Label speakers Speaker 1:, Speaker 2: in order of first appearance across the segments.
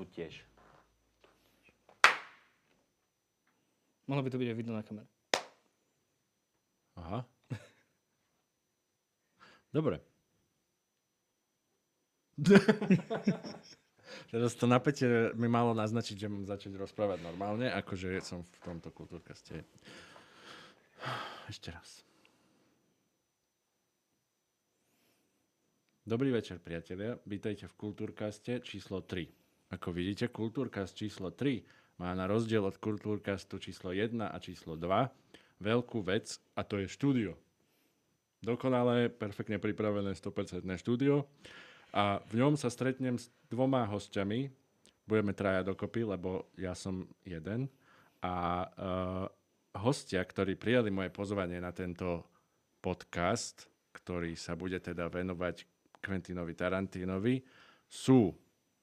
Speaker 1: Tu tiež.
Speaker 2: Mohlo by to byť aj vidno na kamere.
Speaker 3: Aha. Dobre. Teraz to napätie mi malo naznačiť, že mám začať rozprávať normálne, akože som v tomto kultúrkaste. Ešte raz. Dobrý večer, priatelia. Vítajte v Kultúrkaste číslo 3. Ako vidíte, Kultúrkast číslo 3 má na rozdiel od Kultúrkastu číslo 1 a číslo 2 veľkú vec a to je štúdio. Dokonalé, perfektne pripravené 100% štúdio a v ňom sa stretnem s dvoma hostiami. Budeme traja dokopy, lebo ja som jeden. A uh, hostia, ktorí prijali moje pozvanie na tento podcast, ktorý sa bude teda venovať Quentinovi Tarantinovi, sú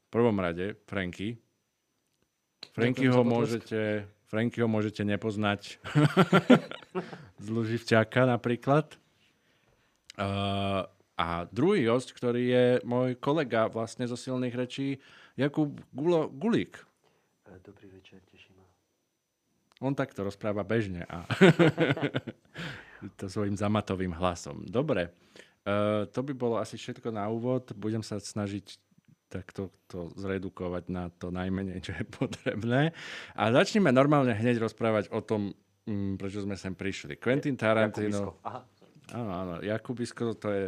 Speaker 3: v prvom rade Franky. Frankyho môžete, Frankyho môžete nepoznať z Luživčáka napríklad. Uh, a druhý host, ktorý je môj kolega vlastne zo silných rečí, Jakub Gulo, Gulík.
Speaker 1: Dobrý večer, teším ma.
Speaker 3: On takto rozpráva bežne a to svojim zamatovým hlasom. Dobre, uh, to by bolo asi všetko na úvod. Budem sa snažiť takto to zredukovať na to najmenej, čo je potrebné. A začneme normálne hneď rozprávať o tom, um, prečo sme sem prišli. Quentin Tarantino. Áno, áno. Jakubisko to je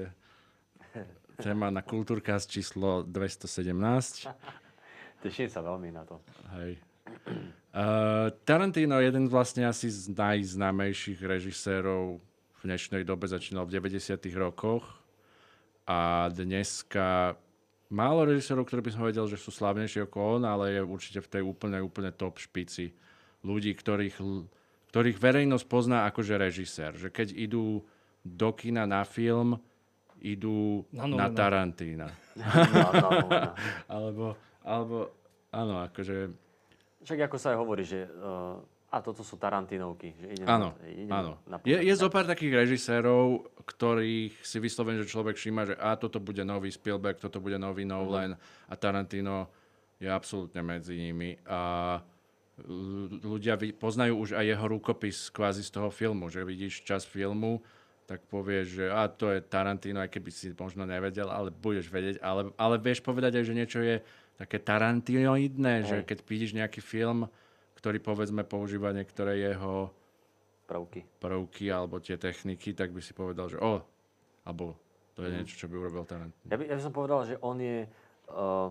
Speaker 3: téma na Kultúrkast číslo 217.
Speaker 1: Teším sa veľmi na to.
Speaker 3: Hej. Uh, Tarantino je jeden vlastne asi z najznámejších režisérov v dnešnej dobe, začínal v 90. rokoch a dneska málo režisérov, ktorí by som vedel, že sú slávnejší ako on, ale je určite v tej úplne, úplne top špici ľudí, ktorých, ktorých verejnosť pozná akože režisér. Že keď idú do kina na film, idú
Speaker 2: Na
Speaker 3: na, na. Tarantína.
Speaker 1: No, no, no.
Speaker 3: alebo, alebo, áno, akože,
Speaker 1: Však ako sa aj hovorí, že uh, a toto sú Tarantinovky. Že idem
Speaker 3: áno,
Speaker 1: na, idem
Speaker 3: áno.
Speaker 1: Na,
Speaker 3: Je, je zo pár takých režisérov, ktorých si vyslovene, že človek všíma, že a toto bude nový Spielberg, toto bude nový Nolan a Tarantino je absolútne medzi nimi. A ľudia poznajú už aj jeho rukopis kvázi z toho filmu, že vidíš čas filmu, tak povieš, že a to je Tarantino, aj keby si možno nevedel, ale budeš vedieť, ale, ale vieš povedať aj, že niečo je také Tarantinoidné, že keď vidíš nejaký film, ktorý povedzme používa niektoré jeho
Speaker 1: prvky.
Speaker 3: prvky alebo tie techniky, tak by si povedal, že o, alebo to je niečo, čo by urobil Tarantino.
Speaker 1: Ja by, ja by som povedal, že on je uh,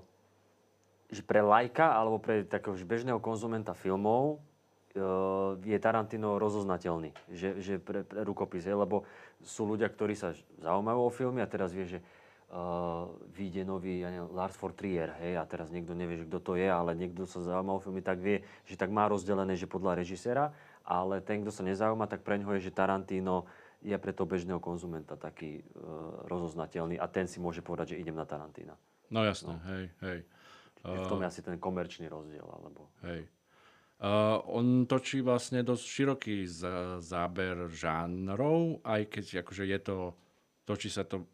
Speaker 1: že pre lajka alebo pre takého bežného konzumenta filmov uh, je Tarantino rozoznateľný. Že, že pre, pre rukopis, hej, lebo sú ľudia, ktorí sa zaujímajú o filmy a teraz vie, že uh, vyjde nový ja neviem, Lars von Trier, hej, a teraz niekto nevie, že kto to je, ale niekto sa zaujíma o filmy, tak vie, že tak má rozdelené, že podľa režisera, ale ten, kto sa nezaujíma, tak pre ňoho je, že Tarantino je pre toho bežného konzumenta taký uh, rozoznateľný a ten si môže povedať, že idem na Tarantína.
Speaker 3: No jasné, hej, hej.
Speaker 1: Uh, v tom je asi ten komerčný rozdiel. Alebo...
Speaker 3: Hej. Uh, on točí vlastne dosť široký z- záber žánrov, aj keď akože je to, točí sa to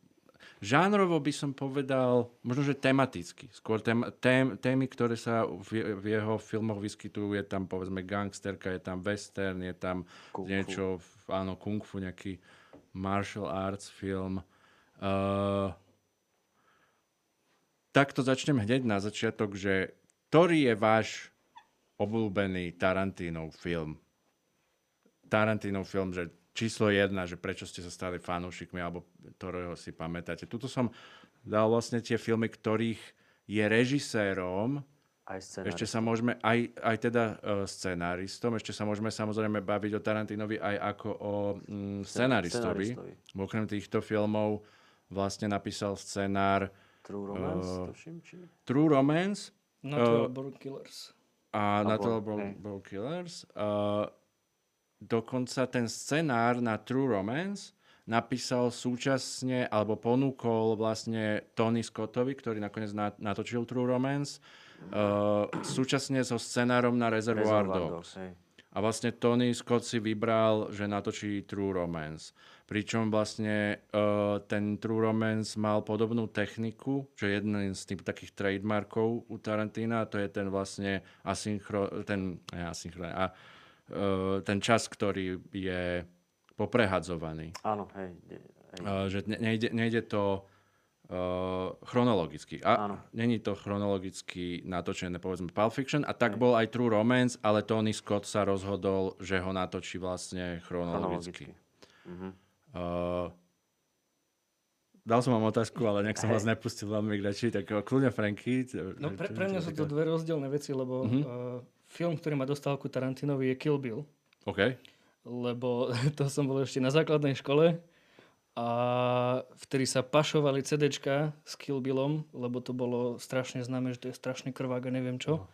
Speaker 3: žánrovo by som povedal, možno, že tematicky. Skôr tém, tém, témy, ktoré sa v, v jeho filmoch vyskytujú, je tam povedzme gangsterka, je tam western, je tam
Speaker 1: Kung fu.
Speaker 3: niečo, áno, kung fu, nejaký martial arts film. Uh, takto začnem hneď na začiatok, že ktorý je váš obľúbený Tarantinov film? Tarantinov film, že číslo jedna, že prečo ste sa stali fanúšikmi, alebo ktorého si pamätáte. Tuto som dal vlastne tie filmy, ktorých je režisérom,
Speaker 1: Aj scenár.
Speaker 3: ešte sa môžeme, aj, aj teda uh, scenáristom, ešte sa môžeme samozrejme baviť o Tarantinovi aj ako o mm, scenáristovi.
Speaker 1: scenáristovi.
Speaker 3: Okrem týchto filmov vlastne napísal scenár
Speaker 1: True Romance,
Speaker 3: Uh,
Speaker 1: tuším, či...
Speaker 3: True Romance
Speaker 2: Natural
Speaker 3: Uh,
Speaker 2: Born Killers.
Speaker 3: a Natural Born. Born Killers. Uh, dokonca ten scenár na True Romance napísal súčasne, alebo ponúkol vlastne Tony Scottovi, ktorý nakoniec na- natočil True Romance, uh, súčasne so scenárom na Reservoir,
Speaker 1: Reservoir
Speaker 3: Dogs. A vlastne Tony Scott si vybral, že natočí True Romance. Pričom vlastne uh, ten True Romance mal podobnú techniku, čo je jeden z tých takých trademarkov u Tarantina, to je ten vlastne asynchro, ten, ne, asynchro, a ten čas, ktorý je poprehadzovaný.
Speaker 1: Áno, hej. hej.
Speaker 3: Uh, že ne, nejde, nejde to uh, chronologicky. A
Speaker 1: Áno.
Speaker 3: není to chronologicky natočené, povedzme, Pulp Fiction. A tak bol aj True Romance, ale Tony Scott sa rozhodol, že ho natočí vlastne chronologicky.
Speaker 1: Chronologicky. Mhm.
Speaker 3: Uh, dal som vám otázku, ale nejak som
Speaker 1: Hej.
Speaker 3: vás nepustil veľmi k reči, tak kľudne Franky.
Speaker 2: No pre, pre mňa sú to dve rozdielne veci, lebo
Speaker 3: Mhm.
Speaker 2: uh, film, ktorý má dostávku Tarantinovi je Kill Bill.
Speaker 3: OK.
Speaker 2: lebo to som bol ešte na základnej škole a vtedy sa pašovali CDčka s Kill Billom, lebo to bolo strašne známe, že to je strašný krvák a neviem čo.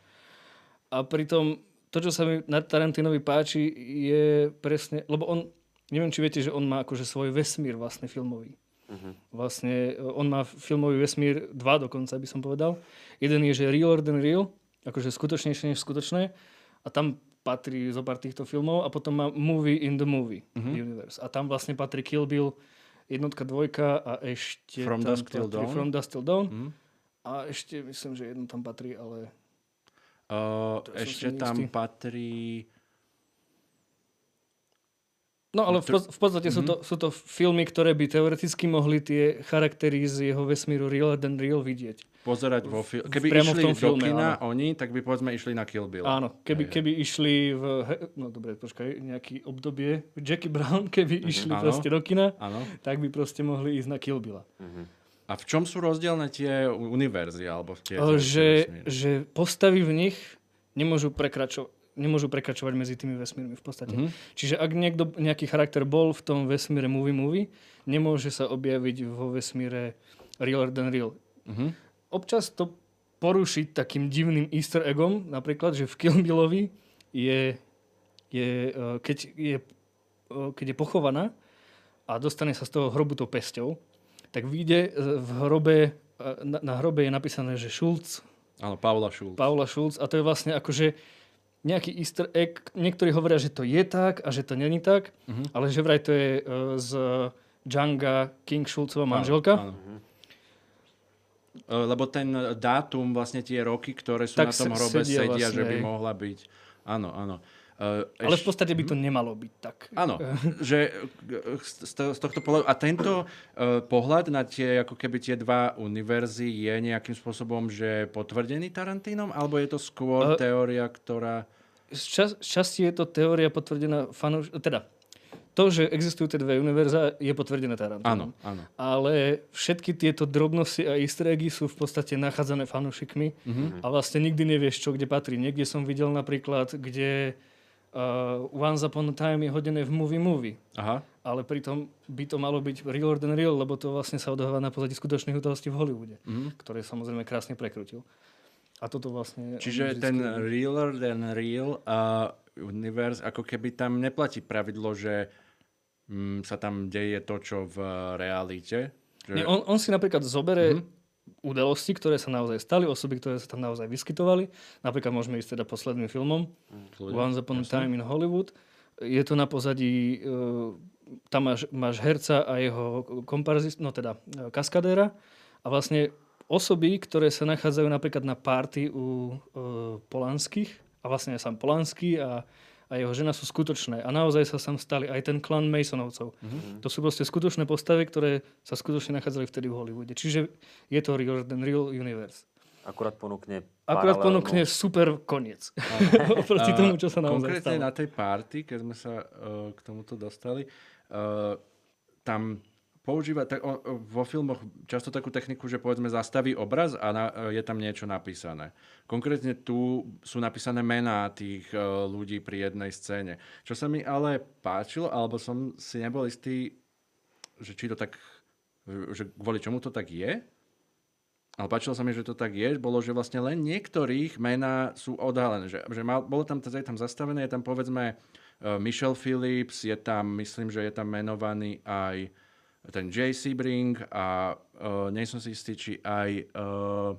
Speaker 2: A pritom to, čo sa mi na Tarantinovi páči, je presne, lebo on, neviem, či viete, že on má akože svoj vesmír vlastne filmový.
Speaker 1: Mhm.
Speaker 2: Vlastne e, on má filmový vesmír, dva dokonca by som povedal. Jeden je, že realer than real, akože skutočnejšie než skutočné. A tam patrí zo pár týchto filmov. A potom má movie in the movie
Speaker 3: Mhm.
Speaker 2: universe. A tam vlastne patrí Kill Bill jednotka, dvojka a ešte
Speaker 3: From
Speaker 2: tam
Speaker 3: Dusk Till Dawn?
Speaker 2: From Dusk Till Dawn.
Speaker 3: Mhm.
Speaker 2: A ešte myslím, že jedno tam patrí, ale...
Speaker 3: Uh, ešte tam patrí...
Speaker 2: No ale v, v podstate sú, to, sú to filmy, ktoré by teoreticky mohli tie charaktery z jeho vesmíru real than real vidieť.
Speaker 3: Pozerať vo filme.
Speaker 2: v-
Speaker 3: Keby
Speaker 2: priamo v
Speaker 3: išli
Speaker 2: tom
Speaker 3: do
Speaker 2: filme,
Speaker 3: kina oni, tak by povedzme išli na Kill Bill.
Speaker 2: Áno, keby,
Speaker 3: Hej,
Speaker 2: keby išli v... No dobre, počkaj, nejaký obdobie. Jackie Brown, keby išli
Speaker 3: Áno.
Speaker 2: proste do kina,
Speaker 3: Áno.
Speaker 2: tak by proste mohli ísť na Kill Billa.
Speaker 1: Mhm.
Speaker 3: A v čom sú rozdielne tie univerzy, alebo tie... Tie
Speaker 2: že, že postavy v nich nemôžu prekračovať nemôžu prekračovať medzi tými vesmírmi v podstate.
Speaker 3: Mhm.
Speaker 2: Čiže ak niekto, nejaký charakter bol v tom vesmíre movie movie, nemôže sa objaviť vo vesmíre realer than real.
Speaker 3: Mhm.
Speaker 2: Občas to porušiť takým divným easter eggom, napríklad, že v Kill Billovi je, je, eh, keď, je, eh, keď je pochovaná a dostane sa z toho hrobu tou pesťou, tak vyjde eh, v hrobe, na, na hrobe je napísané, že Schulz,
Speaker 3: Áno, Paula Schulz.
Speaker 2: Paula Schulz a to je vlastne akože nejaký easter egg. Niektorí hovoria, že to je tak a že to není tak,
Speaker 3: Mhm.
Speaker 2: ale že vraj to je eh, z Djanga King Schulzova
Speaker 3: Áno,
Speaker 2: manželka.
Speaker 3: áno. E, Lebo ten dátum, vlastne tie roky, ktoré sú
Speaker 2: Tak
Speaker 3: na tom hrobe,
Speaker 2: sedia
Speaker 3: sedia, že
Speaker 2: vlastne,
Speaker 3: by
Speaker 2: hej.
Speaker 3: mohla byť. Áno, áno. E,
Speaker 2: Ale v
Speaker 3: eš-
Speaker 2: podstate by to nemalo byť tak.
Speaker 3: Áno, že e, z, tohto pohľadu, a tento uh, pohľad na tie, ako keby tie dva univerzy je nejakým spôsobom, že potvrdený Tarantínom, alebo je to skôr
Speaker 2: Eh,
Speaker 3: teória, ktorá...
Speaker 2: Z, čas, z časti je to teória potvrdená fanúš... Teda, to, že existujú tie dve univerza, je potvrdené
Speaker 3: Áno,
Speaker 2: Tarantinom.
Speaker 3: áno.
Speaker 2: Ale všetky tieto drobnosti a easter eggy sú v podstate nachádzané fanúšikmi
Speaker 3: Mhm.
Speaker 2: a vlastne nikdy nevieš, čo kde patrí. Niekde som videl napríklad, kde uh, Once Upon a Time je hodené v movie movie.
Speaker 3: Aha.
Speaker 2: Ale pritom by to malo byť real than real, lebo to vlastne sa odohráva na pozadí skutočných udalostí v Hollywoode,
Speaker 3: Mhm.
Speaker 2: ktoré samozrejme krásne prekrutil. A toto vlastne...
Speaker 3: Čiže
Speaker 2: vždycky
Speaker 3: ten realer than real uh, universe, ako keby tam neplatí pravidlo, že mm, sa tam deje to, čo v realite. Že...
Speaker 2: Nie, on, on si napríklad zoberie
Speaker 3: Mhm.
Speaker 2: Udalosti, ktoré sa naozaj stali, osoby, ktoré sa tam naozaj vyskytovali. Napríklad môžeme ísť teda posledným filmom
Speaker 3: Kľudne,
Speaker 2: Once Upon a. Time in Hollywood. Je to na pozadí, uh, tam máš, máš herca a jeho komparzist, no teda uh, kaskadéra a vlastne osoby, ktoré sa nachádzajú napríklad na party u uh, Polanských a vlastne aj sám Polanský a, a jeho žena sú skutočné a naozaj sa tam stali aj ten klan Masonovcov.
Speaker 3: Mhm.
Speaker 2: To sú proste skutočné postavy, ktoré sa skutočne nachádzali vtedy v Hollywoode. Čiže je to real, ten real universe.
Speaker 1: Akurát ponúkne
Speaker 2: Akurát ponúkne super koniec. Oproti tomu, čo sa naozaj
Speaker 3: Konkrétne
Speaker 2: stalo.
Speaker 3: na tej party, keď sme sa uh, k tomuto dostali, uh, tam používa tak, o, o, vo filmoch často takú techniku, že povedzme zastaví obraz a na, uh, je tam niečo napísané. Konkrétne tu sú napísané mená tých uh, ľudí pri jednej scéne. Čo sa mi ale páčilo, alebo som si nebol istý, že či to tak, že kvôli čomu to tak je, ale páčilo sa mi, že to tak je, bolo, že vlastne len niektorých mená sú odhalené. Že, že mal, bolo tam, teda je tam zastavené, je tam povedzme uh, Michelle Phillips, je tam, myslím, že je tam menovaný aj ten J. Sebring a uh, nie som si istý, či aj... Uh,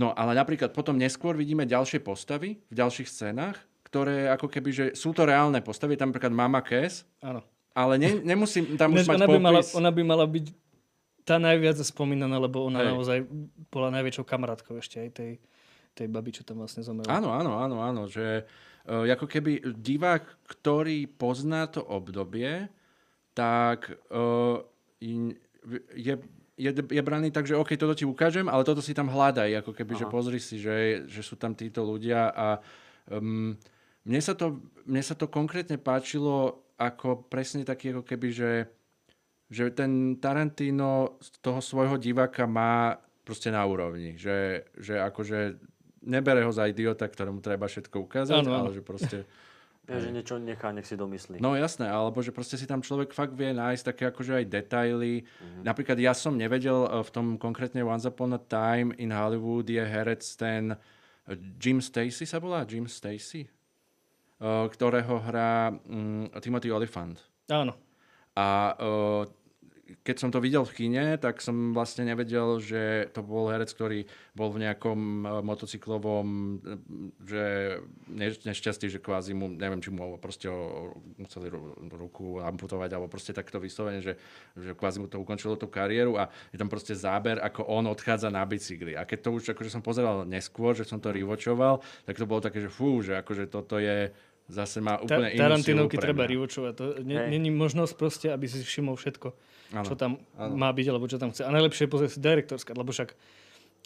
Speaker 3: no ale napríklad potom neskôr vidíme ďalšie postavy v ďalších scénach, ktoré ako keby, že sú to reálne postavy, tam napríklad Mama Cass,
Speaker 2: Áno.
Speaker 3: ale ne, nemusím tam už mať
Speaker 2: ona, by mala, ona by mala byť tá najviac spomínaná, lebo ona
Speaker 3: Hej.
Speaker 2: naozaj bola najväčšou kamarátkou ešte aj tej, tej baby, čo tam vlastne zomrela.
Speaker 3: Áno, áno, áno, áno, že ako keby divák, ktorý pozná to obdobie, tak in- je, je, je braný tak, že OK, toto ti ukážem, ale toto si tam hľadaj, ako keby, že
Speaker 1: Aha.
Speaker 3: pozri si, že, že sú tam títo ľudia a um, mne, sa to, mne sa to konkrétne páčilo ako presne taký, ako keby, že, že ten Tarantino z toho svojho diváka má proste na úrovni, že, že akože nebere ho za idiota, ktorému treba všetko ukázať,
Speaker 2: áno.
Speaker 3: ale že proste...
Speaker 1: Ja, že niečo nechá, nech si domyslí.
Speaker 3: No jasné, alebo že proste si tam človek fakt vie nájsť také akože aj detaily. Mm-hmm. Napríklad ja som nevedel eh, v tom konkrétne Once Upon a Time in Hollywood je herec ten eh, Jim Stacy sa volá? Jim Stacy? Eh, ktorého hrá mm, Timothy Olyphant.
Speaker 2: Áno.
Speaker 3: A uh, keď som to videl v kine, tak som vlastne nevedel, že to bol herec, ktorý bol v nejakom uh, motocyklovom uh, že ne, nešťastí, že kvázi mu, neviem, či mu proste o, museli ru, ruku amputovať, alebo proste takto vyslovene, že, že kvázi mu to ukončilo tú kariéru a je tam proste záber, ako on odchádza na bicykli. A keď to už akože som pozeral neskôr, že som to rivočoval, tak to bolo také, že fú, že akože toto je zase má
Speaker 2: Ta-
Speaker 3: úplne inú silu
Speaker 2: Tarantinovky treba rivočovať. To není možnosť proste, aby si všimol všetko,
Speaker 3: Áno,
Speaker 2: čo tam
Speaker 3: áno.
Speaker 2: má byť, alebo čo tam chce. A najlepšie je pozrieť si direktorska, lebo však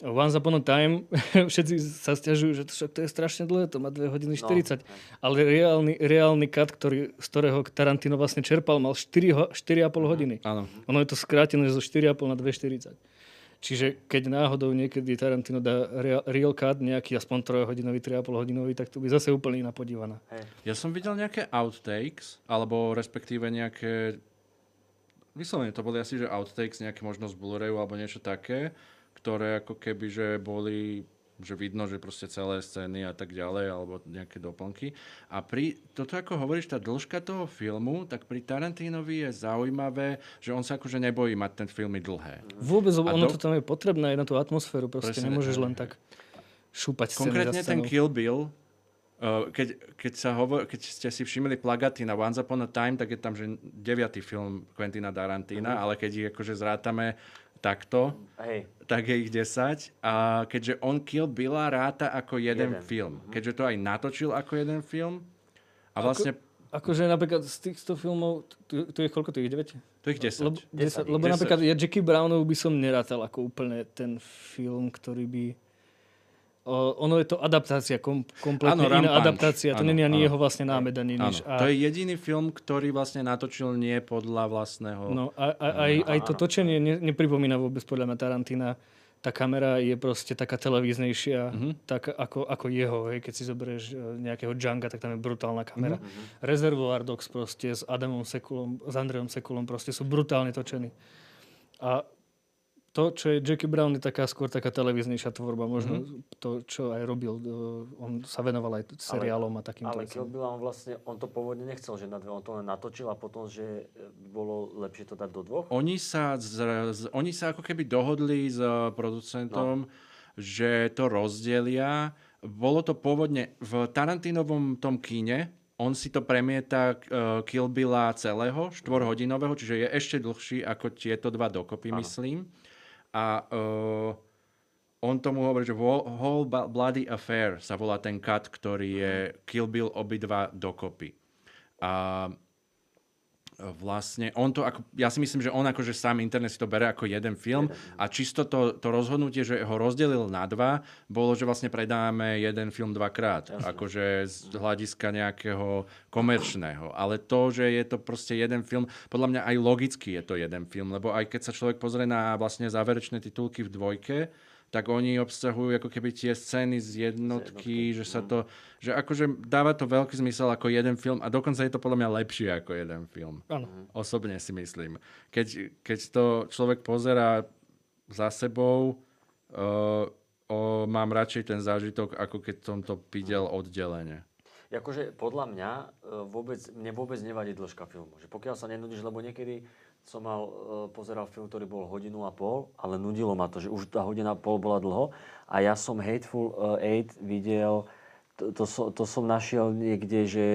Speaker 2: Once Upon a Time, všetci sa stiažujú, že to, však to je strašne dlhé, to má 2 hodiny 40.
Speaker 1: hej.
Speaker 2: ale reálny, reálny cut, ktorý, z ktorého Tarantino vlastne čerpal, mal 4, ho- 4,5 hodiny.
Speaker 3: Áno.
Speaker 2: Ono je to skrátené zo 4,5 na 2,40. Čiže keď náhodou niekedy Tarantino dá real, real cut, nejaký aspoň 3 hodinový, 3,5 hodinový, tak to by zase úplne iná podívaná.
Speaker 1: Hej.
Speaker 3: Ja som videl nejaké outtakes, alebo respektíve nejaké... Vyslovene to boli asi, že outtakes, nejaké možno z Blu-rayu alebo niečo také, ktoré ako keby, že boli že vidno, že proste celé scény a tak ďalej, alebo nejaké doplnky. A pri, toto ako hovoríš, tá dĺžka toho filmu, tak pri Tarantinovi je zaujímavé, že on sa akože nebojí mať ten filmy dlhé.
Speaker 2: Vôbec,
Speaker 3: A
Speaker 2: ono
Speaker 3: do-
Speaker 2: to tam je potrebné aj na tú atmosféru, proste
Speaker 3: Presne,
Speaker 2: nemôžeš len tak šúpať
Speaker 3: Konkrétne ten. Kill Bill, keď, keď, sa hovor, keď ste si všimli plagaty na Once Upon a Time, tak je tam, že deviatý film Quentina Tarantina, ale keď ich akože zrátame takto,
Speaker 1: Hej.
Speaker 3: tak je ich 10. A keďže on Kill Billa ráta ako jeden,
Speaker 1: Jeden.
Speaker 3: film. Keďže to aj natočil ako jeden film, a vlastne
Speaker 2: Akože napríklad z týchto filmov, tu, tu je koľko, tu je 9?
Speaker 3: to ich 10.
Speaker 2: Lebo, 10,
Speaker 1: 10,
Speaker 2: lebo
Speaker 3: 10.
Speaker 2: napríklad ja Jackie Brownov by som nerátal ako úplne ten film, ktorý by... O, ono je to adaptácia, kom, kompletne
Speaker 3: Áno,
Speaker 2: iná
Speaker 3: Rampage.
Speaker 2: adaptácia. To není ani jeho vlastne námed, ani nič.
Speaker 3: to je jediný film, ktorý vlastne natočil nie podľa vlastného...
Speaker 2: No a, a, aj, aj to točenie ne, nepripomína vôbec podľa mňa Tarantina. Tá kamera je proste taká televíznejšia,
Speaker 3: Mhm.
Speaker 2: tak ako, ako jeho. Hej. Keď si zoberieš e, nejakého Django, tak tam je brutálna kamera.
Speaker 3: Mhm.
Speaker 2: Reservoir Dogs proste s Adamom Sekulom, s Andreom Sekulom proste sú brutálne točení. A to, čo je Jackie Brown, je taká skôr taká televíznejšia tvorba. Možno
Speaker 3: Mhm.
Speaker 2: to, čo aj robil. e, On sa venoval aj seriálom a takýmto
Speaker 1: Ale Kill. Bill on vlastne, on to pôvodne nechcel, že na dve, on to len natočil a potom, že e, bolo lepšie to dať do dvoch.
Speaker 3: Oni sa, z, z, oni sa ako keby dohodli s uh, producentom, no. že to rozdelia. Bolo to pôvodne v Tarantinovom tom kine, on si to premieta uh, Kill Billa celého, štvorhodinového, čiže je ešte dlhší ako tieto dva dokopy,
Speaker 1: Áno.
Speaker 3: myslím. A uh, on tomu hovorí, že Whole Bloody Affair sa volá ten cut, ktorý je Kill Bill obidva dokopy. A vlastne on to ako, ja si myslím, že on akože sám internet si to bere ako jeden film a čisto to, to rozhodnutie, že ho rozdelil na dva, bolo, že vlastne predáme jeden film dvakrát. Akože z hľadiska nejakého komerčného. Ale to, že je to proste jeden film, podľa mňa aj logicky je to jeden film, lebo aj keď sa človek pozrie na vlastne záverečné titulky v dvojke, tak oni obsahujú ako keby tie scény z jednotky,
Speaker 1: jednotky,
Speaker 3: že sa to, že akože dáva to veľký zmysel ako jeden film a dokonca je to podľa mňa lepšie ako jeden film.
Speaker 2: Áno.
Speaker 3: Osobne si myslím. Keď, keď to človek pozerá za sebou, uh, o, mám radšej ten zážitok, ako keď som to videl oddelenie.
Speaker 1: Akože podľa mňa e, vôbec, mne vôbec nevadí dĺžka filmu. Že pokiaľ sa nenudíš, lebo niekedy som mal, e, pozeral film, ktorý bol hodinu a pol, ale nudilo ma to, že už tá hodina a pol bola dlho. A ja som Hateful Eight videl to, to, som, to som našiel niekde, že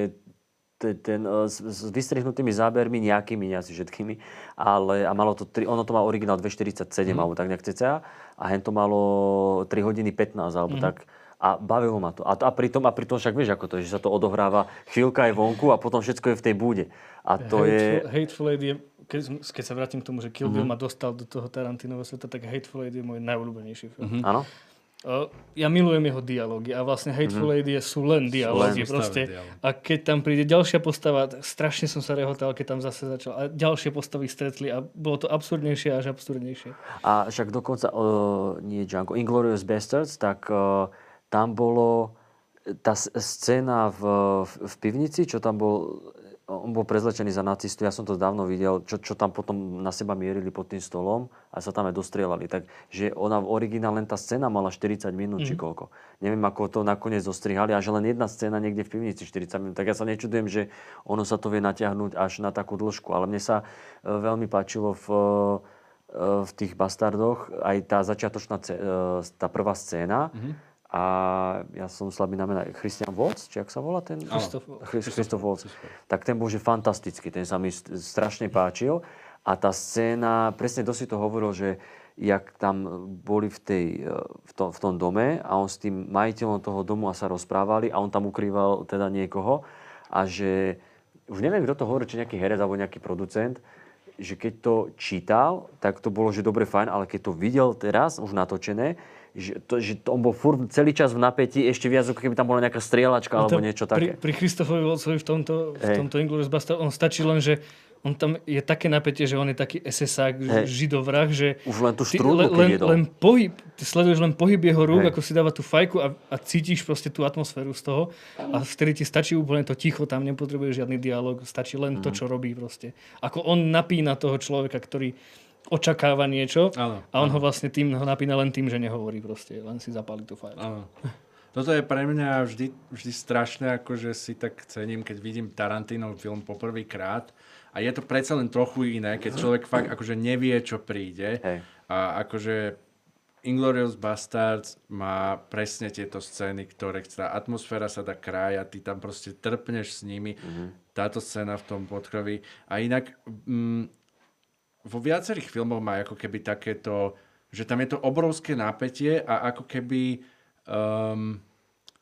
Speaker 1: te- ten, e, s, s vystrihnutými zábermi nejakými, nie asi všetkými, ale a malo to, tri, ono to má originál 2,47 mm. alebo tak nejak cca a hen to malo 3 hodiny 15 alebo mm. tak a bavilo ma to. A, a, pritom, a pritom však vieš, ako to je, že sa to odohráva chvíľka aj vonku a potom všetko je v tej búde. A to
Speaker 2: Hateful,
Speaker 1: je...
Speaker 2: Hateful Eight je, keď, keď sa vrátim k tomu, že Kill Bill ma dostal do toho Tarantinového sveta, tak Hateful Eight je môj najobľúbenejší film.
Speaker 1: Áno?
Speaker 2: O, ja milujem jeho dialógy a vlastne Hateful Eight je, sú len dialógy. proste. A keď tam príde ďalšia postava, strašne som sa rehotal, keď tam zase začal. A ďalšie postavy stretli a bolo to absurdnejšie až absurdnejšie.
Speaker 1: A však dokonca, uh, nie Django, Inglourious Bastards, tak uh, tam bolo tá s- scéna v, v, v pivnici, čo tam bol, on bol prezlečený za nacistu, ja som to dávno videl, čo, čo tam potom na seba mierili pod tým stolom a sa tam aj dostrielali. Takže ona v originále, len tá scéna mala 40 minút, či koľko. Neviem, ako to nakoniec dostrihali, a že len jedna scéna niekde v pivnici 40 minút. Tak ja sa nečudujem, že ono sa to vie natiahnuť až na takú dĺžku. Ale mne sa e, veľmi páčilo v, e, v tých bastardoch aj tá začiatočná, e, tá prvá scéna. A ja som slabý na mena. Christian Waltz, či ak sa volá ten?
Speaker 2: Christoph
Speaker 1: Chris- Christoph Waltz. Tak ten bol že fantastický, ten sa mi st- strašne páčil. A tá scéna, presne to si to hovoril, že jak tam boli v, tej, e, v, tom, v tom dome a on s tým majiteľom toho domu a sa rozprávali a on tam ukrýval teda niekoho a že, už neviem, kto to hovorí, či nejaký herec alebo nejaký producent, že keď to čítal, tak to bolo, že dobre, fajn, ale keď to videl teraz, už natočené, že, to, že on bol furt celý čas v napätí, ešte viac, ako keby tam bola nejaká strieľačka alebo
Speaker 2: No To
Speaker 1: niečo
Speaker 2: pri,
Speaker 1: také.
Speaker 2: pri Christophovi Waltzovi v tomto, v
Speaker 1: Hej.
Speaker 2: tomto Inglourious Bastard, on stačí len, že on tam je také napätie, že on je taký SSák,
Speaker 1: Hej.
Speaker 2: židovrah, že
Speaker 1: Už len tú
Speaker 2: ty
Speaker 1: štrúdlu, keď
Speaker 2: len, len pohyb, ty sleduješ len pohyb jeho rúk,
Speaker 1: Hej.
Speaker 2: ako si dáva tú fajku a, a cítiš proste tú atmosféru z toho a vtedy ti stačí úplne to ticho, tam nepotrebuješ žiadny dialog, stačí len
Speaker 1: Mhm.
Speaker 2: to, čo robí proste. Ako on napína toho človeka, ktorý očakáva niečo
Speaker 3: Áno,
Speaker 2: a on ho vlastne tým ho napína len tým, že nehovorí proste, len si zapálí tú fajku.
Speaker 3: Áno. Toto je pre mňa vždy, vždy strašné, akože si tak cením, keď vidím Tarantinov film poprvýkrát. A je to predsa len trochu iné, keď človek fakt akože nevie, čo príde.
Speaker 1: Hej.
Speaker 3: A akože Inglorious Bastards má presne tieto scény, ktoré tá atmosféra sa dá krája, ty tam proste trpneš s nimi. Táto scéna v tom podkroví. A inak mm, vo viacerých filmoch má ako keby takéto, že tam je to obrovské napätie a ako keby um,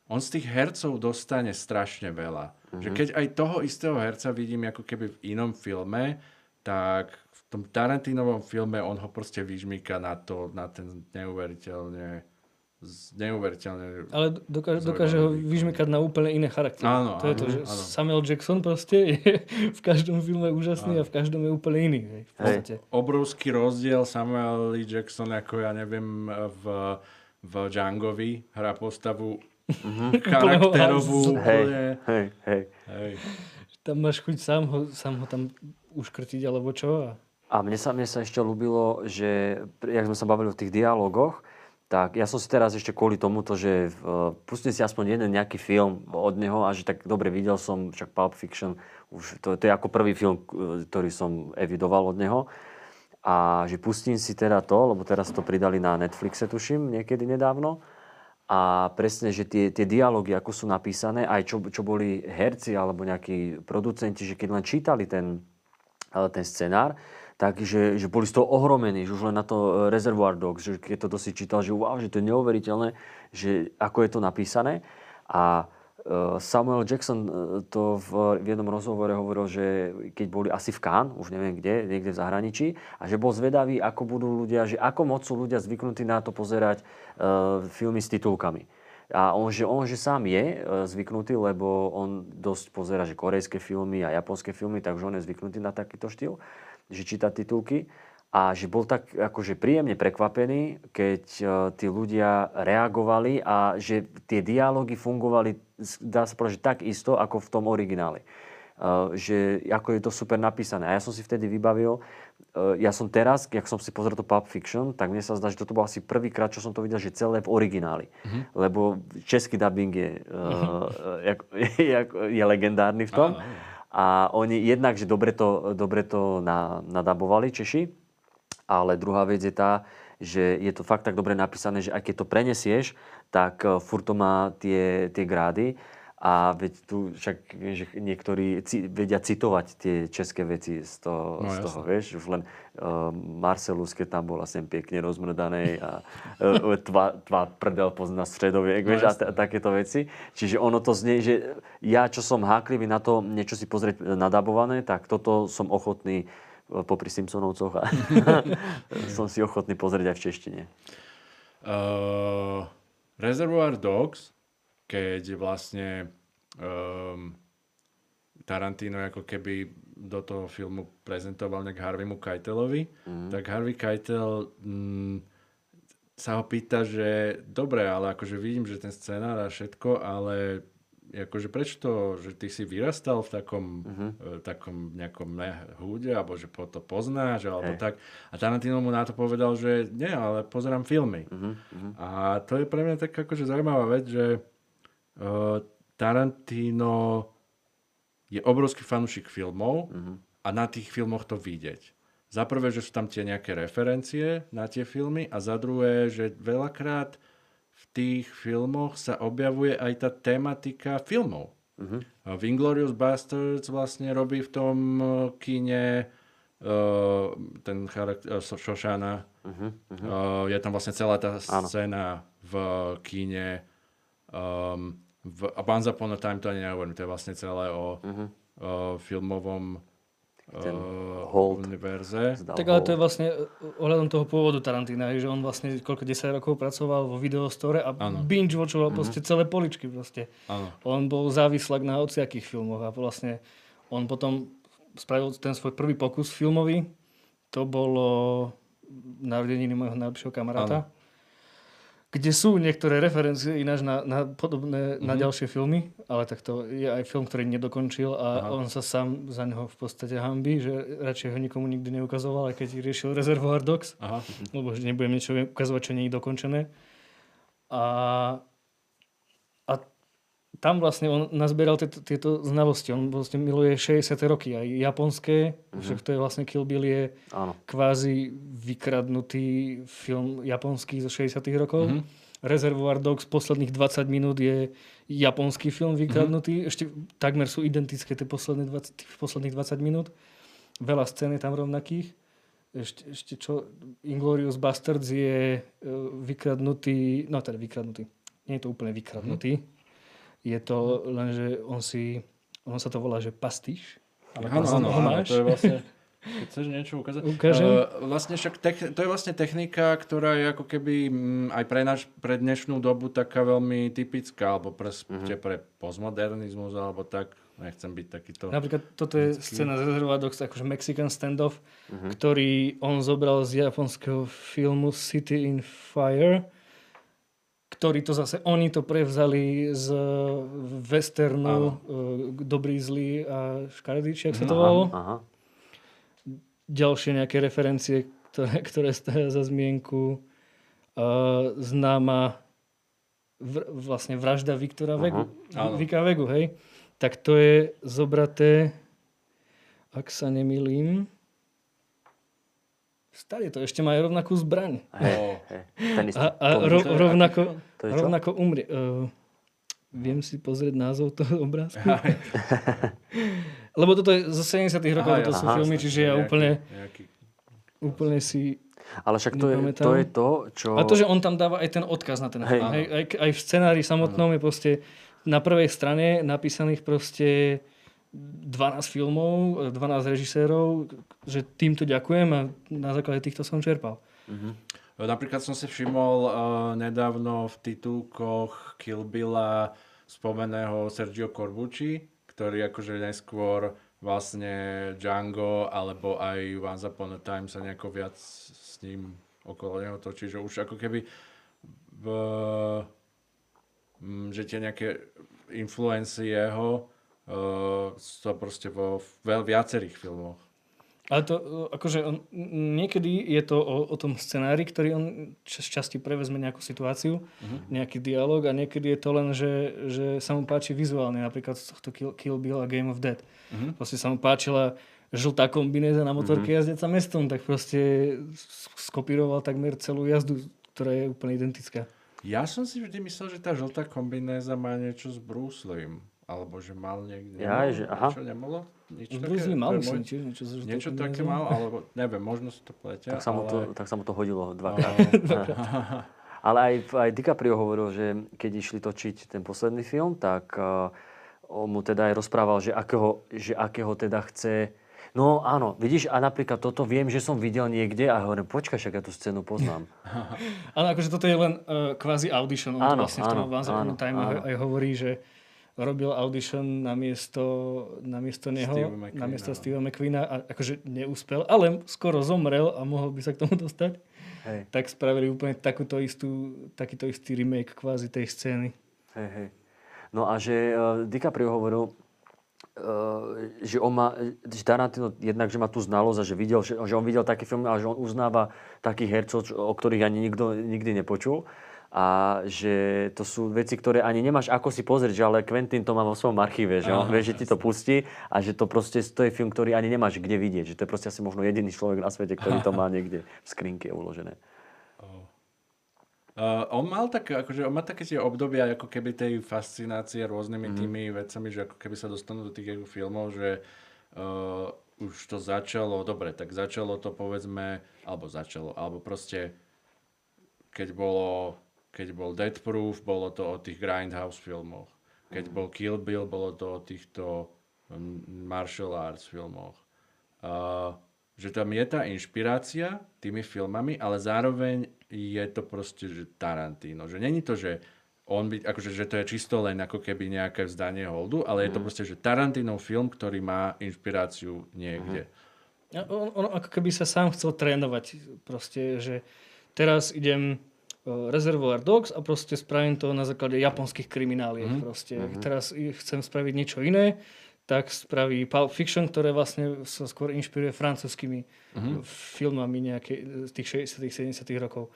Speaker 3: on z tých hercov dostane strašne veľa. Že keď aj toho istého herca vidím ako keby v inom filme, tak v tom Tarantinovom filme on ho proste vyžmýka na to, na ten neuveriteľne neuveriteľne
Speaker 2: Ale dokáže, dokáže ho vyžmykať na úplne iné charaktery.
Speaker 3: Áno,
Speaker 2: to je to,
Speaker 3: áno,
Speaker 2: že
Speaker 3: áno.
Speaker 2: Samuel Jackson proste je v každom filme úžasný a v každom je úplne iný. Hej, v podstate.
Speaker 3: obrovský rozdiel Samuel L. Jackson, ako ja neviem, v, v Djangovi hrá postavu charakterovú.
Speaker 1: Hej,
Speaker 3: úplne.
Speaker 1: hej, hej.
Speaker 3: Hej.
Speaker 2: Tam máš chuť sám ho, sám ho tam uškrtiť alebo čo. A...
Speaker 1: A mne sa, mne sa ešte ľúbilo, že, jak sme sa bavili o tých dialogoch, tak ja som si teraz ešte kvôli tomuto, že uh, pustím si aspoň jeden nejaký film od neho a že tak dobre videl som, však Pulp Fiction, už to, to je ako prvý film, k- ktorý som evidoval od neho. A že pustím si teda to, lebo teraz to pridali na Netflixe, tuším, niekedy nedávno. A presne, že tie, tie dialógy, ako sú napísané, aj čo, čo boli herci alebo nejakí producenti, že keď len čítali ten, ale ten scenár, takže že boli z toho ohromení, že už len na to e, Reservoir Dogs, že keď to si čítal, že wow, že to je neuveriteľné, že ako je to napísané. A e, Samuel Jackson e, to v, jednom rozhovore hovoril, že keď boli asi v Cannes, už neviem kde, niekde v zahraničí, a že bol zvedavý, ako budú ľudia, že ako moc sú ľudia zvyknutí na to pozerať e, filmy s titulkami. A on že, on, že sám je zvyknutý, lebo on dosť pozera, že korejské filmy a japonské filmy, takže on je zvyknutý na takýto štýl, že číta titulky. A že bol tak akože príjemne prekvapený, keď e, tí ľudia reagovali a že tie dialógy fungovali, dá sa povedať, že tak isto, ako v tom origináli. Uh, že ako je to super napísané. A ja som si vtedy vybavil, uh, ja som teraz, jak som si pozrel to Pulp Fiction, tak mne sa zdá, že toto bol asi prvýkrát, čo som to videl, že celé v origináli. Lebo český dubbing je, uh, jak, jak, je legendárny v tom. A oni jednak, že dobre to, dobre to na, nadabovali Češi, ale druhá vec je tá, že je to fakt tak dobre napísané, že aj keď to prenesieš, tak uh, furt to má tie, tie grády. A veď tu však že niektorí ci, vedia citovať tie české veci z toho, no, z toho vieš. Už len uh, Marcelus, keď tam bola sem pekne rozmrdanej a uh, tva, tva prdel pozná stredoviek, no, vieš, a, t- a takéto veci. Čiže ono to znie, že ja, čo som háklivý na to niečo si pozrieť nadabované, tak toto som ochotný popri Simpsonovcoch a som si ochotný pozrieť aj v češtine.
Speaker 3: Uh, Reservoir Dogs keď vlastne um, Tarantino ako keby do toho filmu prezentoval nejak Harveymu Keitelovi, mm. tak Harvey Keitel mm, sa ho pýta, že dobre, ale akože vidím, že ten scenár a všetko, ale akože prečo to, že ty si vyrastal v takom, uh-huh. uh, takom nejakom húde, alebo že po to poznáš, alebo hey. tak. A Tarantino mu na to povedal, že nie, ale pozerám filmy. Uh-huh. Uh-huh. A to je pre mňa tak akože zaujímavá vec, že Tarantino je obrovský fanúšik filmov uh-huh. a na tých filmoch to vidieť. Za prvé, že sú tam tie nejaké referencie na tie filmy a za druhé, že veľakrát v tých filmoch sa objavuje aj tá tematika filmov. Uh-huh. V Inglourious Bastards vlastne robí v tom uh, kine uh, ten charakter uh, Shoshana. Uh-huh. Uh-huh. Uh, je tam vlastne celá tá scéna v kine um, v a Once Upon a Time to ani nehovorím, to je vlastne celé o, uh-huh. o filmovom ten uh, univerze.
Speaker 2: Tak ale to je vlastne e, ohľadom toho pôvodu Tarantina, že on vlastne koľko 10 rokov pracoval vo videostore a ano. binge watchoval uh-huh. proste celé poličky proste. Ano. On bol závislak na hociakých filmoch a vlastne on potom spravil ten svoj prvý pokus filmový. To bolo narodeniny môjho najlepšieho kamaráta. Ano kde sú niektoré referencie ináč na, na podobné, mm-hmm. na mhm. ďalšie filmy, ale tak to je aj film, ktorý nedokončil a Aha. on sa sám za neho v podstate hambí, že radšej ho nikomu nikdy neukazoval, aj keď riešil Reservoir Dogs, Aha. lebo že nebudem niečo ukazovať, čo nie je dokončené. A tam vlastne on nazbieral tieto, tieto znalosti. On vlastne miluje 60. roky, aj japonské, mm-hmm. však to je vlastne Kill Bill je Áno. kvázi vykradnutý film japonský zo 60. rokov. Mm-hmm. Reservoir Dogs posledných 20 minút je japonský film vykradnutý. Mm-hmm. Ešte takmer sú identické tie posledné 20, tých posledných 20 minút. Veľa scén je tam rovnakých. Ešte, ešte čo? Inglorious Bastards je uh, vykradnutý, no teda vykradnutý. Nie je to úplne vykradnutý. Mm-hmm je to len, že on si, on sa to volá, že pastiš.
Speaker 3: Áno, áno, áno, to je vlastne, keď chceš niečo ukázať.
Speaker 2: Ukážem.
Speaker 3: Uh, vlastne však te, to je vlastne technika, ktorá je ako keby m, mm, aj pre, naš, pre dnešnú dobu taká veľmi typická, alebo pre, mm-hmm. pre postmodernizmus, alebo tak. Nechcem byť takýto...
Speaker 2: Napríklad toto je vždycky. scéna z Reservoir Dogs, akože Mexican standoff, mm-hmm. ktorý on zobral z japonského filmu City in Fire ktorí to zase, oni to prevzali z westernu uh, Dobrý, zlý a Škaredý, či ak sa to mhm. volalo. Ďalšie nejaké referencie, ktoré, ktoré stojí za zmienku. Uh, známa v, vlastne vražda Viktora Vegu. Vika Vegu, hej. Tak to je zobraté, ak sa nemýlim, Starý to ešte majú rovnakú zbraň. Hey, hey, ten istý, a, a ro, rovnako, to rovnako umrie. Uh, viem si pozrieť názov toho obrázku? Lebo toto je zo 70 rokov, aha, to sú aha, filmy, čiže ja úplne, nejaký... úplne si
Speaker 1: ale však to je, to je to, čo...
Speaker 2: A to, že on tam dáva aj ten odkaz na ten film. Hej, aj, aj v scenári samotnom je proste na prvej strane napísaných proste 12 filmov, 12 režisérov, že týmto ďakujem a na základe týchto som čerpal.
Speaker 3: Uh-huh. Napríklad som si všimol uh, nedávno v titulkoch Kill Billa spomeného Sergio Corbucci, ktorý akože najskôr vlastne Django alebo aj Once Upon a Time sa nejako viac s ním okolo neho točí, že už ako keby v, že tie nejaké influencie jeho uh, to proste vo veľ viacerých filmoch.
Speaker 2: Ale to, akože on, niekedy je to o, o tom scenári, ktorý on z časti prevezme nejakú situáciu, uh-huh. nejaký dialog a niekedy je to len, že, že sa mu páči vizuálne, napríklad z tohto Kill, Kill Bill a Game of Dead. Uh-huh. Proste sa mu páčila žltá kombinéza na motorke mm-hmm. jazdeca mestom, tak proste skopíroval takmer celú jazdu, ktorá je úplne identická.
Speaker 3: Ja som si vždy myslel, že tá žltá kombinéza má niečo s Bruce Lim. Alebo že mal niekde...
Speaker 1: Ja,
Speaker 3: nemal,
Speaker 1: že, aha.
Speaker 3: Niečo nemalo? Niečo
Speaker 2: Bruce Lee mal, myslím, tiež niečo žltou
Speaker 3: Niečo také
Speaker 2: kombinézou.
Speaker 3: mal, alebo neviem, možno si to pletia.
Speaker 1: Tak sa mu to,
Speaker 3: ale...
Speaker 1: tak sa mu to hodilo dvakrát. Ale aj, aj DiCaprio hovoril, že keď išli točiť ten posledný film, tak uh, on mu teda aj rozprával, že akého, že akého teda chce... No áno, vidíš, a napríklad toto viem, že som videl niekde a hovorím, počkaj, však ja tú scénu poznám.
Speaker 2: Ale akože toto je len uh, kvázi audition. On
Speaker 1: Áno,
Speaker 2: to vlastne v tom
Speaker 1: áno, áno,
Speaker 2: Time
Speaker 1: áno.
Speaker 2: aj hovorí, že robil audition na miesto, na miesto neho,
Speaker 3: Steva McQueena,
Speaker 2: na miesto
Speaker 3: no.
Speaker 2: Steva McQueena a akože neúspel, ale skoro zomrel a mohol by sa k tomu dostať.
Speaker 1: Hej,
Speaker 2: Tak spravili úplne takúto istú, takýto istý remake kvázi tej scény.
Speaker 1: hej, hej. No a že uh, DiCaprio hovoril, uh, že on má, že Tarantino jednak, že má tú znalosť a že videl, že, že on videl také filmy, ale že on uznáva takých hercov, čo, o ktorých ani nikto nikdy nepočul. A že to sú veci, ktoré ani nemáš ako si pozrieť, že ale Quentin to má vo svojom archíve, že on vie, že ti to pustí a že to proste to je film, ktorý ani nemáš kde vidieť. Že to je proste asi možno jediný človek na svete, ktorý to má niekde v skrinke uložené.
Speaker 3: Uh, on mal tak, akože on má také tie obdobia ako keby tej fascinácie rôznymi tými vecami, že ako keby sa dostanú do tých filmov, že uh, už to začalo, dobre, tak začalo to povedzme, alebo začalo, alebo proste keď bolo, keď bol Death Proof, bolo to o tých Grindhouse filmoch. Keď bol Kill Bill, bolo to o týchto um, martial arts filmoch. Uh, že tam je tá inšpirácia tými filmami, ale zároveň je to proste, že Tarantino. Že není to, že on by, akože, že to je čisto len ako keby nejaké vzdanie holdu, ale je to proste, že Tarantinov film, ktorý má inšpiráciu niekde.
Speaker 2: A On, on ako keby sa sám chcel trénovať. Proste, že teraz idem Reservoir Dogs a proste spravím to na základe japonských krimináliek.
Speaker 3: Mhm.
Speaker 2: Proste. Teraz i- chcem spraviť niečo iné, tak spraví Pulp Fiction, ktoré vlastne sa skôr inšpiruje francúzskými
Speaker 3: Mhm.
Speaker 2: filmami nejaké, z tých 60 70 rokov.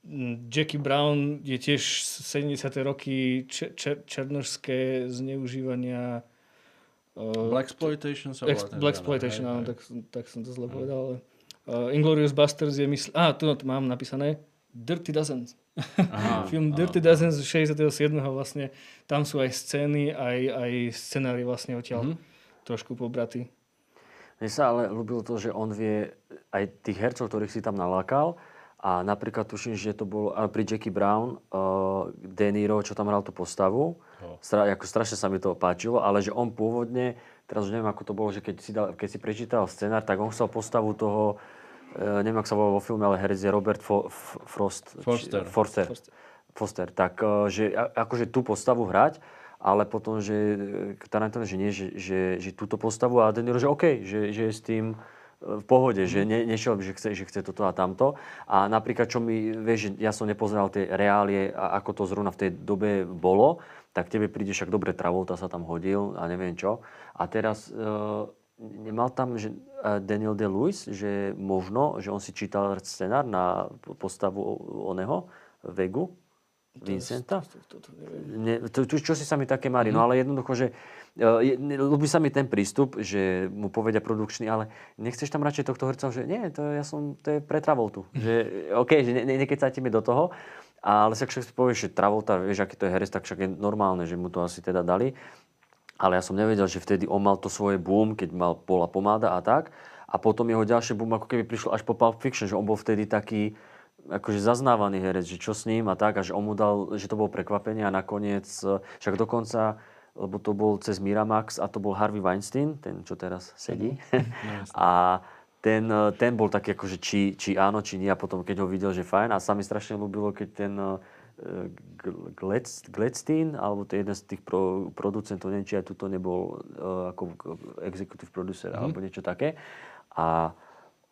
Speaker 2: Mm, Jackie Brown je tiež 70. roky če, če, černožské zneužívania uh,
Speaker 3: Black Exploitation sa volá
Speaker 2: áno, tak, tak som to zle povedal. Ale, uh, Inglourious Basterds je mysl... Á, tu to mám napísané. Dirty Dozens.
Speaker 3: Aha,
Speaker 2: Film. Dirty Dozens z 67. vlastne. Tam sú aj scény, aj, aj scenári vlastne odtiaľ
Speaker 3: Mhm.
Speaker 2: trošku pobratý.
Speaker 1: Mne sa ale ľúbilo to, že on vie aj tých hercov, ktorých si tam nalákal. A napríklad tuším, že to bolo pri Jackie Brown, uh, De Niro, čo tam hral tú postavu.
Speaker 3: Oh.
Speaker 1: Stra, ako strašne sa mi to páčilo, ale že on pôvodne, teraz už neviem, ako to bolo, že keď si, dal, keď si prečítal scenár, tak on chcel postavu toho, uh, neviem, ako sa volal vo filme, ale herec je Robert Fo, F, Frost.
Speaker 3: Forster.
Speaker 1: Či, Forster.
Speaker 2: Proste.
Speaker 1: Foster, tak uh, že akože tú postavu hrať, ale potom, že e, Tarantino, že nie, že, že, že túto postavu a Niro, že OK, že, že je s tým e, v pohode, že ne, nešiel by, že chce, že chce toto a tamto. A napríklad, čo mi, vieš, že ja som nepozeral tie reálie a ako to zrovna v tej dobe bolo, tak tebe príde však dobre Travolta sa tam hodil a neviem čo. A teraz uh, nemal tam že, uh, Daniel De-Lewis, že možno, že on si čítal scenár na postavu oného, Vegu, Vincenta?
Speaker 2: To, to, to, neviem.
Speaker 1: Ne, to, to, čo si sa mi také marí, no ale jednoducho, že ne- ľúbi sa mi ten prístup, že mu povedia produkčný, ale nechceš tam radšej tohto herca, že nie, to, ja som, to je pre Travoltu. Že, OK, že ne, ne, nekecajte mi do toho, ale však však povieš, že Travolta, vieš, aký to je herec, tak však je normálne, že mu to asi teda dali. Ale ja som nevedel, že vtedy on mal to svoje boom, keď mal bola pomáda a tak. A potom jeho ďalšie boom ako keby prišlo až po Pulp Fiction, že on bol vtedy taký akože zaznávaný herec, že čo s ním a tak. A že on mu dal, že to bolo prekvapenie a nakoniec, eh, však dokonca, lebo to bol cez Miramax a to bol Harvey Weinstein, ten, čo teraz sedí. a ten, eh, ten bol taký akože či, či áno, či nie. A potom, keď ho videl, že fajn. A sa mi strašne ľúbilo, keď ten eh, Gladstein, alebo to je jeden z tých pro, producentov, neviem, či aj tuto nebol uh, ako executive producer, mm-hmm. alebo niečo také. A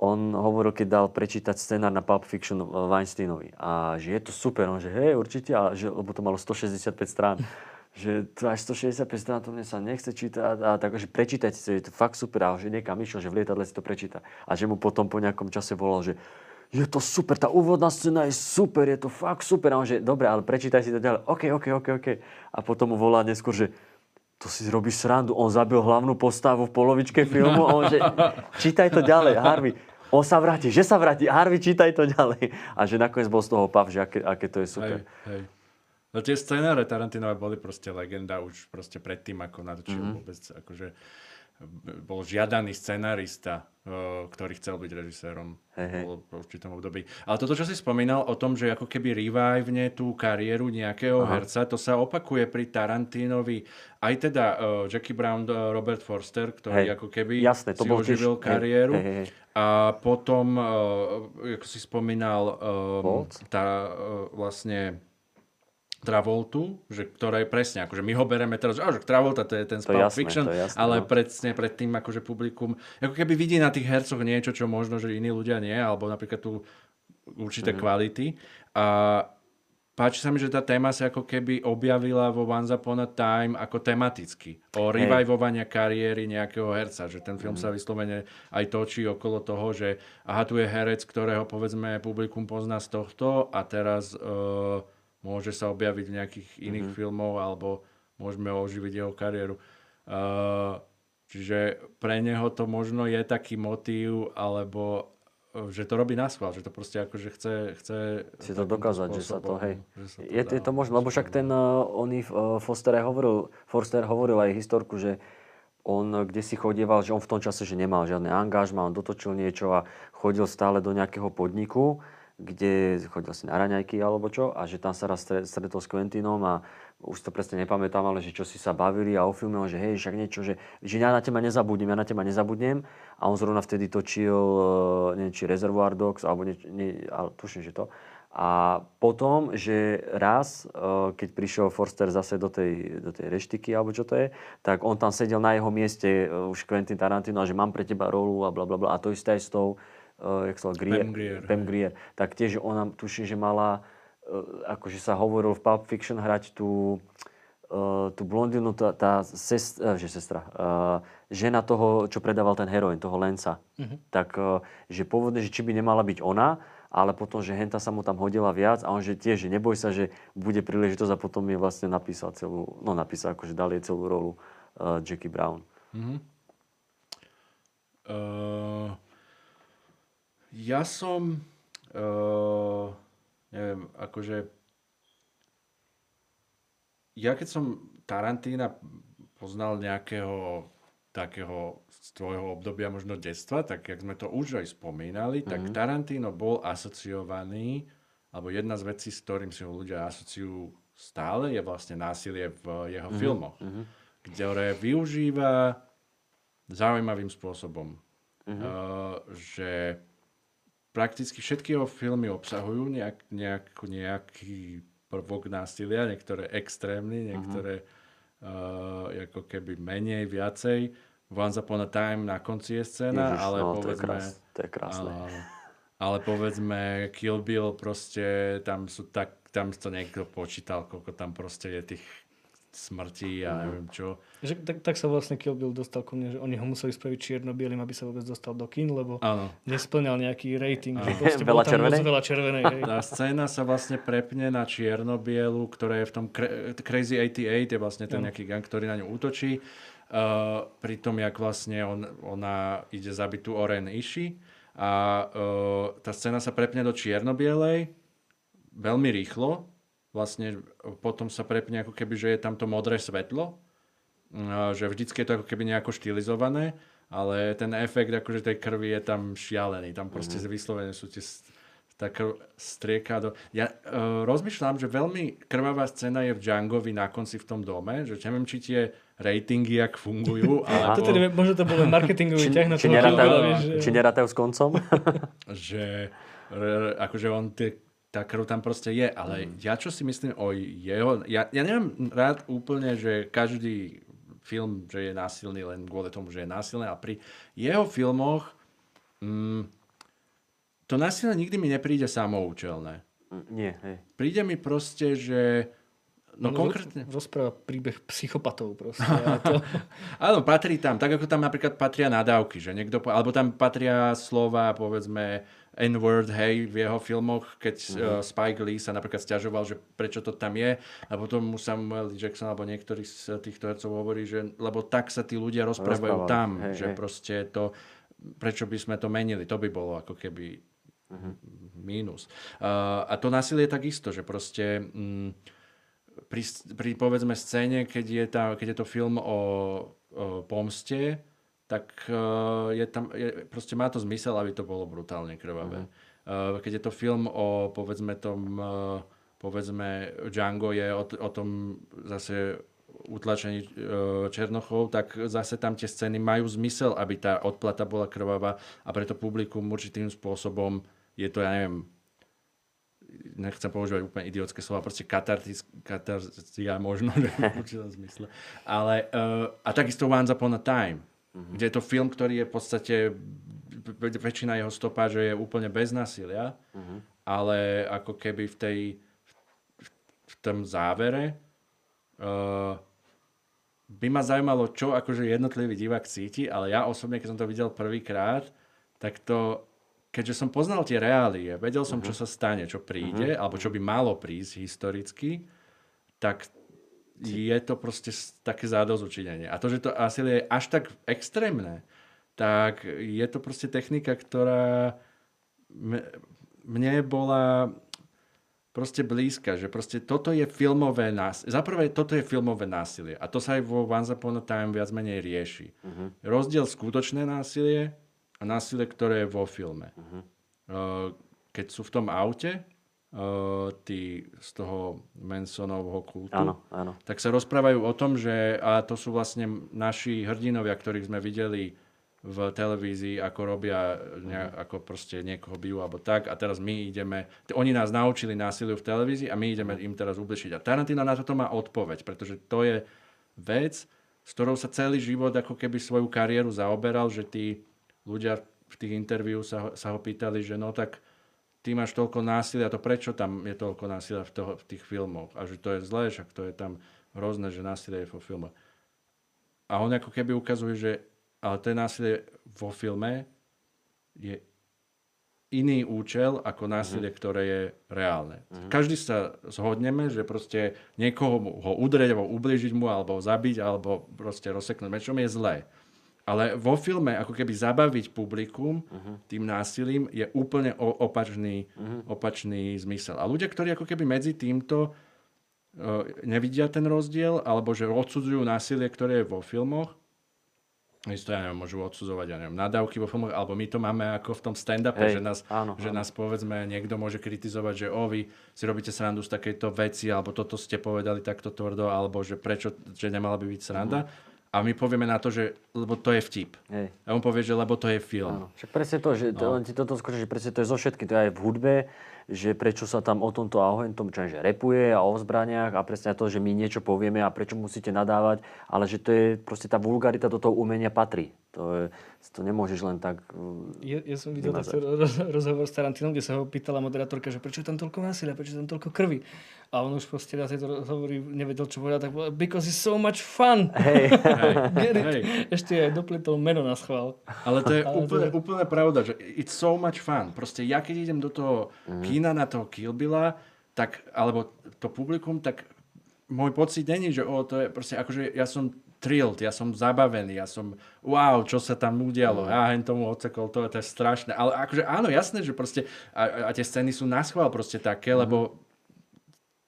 Speaker 1: on hovoril, keď dal prečítať scenár na Pulp Fiction eh, Weinsteinovi. A že je to super, on že hej, určite, a že, lebo to malo 165 strán. že to až 165 strán, to mne sa nechce čítať. A tak, že prečítajte si, je to fakt super. A že niekam išiel, že v lietadle si to prečíta. A že mu potom po nejakom čase volal, že je to super, tá úvodná scéna je super, je to fakt super. A on že, dobre, ale prečítaj si to ďalej. OK, OK, OK, OK. A potom mu volá neskôr, že to si robíš srandu. On zabil hlavnú postavu v polovičke filmu a on že, čítaj to ďalej, Harvey. On sa vráti, že sa vráti, Harvey, čítaj to ďalej. A že nakoniec bol z toho pav, že aké, aké to je super.
Speaker 3: Hej, hej. No tie scenáre Tarantinové boli proste legenda už proste predtým, ako natočil mm-hmm. vôbec, akože bol žiadaný scenárista, ktorý chcel byť režisérom
Speaker 1: hej.
Speaker 3: bol v určitom období. Ale toto, čo si spomínal o tom, že ako keby revivene tú kariéru nejakého Aha. herca, to sa opakuje pri Tarantinovi. Aj teda uh, Jackie Brown, uh, Robert Forster, ktorý
Speaker 1: Hej.
Speaker 3: ako keby
Speaker 1: Jasné, to
Speaker 3: si
Speaker 1: bol tiež-
Speaker 3: oživil
Speaker 1: hej,
Speaker 3: kariéru.
Speaker 1: hej, hej.
Speaker 3: A potom, uh, ako si spomínal, um, tá uh, vlastne Travoltu, že ktorá je presne, akože my ho bereme teraz, že, Travolta to je ten z Pulp
Speaker 1: jasné,
Speaker 3: Fiction,
Speaker 1: jasné,
Speaker 3: ale
Speaker 1: no.
Speaker 3: presne pred tým akože publikum, ako keby vidí na tých hercoch niečo, čo možno, že iní ľudia nie, alebo napríklad tu určité
Speaker 1: Mhm.
Speaker 3: kvality. A páči sa mi, že tá téma sa ako keby objavila vo Once Upon a Time ako tematicky. O revivovania kariéry nejakého herca. Že ten film
Speaker 1: Mhm.
Speaker 3: sa vyslovene aj točí okolo toho, že aha, tu je herec, ktorého povedzme publikum pozná z tohto a teraz uh, môže sa objaviť v nejakých iných
Speaker 1: Mhm.
Speaker 3: filmov alebo môžeme oživiť jeho kariéru. Uh, čiže pre neho to možno je taký motív, alebo uh, že to robí na schvál, že to proste akože chce, chce
Speaker 1: Si to dokázať, že sa to,
Speaker 3: spôsobom,
Speaker 1: hej.
Speaker 3: sa
Speaker 1: Je,
Speaker 3: dá
Speaker 1: je to možno, lebo však ten uh, oný uh, Foster hovoril, Forster hovoril aj historku, že on kde si chodieval, že on v tom čase, že nemal žiadne angažma, on dotočil niečo a chodil stále do nejakého podniku, kde chodil si na raňajky alebo čo a že tam sa raz stre- stretol s Quentinom a už to presne nepamätám, ale že čo si sa bavili a o filme, že hej, však niečo, že, že ja na teba nezabudnem, ja na teba nezabudnem a on zrovna vtedy točil, uh, neviem, či Reservoir Dogs, alebo nieč, nie, ale tuším, že to. A potom, že raz, uh, keď prišiel Forster zase do tej, do tej reštiky, alebo čo to je, tak on tam sedel na jeho mieste, uh, už Quentin Tarantino, a že mám pre teba rolu a bla bla bla. A to isté aj s tou, jak sa Grier,
Speaker 3: Pam Grier,
Speaker 1: Pam Grier. Tak tiež ona, tuším, že mala, uh, akože sa hovoril v Pulp Fiction hrať tú, uh, tú blondinu, tá, tá sest, uh, že sestra, žena toho, čo predával ten heroin, toho Lenca. Tak, uh, že pôvodne, že či by nemala byť ona, ale potom, že henta sa mu tam hodila viac a on že tiež, že neboj sa, že bude príležitosť a potom je vlastne napísal celú, no napísal, akože dal jej celú rolu uh, Jackie Brown.
Speaker 3: Uh, ja som, uh, neviem, akože, ja keď som Tarantína poznal nejakého takého z tvojho obdobia možno detstva, tak jak sme to už aj spomínali, tak Tarantino bol asociovaný, alebo jedna z vecí, s ktorým si ho ľudia asociujú stále, je vlastne násilie v jeho filmoch, ktoré využíva zaujímavým spôsobom. Uh, že prakticky všetky jeho filmy obsahujú nejak, nejakú, nejaký prvok násilia, niektoré extrémny, niektoré uh, ako keby menej, viacej. Once Upon a Time na konci je scéna,
Speaker 1: Ježiš,
Speaker 3: ale
Speaker 1: no, to je,
Speaker 3: povedzme...
Speaker 1: krás, to je krásne.
Speaker 3: Áno. Ale povedzme Kill Bill proste, tam sú tak, tam to niekto počítal, koľko tam proste je tých smrtí
Speaker 1: Mhm.
Speaker 3: a neviem čo.
Speaker 2: Že, tak, tak sa vlastne Kill Bill dostal ku mne, že oni ho museli spraviť čierno-bielým, aby sa vôbec dostal do kin, lebo
Speaker 3: Áno.
Speaker 2: nesplňal nejaký rating. Že
Speaker 3: Áno.
Speaker 2: proste
Speaker 1: Veľa červenej?
Speaker 2: Veľa červenej. Hej.
Speaker 3: Tá scéna sa vlastne prepne na čierno-bielu, ktorá je v tom Cra- Crazy 88, je vlastne ten
Speaker 2: Áno.
Speaker 3: nejaký gang, ktorý na ňu útočí. Uh, pri tom, jak vlastne on, ona ide zabiť tú Oren Ishi a uh, tá scéna sa prepne do čierno-bielej veľmi rýchlo. Vlastne potom sa prepne ako keby, že je tam to modré svetlo, že vždycky je to ako keby nejako štilizované, ale ten efekt akože tej krvi je tam šialený. Tam proste mm-hmm. vyslovene sú tie krv strieka do... Ja uh, rozmýšľam, že veľmi krvavá scéna je v Djangovi na konci v tom dome, že neviem, či tie ratingy, jak fungujú, alebo
Speaker 2: Toto neviem, možno to bol len marketingový ťah na
Speaker 1: či,
Speaker 2: toho že-
Speaker 1: či nerátajú s koncom?
Speaker 3: že r- akože on tie, tá krv tam proste je, ale
Speaker 1: Mhm.
Speaker 3: ja čo si myslím o jeho, ja, ja nemám rád úplne, že každý film, že je násilný len kvôli tomu, že je násilný a pri jeho filmoch mm, to násilie nikdy mi nepríde samoučelné.
Speaker 1: Mm, Nie, hej.
Speaker 3: Príde mi proste, že No
Speaker 2: On
Speaker 3: konkrétne.
Speaker 2: roz- Rozpráva príbeh psychopatov proste. To,
Speaker 3: Áno, patrí tam, tak ako tam napríklad patria nadávky, že niekto, po- alebo tam patria slova, povedzme, N-word, hej, v jeho filmoch, keď
Speaker 1: Mhm.
Speaker 3: uh, Spike Lee sa napríklad stiažoval, že prečo to tam je a potom mu Samuel. Jackson alebo niektorý z týchto hercov hovorí, že lebo tak sa tí ľudia rozprávajú
Speaker 1: Rozprávali,
Speaker 3: tam,
Speaker 1: hej,
Speaker 3: že
Speaker 1: hej.
Speaker 3: proste to, prečo by sme to menili, to by bolo ako keby
Speaker 1: Mhm.
Speaker 3: mínus. Uh, a to násilie je takisto, že proste mm, pri, pri povedzme scéne, keď je, tá, keď je to film o, o pomste, tak uh, je tam, je, proste má to zmysel, aby to bolo brutálne krvavé. Uh, keď je to film o povedzme tom, uh, povedzme Django je o, o tom zase utlačení Černochov, tak zase tam tie scény majú zmysel, aby tá odplata bola krvavá a preto publikum určitým spôsobom je to, ja neviem, nechcem používať úplne idiotské slova, proste katartis, katarzia možno, že v určitom zmysle. Ale, uh, a takisto Once Upon a Time, mm-hmm. kde je to film, ktorý je v podstate, väčšina jeho stopáže je úplne bez násilia, mm-hmm. ale ako keby v tej, v, tom závere uh, by ma zaujímalo, čo akože jednotlivý divák cíti, ale ja osobne, keď som to videl prvýkrát, tak to, keďže som poznal tie reálie, vedel som, čo sa stane, čo príde, alebo čo by malo prísť historicky, tak je to proste také zádozučinenie. A to, že to asi je až tak extrémne, tak je to proste technika, ktorá mne bola proste blízka, že proste toto je filmové násilie. Zaprvé, toto je filmové násilie a to sa aj vo Once Upon a Time viac menej rieši. Uh-huh. Rozdiel skutočné násilie a násilie, ktoré je vo filme. Uh-huh. Uh, keď sú v tom aute, tí z toho Mansonovho kultu,
Speaker 1: Áno, áno.
Speaker 3: tak sa rozprávajú o tom, že a to sú vlastne naši hrdinovia, ktorých sme videli v televízii, ako robia, ne, ako proste niekoho bijú alebo tak a teraz my ideme, t- oni nás naučili násiliu v televízii a my ideme im teraz ubližiť. A Tarantino na toto má odpoveď, pretože to je vec, s ktorou sa celý život ako keby svoju kariéru zaoberal, že tí ľudia v tých interviu sa, ho- sa ho pýtali, že no tak ty máš toľko násilia, to prečo tam je toľko násilia v, toho, v tých filmoch? A že to je zlé, však to je tam hrozné, že násilie je vo filme. A on ako keby ukazuje, že ale to násilie vo filme je iný účel ako násilie, ktoré je reálne. Každý sa zhodneme, že proste niekoho ho udrieť, alebo ubližiť mu, alebo zabiť, alebo proste rozseknúť mečom je zlé. Ale vo filme ako keby zabaviť publikum tým násilím je úplne opačný, opačný zmysel. A ľudia, ktorí ako keby medzi týmto uh, nevidia ten rozdiel, alebo že odsudzujú násilie, ktoré je vo filmoch, Isto, ja neviem, môžu odsudzovať, ja neviem, nadávky vo filmoch, alebo my to máme ako v tom stand-upe,
Speaker 1: Hej,
Speaker 3: že, nás,
Speaker 1: áno,
Speaker 3: že
Speaker 1: áno.
Speaker 3: nás povedzme, niekto môže kritizovať, že o, vy si robíte srandu z takejto veci, alebo toto ste povedali takto tvrdo, alebo že prečo, že nemala by byť sranda. A my povieme na to, že lebo to je vtip.
Speaker 1: Hej.
Speaker 3: A on povie, že lebo to je film.
Speaker 1: Áno. Však presne to, že to, len ti toto skočí, že presne to je zo všetky, to je aj v hudbe, že prečo sa tam o tomto a o tom, čo je, že repuje a o zbraniach a presne to, že my niečo povieme a prečo musíte nadávať, ale že to je proste tá vulgarita do toho umenia patrí. To, je, to nemôžeš len tak... uh,
Speaker 2: Ja, ja som videl takto roz, rozhovor s Tarantinom, kde sa ho pýtala moderátorka, že prečo je tam toľko násilia, prečo je tam toľko krvi. A on už proste na tejto rozhovory nevedel, čo povedať, tak povedal, because it's so much fun. Get it?
Speaker 3: hej.
Speaker 2: Ešte aj dopletol meno na schvál.
Speaker 3: Ale to je
Speaker 2: Ale to
Speaker 3: úplne,
Speaker 2: je-
Speaker 3: úplne pravda, že it's so much fun. Proste ja keď idem do toho kína na toho Kill Billa, tak, alebo to publikum, tak môj pocit není, že o, to je proste akože ja som thrilled, ja som zabavený, ja som wow, čo sa tam udialo, ja hen tomu odsekol, to, to je strašné. Ale akože áno, jasné, že proste a, a tie scény sú na schvál proste také, lebo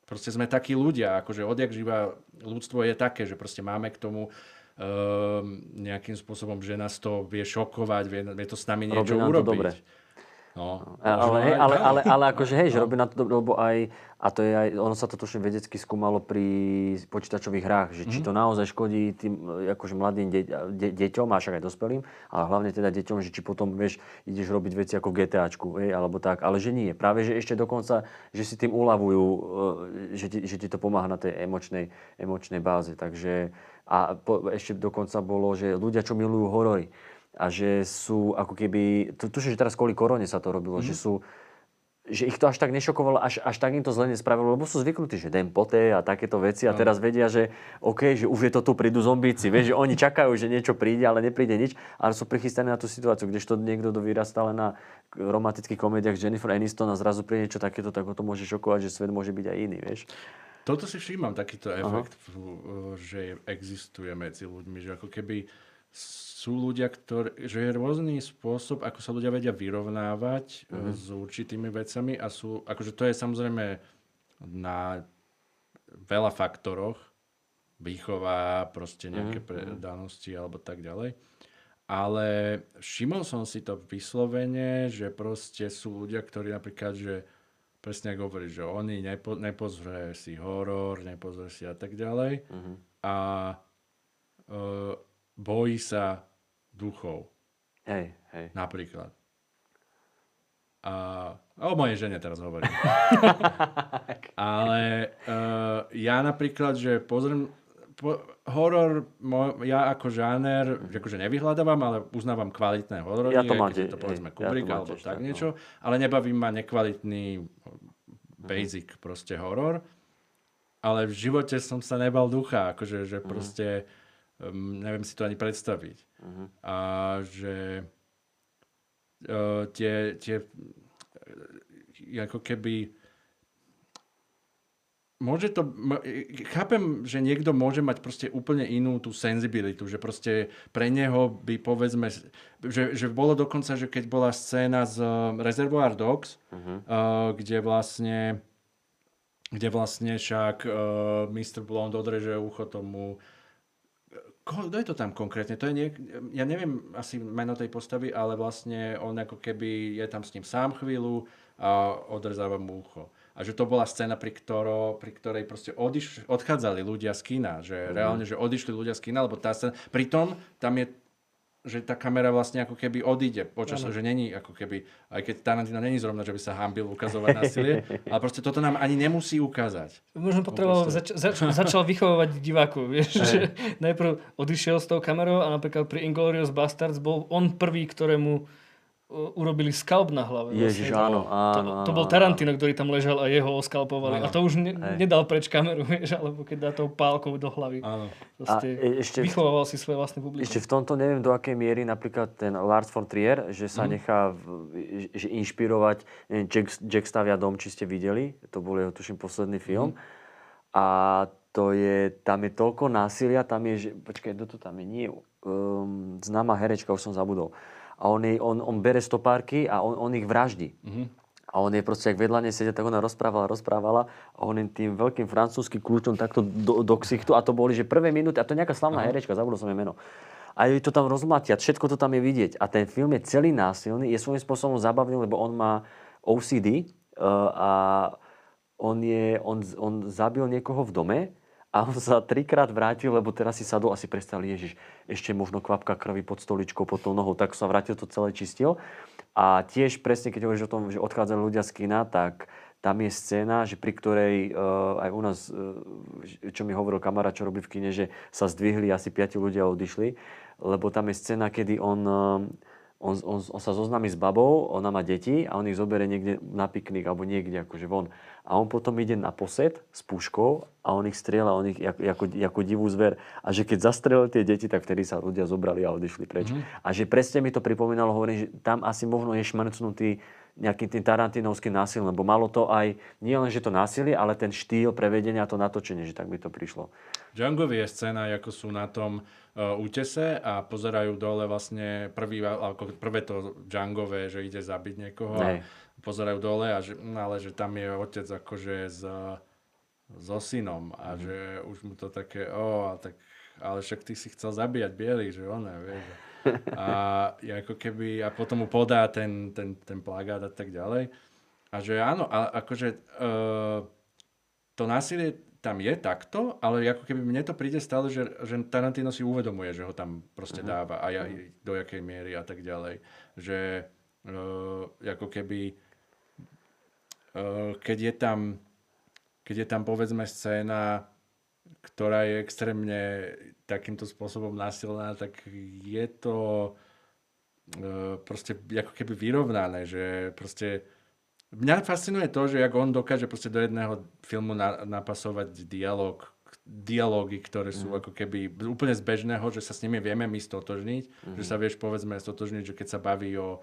Speaker 3: proste sme takí ľudia, akože odjak živa ľudstvo je také, že proste máme k tomu um, nejakým spôsobom, že nás to vie šokovať, vie, vie to s nami
Speaker 1: Robí
Speaker 3: niečo
Speaker 1: to
Speaker 3: urobiť.
Speaker 1: dobre.
Speaker 3: No,
Speaker 1: ale, hej, ale, ale, ale akože hej, že robí na to lebo aj, a to je aj, ono sa to tuším vedecky skúmalo pri počítačových hrách, že či to naozaj škodí tým akože mladým de, de, deťom, a však aj dospelým, ale hlavne teda deťom, že či potom, vieš, ideš robiť veci ako v GTAčku, hej, alebo tak, ale že nie. Práve, že ešte dokonca, že si tým uľavujú, e, že ti, že ti to pomáha na tej emočnej, emočnej báze, takže a po, ešte dokonca bolo, že ľudia, čo milujú horory, a že sú ako keby, tu- tuším, že teraz kvôli korone sa to robilo,
Speaker 3: Mhm.
Speaker 1: že sú že ich to až tak nešokovalo, až, až tak im to zle nespravilo, lebo sú zvyknutí, že den poté a takéto veci a teraz vedia, že OK, že už je to tu, prídu zombíci, vieš, že oni čakajú, že niečo príde, ale nepríde nič, ale sú prichystaní na tú situáciu, kdežto niekto, kto vyrastá len na romantických komédiách Jennifer Aniston a zrazu príde niečo takéto, tak ho to môže šokovať, že svet môže byť aj iný, vieš.
Speaker 3: Toto si všímam, takýto efekt, Aha. že existuje medzi ľuďmi, že ako keby sú ľudia, ktorí, že je rôzny spôsob, ako sa ľudia vedia vyrovnávať mm. s určitými vecami a sú, akože to je samozrejme na veľa faktoroch, výchova, proste nejaké mm. predanosti alebo tak ďalej. Ale všimol som si to vyslovene, že proste sú ľudia, ktorí napríklad, že presne ako hovorí, že oni nepo, nepozrie si horor, nepozrie si a tak ďalej. Mm. A uh, bojí sa duchov.
Speaker 1: Hej, hej.
Speaker 3: Napríklad. A o mojej žene teraz hovorím. Ale uh, ja napríklad, že pozriem po, horor, mo, ja ako žáner, že akože nevyhľadávam, ale uznávam kvalitné horory.
Speaker 1: Ja to mám,
Speaker 3: to povedzme Kubrick ja alebo tak, tak niečo, no. ale nebavím ma nekvalitný basic mm-hmm. proste horor. Ale v živote som sa nebal ducha, akože že mm-hmm. proste um, neviem si to ani predstaviť. Uh-huh. A že uh, tie, tie ako keby môže to, chápem, že niekto môže mať proste úplne inú tú senzibilitu, že proste pre neho by povedzme, že, že bolo dokonca, že keď bola scéna z Reservoir Dogs, uh-huh. uh, kde vlastne kde vlastne však uh, Mr. Blonde odreže ucho tomu kto je to tam konkrétne? To je niek- ja neviem asi meno tej postavy, ale vlastne on ako keby je tam s ním sám chvíľu a odrzáva mu ucho. A že to bola scéna, pri, ktoro, pri ktorej proste odiš, odchádzali ľudia z kina. Že mm. reálne, že odišli ľudia z kina, lebo tá scéna... Pritom tam je že tá kamera vlastne ako keby odíde počas, ano. že není ako keby, aj keď Tarantino není zrovna, že by sa hambil ukazovať násilie, ale proste toto nám ani nemusí ukázať.
Speaker 2: Možno potreboval, zač- zač- začal vychovávať divákov, vieš, že najprv odišiel s tou kamerou a napríklad pri Inglourious Bastards bol on prvý, ktorému urobili skalp na hlave.
Speaker 1: Ježiš, vlastne. áno, áno,
Speaker 2: to, to bol Tarantino, ktorý tam ležal a jeho oskalpovali. Áno. A to už ne, nedal preč kameru, vieš, alebo keď dá tou pálkou do hlavy. Áno. Proste a e, ešte, vychovával si svoje vlastné publikum.
Speaker 1: Ešte v tomto neviem, do akej miery napríklad ten Lars von Trier, že sa mm. nechá že inšpirovať, neviem, Jack, Jack stavia dom, či ste videli, to bol jeho, tuším, posledný film. Mm. A to je, tam je toľko násilia, tam je, že, počkaj, kto to tam je, nie, um, známa herečka, už som zabudol a on, jej, on, on bere stopárky a on, on ich vraždí. Mm-hmm. A on je proste, ak vedľa nej sedia, tak ona rozprávala, rozprávala a on im tým veľkým francúzským kľúčom takto do, do ksichtu a to boli, že prvé minúty, a to je nejaká slavná uh-huh. herečka, zabudol som jej meno. A jej to tam rozmlatia, všetko to tam je vidieť. A ten film je celý násilný, je svojím spôsobom zábavný, lebo on má OCD uh, a on, je, on, on zabil niekoho v dome a on sa trikrát vrátil, lebo teraz si sadol a si predstavil, Ježiš, ešte možno kvapka krvi pod stoličkou, pod tou nohou, tak sa vrátil, to celé čistil. A tiež presne, keď hovoríš o tom, že odchádzali ľudia z kina, tak tam je scéna, že pri ktorej uh, aj u nás, uh, čo mi hovoril kamarát, čo robí v kine, že sa zdvihli, asi piati ľudia odišli, lebo tam je scéna, kedy on, uh, on, on, on sa zoznámi s babou, ona má deti a on ich zoberie niekde na piknik alebo niekde akože von a on potom ide na posed s puškou a on ich strieľa, on ich ako, ako, divú zver. A že keď zastrelil tie deti, tak vtedy sa ľudia zobrali a odišli preč. Mm-hmm. A že presne mi to pripomínalo, hovorím, že tam asi možno je šmrcnutý nejakým tým tarantinovským násilím, lebo malo to aj, nie len, že to násilie, ale ten štýl prevedenia, to natočenie, že tak by to prišlo.
Speaker 3: Djangovi je scéna, ako sú na tom uh, útese a pozerajú dole vlastne prvý, ako prvé to Djangové, že ide zabiť niekoho. Nej. A pozerajú dole, a že, no ale že tam je otec akože s, so synom a mm. že už mu to také, o, a tak, ale však ty si chcel zabíjať biely, že ona, vieš. A je ako keby, a potom mu podá ten, ten, ten plagát a tak ďalej. A že áno, a akože uh, to násilie tam je takto, ale ako keby mne to príde stále, že, že Tarantino si uvedomuje, že ho tam proste uh-huh. dáva a ja, do jakej miery a tak ďalej. Že uh, ako keby keď je tam, keď je tam povedzme scéna, ktorá je extrémne takýmto spôsobom násilná, tak je to eh, proste ako keby vyrovnané, že proste Mňa fascinuje to, že jak on dokáže proste do jedného filmu na, napasovať dialog, dialógy, ktoré sú
Speaker 1: Mhm.
Speaker 3: ako keby úplne z bežného, že sa s nimi vieme my stotožniť,
Speaker 1: Mhm.
Speaker 3: že sa vieš povedzme stotožniť, že keď sa baví o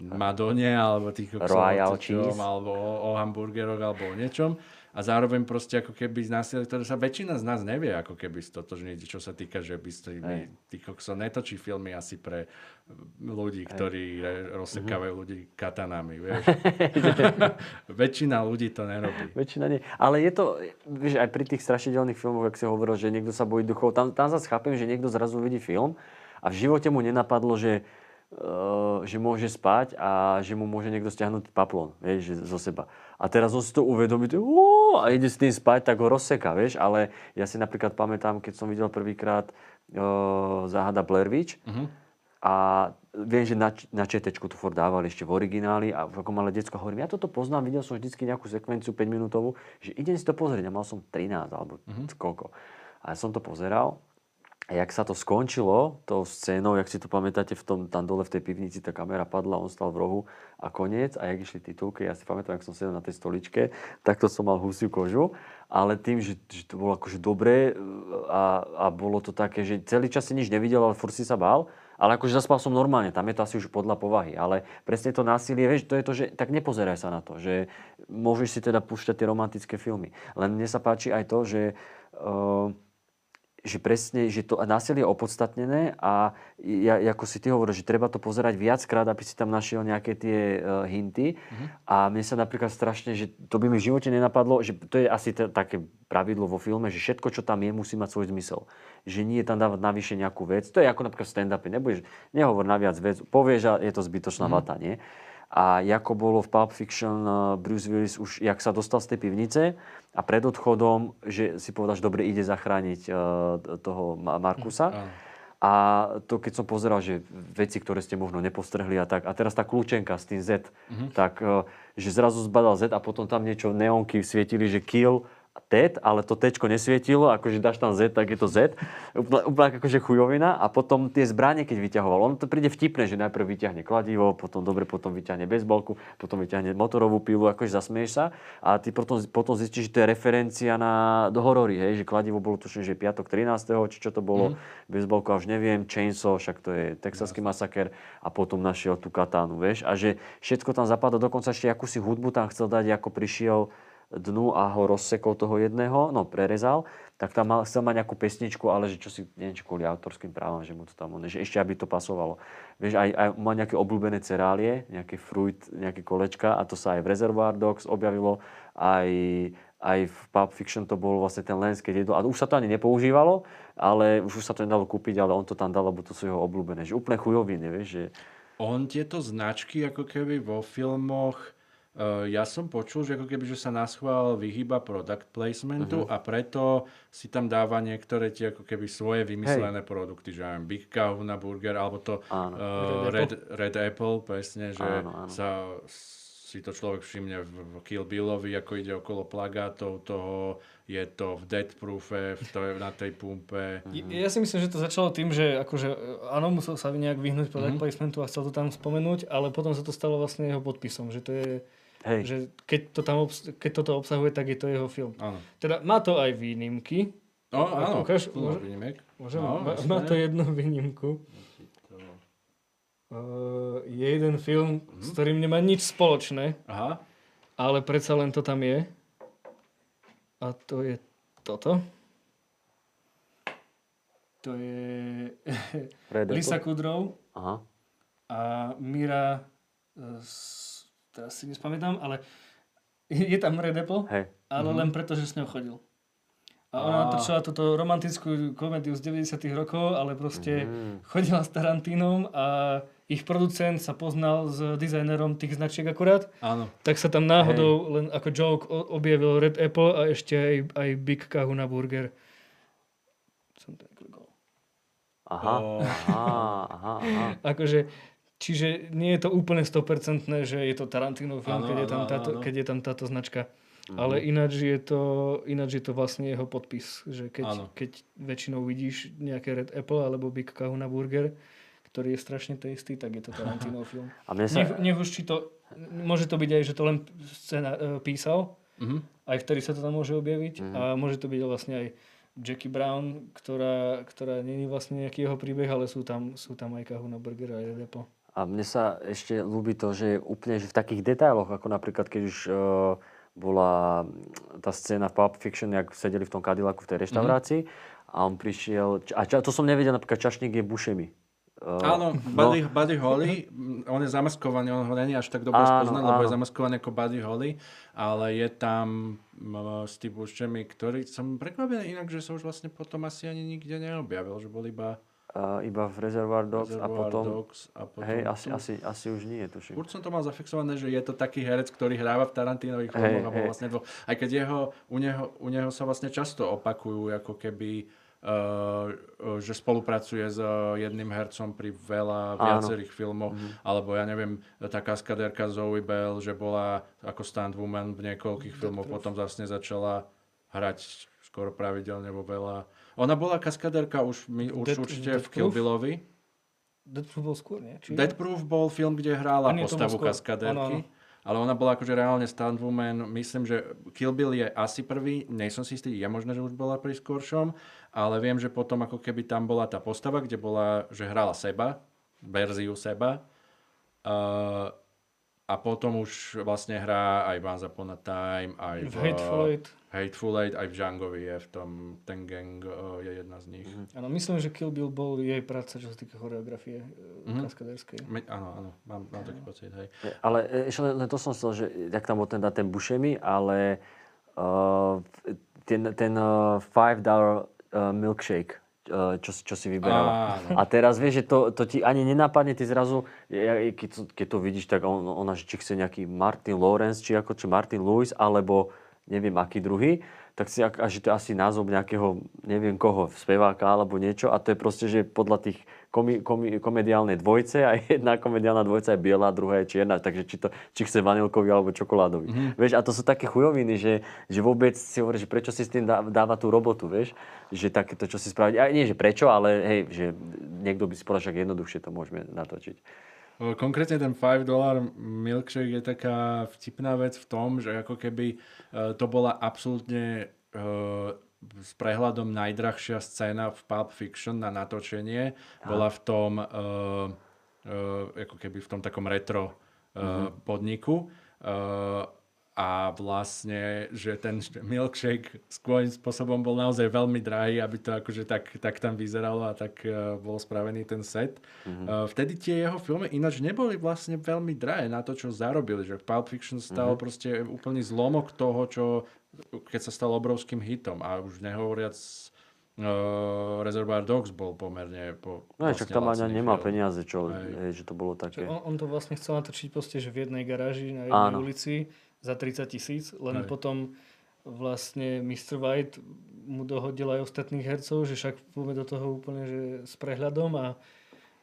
Speaker 3: Madone alebo tých
Speaker 1: Royal cheese.
Speaker 3: alebo o, o hamburgeroch alebo o niečom a zároveň proste ako keby z násilia, ktoré sa väčšina z nás nevie ako keby stotožniť, čo sa týka, že by ste, tí kokso netočí filmy asi pre ľudí, ktorí re- rozsekávajú ľudí katanami, vieš. Väčšina ľudí to nerobí.
Speaker 1: Väčšina nie. Ale je to, vieš, aj pri tých strašidelných filmoch, ak si hovoril, že niekto sa bojí duchov, tam, tam zase chápem, že niekto zrazu vidí film a v živote mu nenapadlo, že, že môže spať a že mu môže niekto stiahnuť paplón, vieš, zo seba. A teraz on si to uvedomí, "Ó", a ide s tým spať, tak ho rozseká, vieš. Ale ja si napríklad pamätám, keď som videl prvýkrát uh, Záhada Blair Witch, a viem, že na, na ČT to furt dávali ešte v origináli a ako malé decko hovorím, ja toto poznám, videl som vždycky nejakú sekvenciu 5 minútovú, že idem si to pozrieť a mal som 13 alebo mm-hmm. koľko. A ja som to pozeral a jak sa to skončilo, tou scénou, jak si to pamätáte, v tom, tam dole v tej pivnici tá kamera padla, on stal v rohu a koniec a jak išli titulky, ja si pamätám, jak som sedel na tej stoličke, takto som mal husiu kožu, ale tým, že, že to bolo akože dobré a, a bolo to také, že celý čas si nič nevidel, ale furt si sa bál, ale akože zaspal som normálne, tam je to asi už podľa povahy, ale presne to násilie, vieš, to je to, že tak nepozeraj sa na to, že môžeš si teda púšťať tie romantické filmy. Len mne sa páči aj to, že uh, že presne, že to násilie je opodstatnené a ja, ako si ty hovoríš, že treba to pozerať viackrát, aby si tam našiel nejaké tie uh, hinty.
Speaker 3: Mhm.
Speaker 1: A mne sa napríklad strašne, že to by mi v živote nenapadlo, že to je asi t- také pravidlo vo filme, že všetko, čo tam je, musí mať svoj zmysel. Že nie je tam dávať navyše nejakú vec. To je ako napríklad v stand-upe. Nebudeš, nehovor naviac vec, povieš a je to zbytočná
Speaker 3: Mhm.
Speaker 1: vata, nie? A ako bolo v Pulp Fiction, uh, Bruce Willis už, jak sa dostal z tej pivnice a pred odchodom, že si povedal, že dobre, ide zachrániť uh, toho Ma- Markusa.
Speaker 3: Áno.
Speaker 1: A to keď som pozeral, že veci, ktoré ste možno nepostrehli a tak. A teraz tá kľúčenka s tým Z, tak uh, že zrazu zbadal Z a potom tam niečo neonky svietili, že kill TED, ale to Tčko nesvietilo, akože dáš tam Z, tak je to Z. Úplne, úplne akože chujovina. A potom tie zbranie, keď vyťahoval, ono to príde vtipné, že najprv vyťahne kladivo, potom dobre, potom vyťahne bezbolku, potom vyťahne motorovú pilu, akože zasmieš sa. A ty potom, potom zistíš, že to je referencia na do horory, hej, že kladivo bolo tuším, že piatok 13. či čo to bolo, mm. bezbolku, už neviem, Chainsaw, však to je texaský masaker a potom našiel tú katánu, vieš. A že všetko tam zapadá, dokonca ešte akúsi hudbu tam chcel dať, ako prišiel dnu a ho rozsekol toho jedného, no prerezal, tak tam mal, chcel mať nejakú pesničku, ale že čo si, neviem, či kvôli autorským právam, že mu to tam, že ešte aby to pasovalo. Vieš, aj, aj má nejaké obľúbené cerálie, nejaké fruit, nejaké kolečka a to sa aj v Reservoir Dogs objavilo, aj, aj v Pulp Fiction to bol vlastne ten lens, keď jedol, a už sa to ani nepoužívalo, ale už sa to nedalo kúpiť, ale on to tam dal, lebo to sú jeho obľúbené, že úplne chujoviny, vieš, že
Speaker 3: On tieto značky ako keby vo filmoch Uh, ja som počul, že ako keby že sa na schvál vyhýba product placementu uh-huh. a preto si tam dáva niektoré tie ako keby svoje vymyslené Hej. produkty, že aj Big Kahuna Burger, alebo to
Speaker 1: Áno.
Speaker 3: uh, Red, Red Apple, presne, že
Speaker 1: Áno, áno.
Speaker 3: sa si to človek všimne v, v Kill Billovi, ako ide okolo plagátov toho, je to v Dead Proofe, v to, na tej pumpe.
Speaker 2: Ja si myslím, že to začalo tým, že akože, e, áno, musel sa nejak vyhnúť product mm-hmm. placementu a chcel to tam spomenúť, ale potom sa to stalo vlastne jeho podpisom, že to je,
Speaker 1: hej,
Speaker 2: že keď, to tam obs- keď toto obsahuje, tak je to jeho film.
Speaker 3: Áno.
Speaker 2: Teda má to aj výnimky.
Speaker 3: No, áno,
Speaker 2: Ukáž, môže-
Speaker 3: výnimek.
Speaker 2: Môžem,
Speaker 3: No,
Speaker 2: má, má to jednu výnimku. Uh, je jeden film,
Speaker 3: Mhm.
Speaker 2: s ktorým nemá nič spoločné,
Speaker 3: Aha,
Speaker 2: ale predsa len to tam je. A to je toto. To je. Lisa Kudrow
Speaker 1: Aha.
Speaker 2: a Mira, s- teraz si nespamätám, ale je tam Red Apple,
Speaker 1: Hej.
Speaker 2: ale len preto, že s ňou chodil. A ona
Speaker 3: Á.
Speaker 2: natočila túto romantickú komédiu z 90 rokov, ale proste
Speaker 1: Mhm.
Speaker 2: chodila s Tarantínom a ich producent sa poznal s dizajnerom tých značiek akurát,
Speaker 3: áno.
Speaker 2: tak sa tam náhodou len ako joke objavil Red Apple a ešte aj, aj Big Kahuna Burger. Som neklikol.
Speaker 1: Aha,
Speaker 3: O.
Speaker 1: aha, aha, aha.
Speaker 2: Akože, čiže nie je to úplne 100% že je to Tarantino film,
Speaker 3: Áno,
Speaker 2: keď, je tam
Speaker 3: áno,
Speaker 2: táto,
Speaker 3: áno.
Speaker 2: keď je tam táto značka.
Speaker 1: Mhm.
Speaker 2: Ale ináč je, to, ináč je to vlastne jeho podpis, že keď,
Speaker 3: Áno.
Speaker 2: keď väčšinou vidíš nejaké Red Apple alebo Big Kahuna Burger, ktorý je strašne tasty, tak je to Tarantino film.
Speaker 1: A mne sa...
Speaker 2: Nech, nech už či to Môže to byť aj, že to len scéna, e, písal,
Speaker 3: Mhm.
Speaker 2: aj vtedy sa to tam môže objaviť.
Speaker 1: Mhm.
Speaker 2: A môže to byť vlastne aj Jackie Brown, ktorá, ktorá není vlastne nejaký jeho príbeh, ale sú tam, sú tam aj Kahuna Burger a aj Depo.
Speaker 1: A mne sa ešte ľúbi to, že je úplne že v takých detailoch, ako napríklad keď už uh, bola tá scéna v Pulp Fiction, jak sedeli v tom Cadillacu v tej reštaurácii a on prišiel, a ča, to som nevedel, napríklad čašník je Buscemi. Uh,
Speaker 3: Áno, Buddy, Buddy Holly, mm, on je zamaskovaný, on ho není až tak dobre spoznať, lebo je zamaskovaný ako Buddy Holly, ale je tam mm, Steve Buscemi, ktorý som prekvapený inak, že sa už vlastne potom asi ani nikde neobjavil, že bol iba
Speaker 1: uh, iba v Reservoir Dogs a
Speaker 3: Reservoir
Speaker 1: potom...
Speaker 3: Dogs a potom
Speaker 1: Hej, asi,
Speaker 3: tu.
Speaker 1: asi, asi už nie, tuším.
Speaker 3: Furt som to mal zafixované, že je to taký herec, ktorý hráva v Tarantinových
Speaker 1: Hej,
Speaker 3: filmoch a
Speaker 1: hej.
Speaker 3: vlastne dvo... Aj keď jeho, u, neho, u neho sa vlastne často opakujú, ako keby uh, že spolupracuje s uh, jedným hercom pri veľa
Speaker 1: Áno.
Speaker 3: viacerých filmoch, alebo ja neviem, tá kaskadérka Zoe Bell, že bola ako stunt woman v niekoľkých filmoch, potom vlastne začala hrať skoro pravidelne vo veľa. Ona bola kaskadérka už, už
Speaker 2: Dead-
Speaker 3: určite v
Speaker 2: Death
Speaker 3: Kill? Billovi.
Speaker 2: Deadpool bol skôr, nie? Či...
Speaker 3: Dead Proof bol film, kde hrála
Speaker 2: nie,
Speaker 3: postavu kaskadérky.
Speaker 2: Áno,
Speaker 3: Ale ona bola akože reálne stuntwoman. Myslím, že Kill Bill je asi prvý. Nie som si istý, je možné, že už bola pri skôršom. Ale viem, že potom ako keby tam bola tá postava, kde bola, že hrala seba, verziu seba. Uh, a potom už vlastne hrá aj Once Upon a Time, aj
Speaker 2: V Hateful Eight.
Speaker 3: Hateful Eight, aj v Djangovi je v tom, ten gang uh, je jedna z nich.
Speaker 2: Áno, myslím, že Kill Bill bol jej práca, čo sa týka choreografie mm-hmm.
Speaker 3: Mhm.
Speaker 2: kaskadérskej.
Speaker 3: Áno, áno, mám, mám taký pocit, hej.
Speaker 1: Ale e, ešte len, len to som chcel, že jak tam bol ten, ten Buscemi, ale uh, ten, ten uh, $5 uh, milkshake, čo, si- čo si vyberala.
Speaker 3: Áno.
Speaker 1: A teraz vieš, že to, to ti ani nenapadne, ty zrazu, keď, to, keď to vidíš, tak on, ona, že či chce nejaký Martin Lawrence, či ako, či Martin Lewis, alebo neviem aký druhý, tak si, ak- a že to asi názov nejakého, neviem koho, speváka alebo niečo a to je proste, že podľa tých komi, komi, komediálnej dvojce a jedna komediálna dvojca je biela, druhá je čierna, takže či, to, či chce vanilkový alebo čokoládový. Mm-hmm. Vieš, a to sú také chujoviny, že, že vôbec si hovoríš, že prečo si s tým dá, dáva tú robotu, vieš, že takéto, čo si spraviť, a nie, že prečo, ale hej, že niekto by si povedal, že jednoduchšie to môžeme natočiť.
Speaker 3: Konkrétne ten 5 dollar milkshake je taká vtipná vec v tom, že ako keby e, to bola absolútne e, s prehľadom najdrahšia scéna v Pulp Fiction na natočenie. Bola v tom e, ako keby v tom takom retro e, podniku. A vlastne, že ten milkshake skôr spôsobom bol naozaj veľmi drahý, aby to akože tak, tak tam vyzeralo a tak uh, bol spravený ten set. Mm-hmm. Uh, vtedy tie jeho filmy ináč neboli vlastne veľmi drahé na to, čo zarobili. Že Pulp Fiction stal mm-hmm. proste úplný zlomok toho, čo keď sa stal obrovským hitom. A už nehovoriac uh, Reservoir Dogs bol pomerne po,
Speaker 1: No však tam ani nemal
Speaker 3: film.
Speaker 1: peniaze, čo,
Speaker 3: Hej.
Speaker 1: hej, že to bolo také.
Speaker 2: On, on to vlastne chcel natočiť proste, že v jednej garáži na jednej
Speaker 1: Áno.
Speaker 2: ulici za 30 tisíc, len
Speaker 3: Hej.
Speaker 2: potom vlastne Mr. White mu dohodil aj ostatných hercov, že však poďme do toho úplne že s prehľadom a,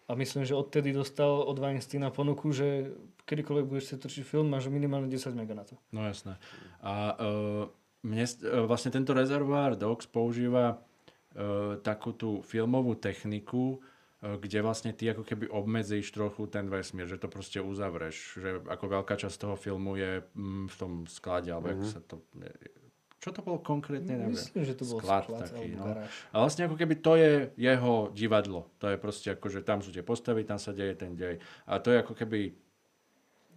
Speaker 2: a myslím, že odtedy dostal od Weinsteina ponuku, že kedykoľvek budeš chcieť točiť film, máš minimálne 10 mega na to.
Speaker 3: No jasné. A uh, mne, uh, vlastne tento Reservoir Dogs používa uh, takú tú filmovú techniku, kde vlastne ty ako keby obmedzíš trochu ten vesmír, že to proste uzavreš. Že ako veľká časť toho filmu je mm, v tom sklade, alebo mm-hmm. sa to... Čo to bolo konkrétne? Neviem.
Speaker 2: Myslím, že to bol
Speaker 3: Sklad
Speaker 2: sklad,
Speaker 3: taký, no.
Speaker 2: garáž.
Speaker 3: A vlastne ako keby to je jeho divadlo. To je proste ako, že tam sú tie postavy, tam sa deje ten dej. A to je ako keby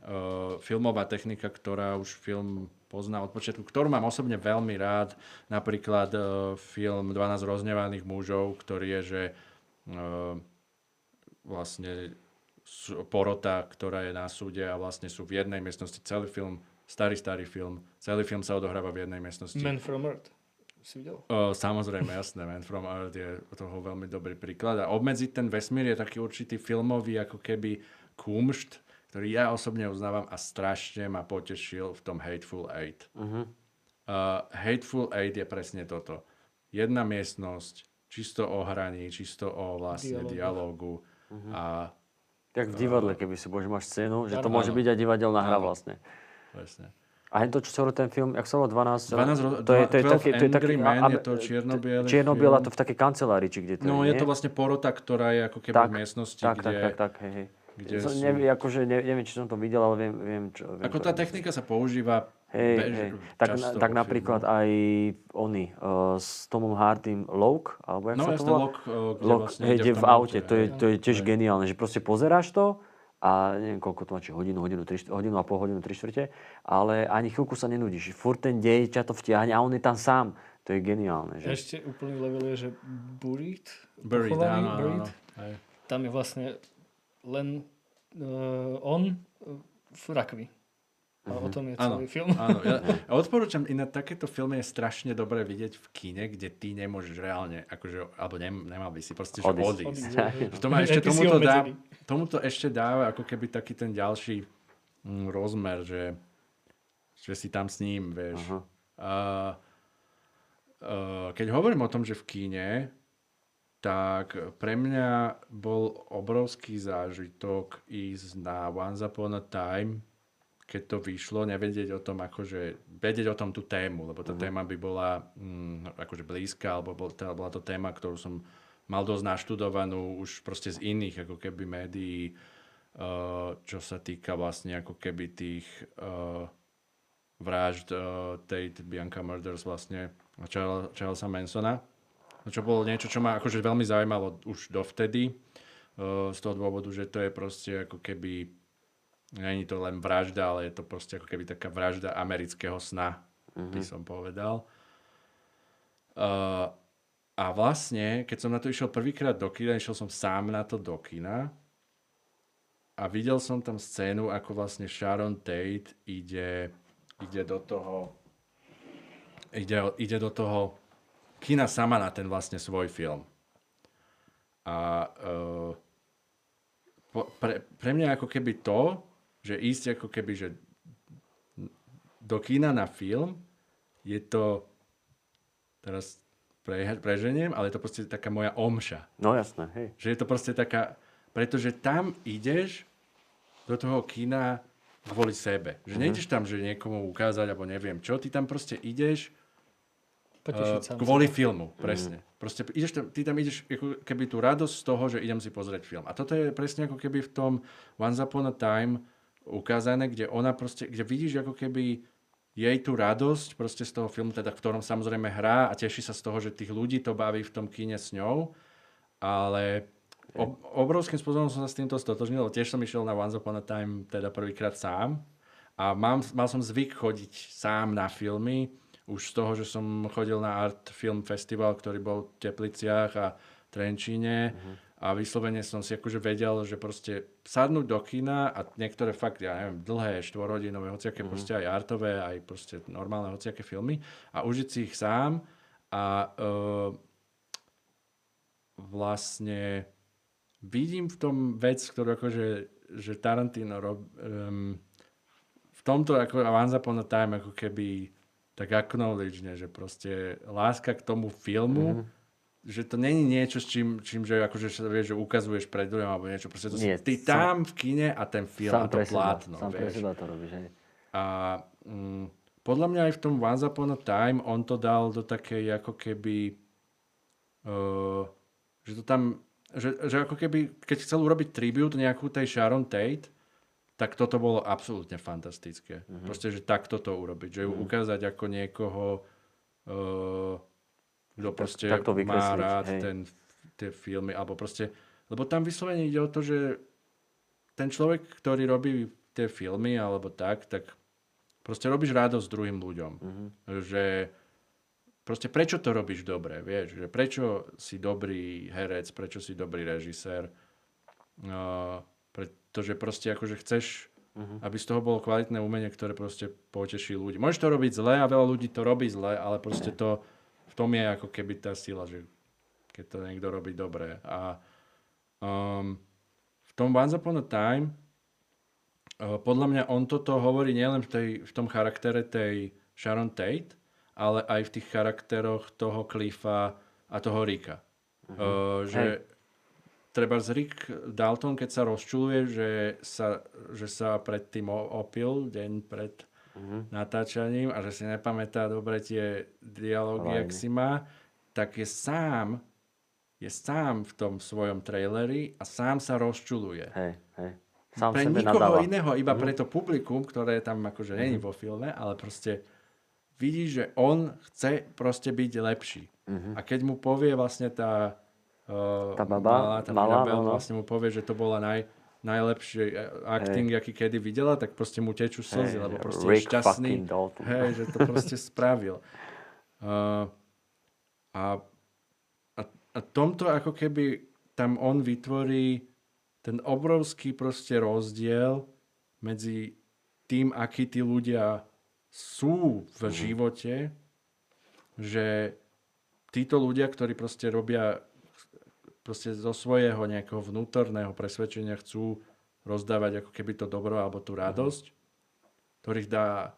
Speaker 3: uh, filmová technika, ktorá už film pozná od počiatku, ktorú mám osobne veľmi rád. Napríklad uh, film 12 roznevaných mužov, ktorý je, že uh, vlastne porota, ktorá je na súde a vlastne sú v jednej miestnosti celý film, starý, starý film. Celý film sa odohráva v jednej miestnosti.
Speaker 2: Man from Earth. Si videl?
Speaker 3: O, samozrejme, jasné, Man from Earth je toho veľmi dobrý príklad. A obmedziť ten vesmír je taký určitý filmový ako keby kumšt, ktorý ja osobne uznávam a strašne ma potešil v tom Hateful Eight.
Speaker 1: Uh-huh.
Speaker 3: Uh, Hateful Eight je presne toto. Jedna miestnosť, čisto o hraní, čisto o vlastne
Speaker 2: Dialógoch.
Speaker 3: Dialógu. A
Speaker 1: Tak v divadle, keby si bože máš scénu, že to
Speaker 2: Áno.
Speaker 1: môže byť aj divadelná hra
Speaker 3: Áno.
Speaker 1: vlastne.
Speaker 3: presne.
Speaker 1: A to, čo sa hovorí ten film, jak sa volá 12?
Speaker 3: 12 ro-
Speaker 1: to je, to je
Speaker 3: 12
Speaker 1: taký, to je taký,
Speaker 3: Men,
Speaker 1: a-
Speaker 3: je to čierno-biely
Speaker 1: čierno-biela,
Speaker 3: film.
Speaker 1: to v takej kancelárii, či kde to
Speaker 3: No
Speaker 1: je,
Speaker 3: je to vlastne porota, ktorá je ako keby
Speaker 1: tak,
Speaker 3: v miestnosti,
Speaker 1: tak,
Speaker 3: kde,
Speaker 1: tak, tak, tak, hej, hej.
Speaker 3: kde
Speaker 1: Som,
Speaker 3: sú...
Speaker 1: neviem, akože ne, neviem, či som to videl, ale viem, viem čo... Viem,
Speaker 3: Ako
Speaker 1: čo-
Speaker 3: tá technika sa používa
Speaker 1: Hej,
Speaker 3: bež,
Speaker 1: hej. Tak, na,
Speaker 3: často
Speaker 1: tak napríklad aj oni uh, s Tomom Hardym Loke, alebo jak
Speaker 3: No
Speaker 1: sa to volá?
Speaker 3: Lok, eh, kde
Speaker 1: Lok,
Speaker 3: vlastne
Speaker 1: hej,
Speaker 3: ide
Speaker 1: kde
Speaker 3: v
Speaker 1: aute, to je, to je tiež
Speaker 3: Hej.
Speaker 1: geniálne, že proste pozeráš to a neviem koľko to má, či hodinu, hodinu, tri, hodinu a pol, hodinu, tri štvrte, ale ani chvíľku sa nenudíš. Furt ten dej ťa to vtiahne a on je tam sám. To je geniálne. Že?
Speaker 2: Ešte úplný level je, že Buried,
Speaker 3: Buried, áno, áno,
Speaker 2: Buried,
Speaker 3: áno.
Speaker 2: Tam je vlastne len uh, on v rakvi. A o tom je
Speaker 3: Mhm. Áno,
Speaker 2: celý film.
Speaker 3: áno. Ja, ja odporúčam, inak takéto filmy je strašne dobré vidieť v kine, kde ty nemôžeš reálne, akože, alebo nem, nemal by si proste, že
Speaker 1: Odísť.
Speaker 3: odísť.
Speaker 2: Odísť, hej.
Speaker 3: To má
Speaker 2: Aj
Speaker 3: ešte tomuto, dá, tomuto ešte dáva ako keby taký ten ďalší mm, rozmer, že, že si tam s ním, vieš. A, a, keď hovorím o tom, že v kíne, tak pre mňa bol obrovský zážitok ísť na Once Upon a Time, keď to vyšlo, nevedieť o tom, akože, vedieť o tom tú tému, lebo tá téma by bola mm, akože blízka, alebo bol, tá, bola to téma, ktorú som mal dosť naštudovanú už proste z iných, ako keby médií, uh, čo sa týka vlastne ako keby tých uh, vražd uh, Tate Bianca Murders vlastne Charles, Charlesa Mansona. Čo bolo niečo, čo ma akože veľmi zaujímalo už dovtedy. Uh, z toho dôvodu, že to je proste ako keby Není to len vražda, ale je to proste ako keby taká vražda amerického sna, by som povedal. Uh, a vlastne, keď som na to išiel prvýkrát do kina, išiel som sám na to do kina a videl som tam scénu, ako vlastne Sharon Tate ide, ide do toho ide, ide do toho kina sama na ten vlastne svoj film. A uh, po, pre, pre mňa ako keby to, že ísť ako keby, že do kína na film, je to, teraz pre, preženiem, ale je to proste taká moja omša.
Speaker 1: No jasné, hej.
Speaker 3: Že je to proste taká, pretože tam ideš do toho kina kvôli sebe. Že nejdeš tam, že niekomu ukázať, alebo neviem čo, ty tam proste ideš
Speaker 2: Potešiť
Speaker 3: Uh, kvôli
Speaker 2: seba.
Speaker 3: filmu, presne. Proste ideš tam, ty tam ideš ako keby tú radosť z toho, že idem si pozrieť film. A toto je presne ako keby v tom Once Upon a Time ukázané, kde ona proste, kde vidíš ako keby jej tú radosť proste z toho filmu, teda v ktorom samozrejme hrá a teší sa z toho, že tých ľudí to baví v tom kine s ňou, ale ob, obrovským spôsobom som sa s týmto stotožnil, tiež som išiel na Once Upon a Time teda prvýkrát sám a mám, mal som zvyk chodiť sám na filmy, už z toho, že som chodil na Art Film Festival, ktorý bol v Tepliciach a Trenčíne a vyslovene som si akože vedel, že proste sadnúť do kina a niektoré fakt, ja neviem, dlhé, štvorhodinové, hociaké proste aj artové, aj proste normálne hociaké filmy a užiť si ich sám a uh, vlastne vidím v tom vec, ktorú akože, že Tarantino rob, um, v tomto ako Once Upon a Time ako keby tak acknowledge, že proste láska k tomu filmu, mm-hmm. Že to není niečo, s čím, čím že akože vieš, že ukazuješ pred druhým alebo niečo. Proste to
Speaker 1: Nie,
Speaker 3: ty
Speaker 1: sám-
Speaker 3: tam v kine a ten film a to plátno,
Speaker 1: sám pre
Speaker 3: vieš.
Speaker 1: seba to robíš, hej.
Speaker 3: A mm, podľa mňa aj v tom Once Upon a Time on to dal do takej ako keby uh, že to tam že, že ako keby, keď chcel urobiť tribute nejakú tej Sharon Tate, tak toto bolo absolútne fantastické. Mm-hmm. Proste, že takto to urobiť. Že ju ukázať ako niekoho, uh, kto proste
Speaker 1: tak to
Speaker 3: má rád
Speaker 1: hej.
Speaker 3: ten, tie filmy, alebo proste, lebo tam vyslovene ide o to, že ten človek, ktorý robí tie filmy, alebo tak, tak proste robíš radosť druhým ľuďom. Mm-hmm. Že proste prečo to robíš dobre, vieš, že prečo si dobrý herec, prečo si dobrý režisér, uh, pretože proste akože chceš, uh-huh. aby z toho bolo kvalitné umenie, ktoré proste poteší ľudí. Môžeš to robiť zle a veľa ľudí to robí zle, ale proste to, v tom je ako keby tá sila, že keď to niekto robí dobre. A um, v tom Once Upon a Time uh, podľa mňa on toto hovorí nielen v, tej, v tom charaktere tej Sharon Tate, ale aj v tých charakteroch toho Cliffa a toho Ricka. Uh-huh. Uh, že
Speaker 1: Hej.
Speaker 3: treba z Rick Dalton, keď sa rozčuluje, že sa, že sa predtým opil deň pred uh-huh. natáčaním a že si nepamätá dobre tie dialógy, jak si má, tak je sám je sám v tom svojom traileri a sám sa rozčuluje.
Speaker 1: Hej, hej. Sám
Speaker 3: pre nikoho
Speaker 1: nadáva.
Speaker 3: iného, iba pre to publikum, ktoré tam akože není vo filme, ale proste vidí, že on chce proste byť lepší. A keď mu povie vlastne tá, uh,
Speaker 1: Tá baba,
Speaker 3: malá, tá
Speaker 1: malá,
Speaker 3: Mirabel,
Speaker 1: no, no.
Speaker 3: vlastne mu povie, že to bola naj, najlepší eh, acting, aký kedy videla, tak proste mu tečú slzy,
Speaker 1: Hej,
Speaker 3: lebo proste
Speaker 1: Rick
Speaker 3: je šťastný. Hej, že to proste spravil. Uh, a, a, a tomto ako keby tam on vytvorí ten obrovský proste rozdiel medzi tým, akí tí ľudia sú v živote, že títo ľudia, ktorí proste robia proste zo svojho nejakého vnútorného presvedčenia chcú rozdávať ako keby to dobro alebo tú radosť, ktorých dá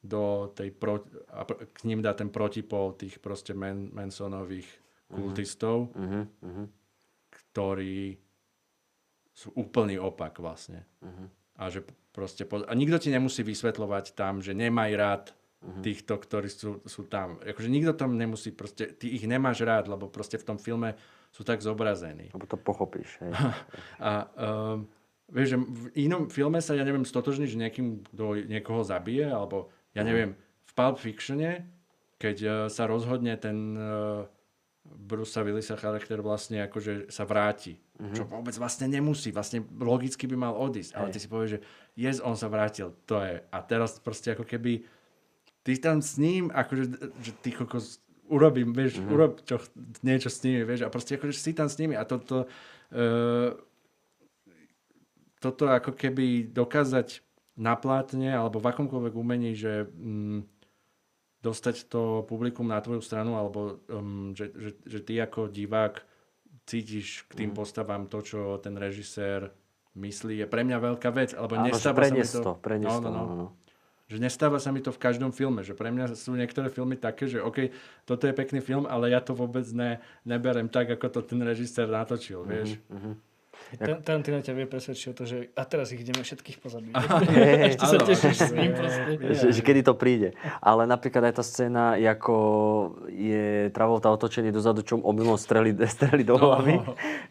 Speaker 3: do tej pro, a k ním dá ten protipol tých proste Man, Mansonových kultistov,
Speaker 1: Mhm, mhm.
Speaker 3: ktorí sú úplný opak vlastne.
Speaker 1: Mhm.
Speaker 3: A že proste, po- a nikto ti nemusí vysvetľovať tam, že nemaj rád
Speaker 1: Mhm.
Speaker 3: týchto, ktorí sú, sú tam. Akože nikto tam nemusí, proste, ty ich nemáš rád, lebo proste v tom filme sú tak zobrazení.
Speaker 1: Lebo to pochopíš. Hej.
Speaker 3: A um, vieš, že v inom filme sa, ja neviem, stotožniť, že niekým, kto niekoho zabije, alebo ja neviem, v Pulp Fictione, keď uh, sa rozhodne ten uh, Bruce Willisa charakter vlastne akože sa vráti. Mm-hmm. Čo vôbec vlastne nemusí. Vlastne logicky by mal odísť. Ale ty si povieš, že yes, on sa vrátil. To je. A teraz proste ako keby ty tam s ním, akože, že ty kokos urobím, vieš, mm-hmm. urob čo, niečo s nimi, vieš, a proste akože si tam s nimi a toto uh, toto ako keby dokázať na plátne alebo v akomkoľvek umení, že mm, dostať to publikum na tvoju stranu alebo um, že, že, že ty ako divák cítiš k tým
Speaker 1: Mhm.
Speaker 3: postavám to, čo ten režisér myslí, je pre mňa veľká vec, alebo
Speaker 1: Áno,
Speaker 3: nestáva sa mi to...
Speaker 1: to, preniesť
Speaker 3: no,
Speaker 1: to,
Speaker 3: no, no.
Speaker 1: no, no.
Speaker 3: Že nestáva sa mi to v každom filme, že pre mňa sú niektoré filmy také, že OK, toto je pekný film, ale ja to vôbec ne, neberem tak, ako to ten režisér natočil, vieš.
Speaker 1: Mhm.
Speaker 2: Ta- Tarantino ťa vie presvedčiť o to, že a teraz ich ideme všetkých pozabíjať. Ešte sa tešíš s ním proste.
Speaker 1: že, že kedy to príde. Ale napríklad aj tá scéna, ako je Travolta otočený dozadu, čo omylom streli, streli do hlavy.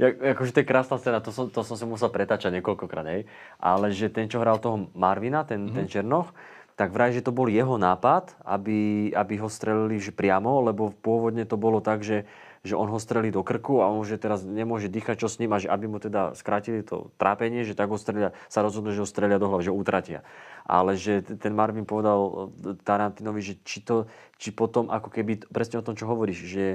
Speaker 1: Jak, akože to je krásna scéna, to som, to som si musel pretáčať niekoľkokrát, hej. Ale že ten, čo hral toho Marvina, ten, ten Černoch, tak vraj, že to bol jeho nápad, aby, aby ho strelili že priamo, lebo pôvodne to bolo tak, že, že on ho strelí do krku a on že teraz nemôže dýchať, čo s ním a že aby mu teda skrátili to trápenie, že tak ho strelia, sa rozhodnú, že ho strelia do hlavy, že ho utratia. Ale že ten Marvin povedal e, Tarantinovi, že či, to, či potom ako keby, presne o tom, čo hovoríš, že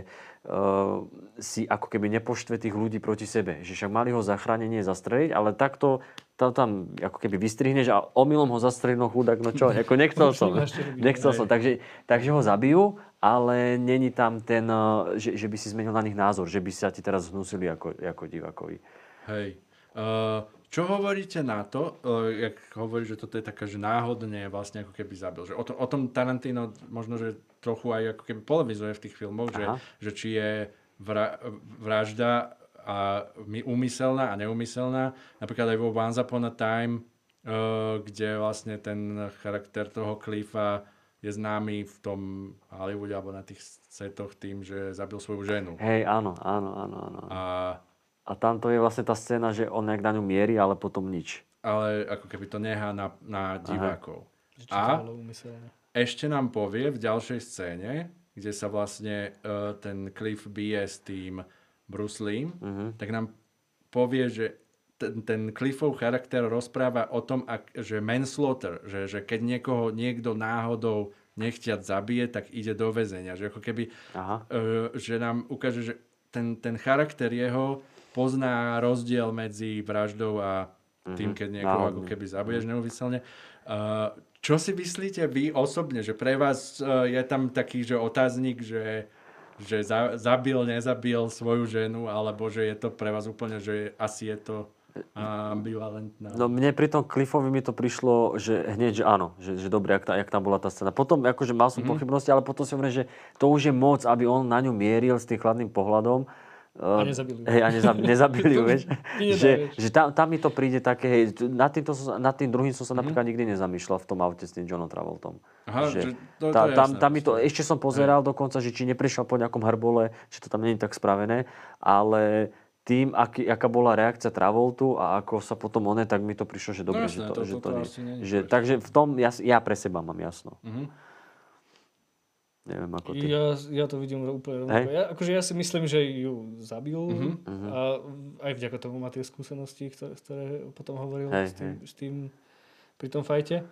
Speaker 1: uh, si ako keby nepoštve tých ľudí proti sebe. Že však mali ho zachránenie zastreliť, ale takto to tam ako keby vystrihneš a omylom ho zastrelí, no chudák, no čo, ako nechcel som. Nechcel som, takže, takže ho zabijú, ale není tam ten, uh, že, že by si zmenil na nich názor, že by sa ti teraz hnusili ako, ako divákovi.
Speaker 3: Hej. Uh, čo hovoríte na to, uh, jak hovorí, že toto je taká, že náhodne vlastne ako keby zabil. Že o, to, o tom Tarantino možno, že trochu aj ako keby polemizuje v tých filmoch, že, že či je vra, vražda a my- úmyselná a neúmyselná. Napríklad aj vo Once Upon a Time, uh, kde vlastne ten charakter toho Cliffa je známy v tom Hollywoode alebo na tých setoch tým, že zabil svoju ženu.
Speaker 1: Hej, áno, áno, áno, áno.
Speaker 3: A
Speaker 1: A tam to je vlastne tá scéna, že on nejak na ňu mierí, ale potom nič.
Speaker 3: ale ako keby to nechá na, na divákov.
Speaker 2: To
Speaker 3: A ešte nám povie v ďalšej scéne, kde sa vlastne uh, ten Cliff bije s tým Bruce Lee,
Speaker 1: Mhm.
Speaker 3: tak nám povie, že ten, ten Cliffov charakter rozpráva o tom, ak, že manslaughter, že, že keď niekoho niekto náhodou nechtiac zabije, tak ide do väzenia. Že ako keby,
Speaker 1: Aha.
Speaker 3: uh, že nám ukáže, že ten, ten charakter jeho pozná rozdiel medzi vraždou a tým, keď niekoho ako
Speaker 1: náhodne.
Speaker 3: keby zabiješ neumyselne. Uh, čo si myslíte vy osobne, že pre vás uh, je tam taký že otáznik, že, že za, zabil, nezabil svoju ženu, alebo že je to pre vás úplne, že asi je to ambivalentná.
Speaker 1: No mne pri tom Cliffovi mi to prišlo, že hneď, že áno, že, že dobre, jak, jak tam bola tá scéna. Potom akože mal som mm-hmm. pochybnosti, ale potom si hovorím, že to už je moc, aby on na ňu mieril s tým chladným pohľadom.
Speaker 2: A nezabili ju.
Speaker 1: Hej, a nezab, nezabili ju, vieš. Že, že tam, tam mi to príde také, hej, nad, týmto nad tým druhým som sa napríklad nikdy nezamýšľal v tom aute s tým Johnom Travoltom.
Speaker 3: Aha, že to- to
Speaker 1: tá, tam,
Speaker 3: jasné
Speaker 1: tam mi to, ešte som pozeral dokonca, že či neprešiel po nejakom hrbole, či to tam je tak spravené, ale tým, aký, aká bola reakcia Travoltu a ako sa potom one, tak mi to prišlo, že dobre,
Speaker 3: No jasné,
Speaker 1: že to,
Speaker 3: to-
Speaker 1: že
Speaker 3: to- to
Speaker 1: nie-
Speaker 3: není
Speaker 1: že. Takže v tom ja, ja pre seba mám jasno.
Speaker 3: Mhm.
Speaker 1: Neviem ako ty.
Speaker 2: Ja, ja to vidím úplne rovnako.
Speaker 1: Hej.
Speaker 2: Ja, akože ja si myslím, že ju zabil
Speaker 3: Mhm.
Speaker 2: a aj vďaka tomu má tie skúsenosti, ktoré, ktoré potom hovoril
Speaker 1: Hej,
Speaker 2: s, tým, s tým pri tom fajte.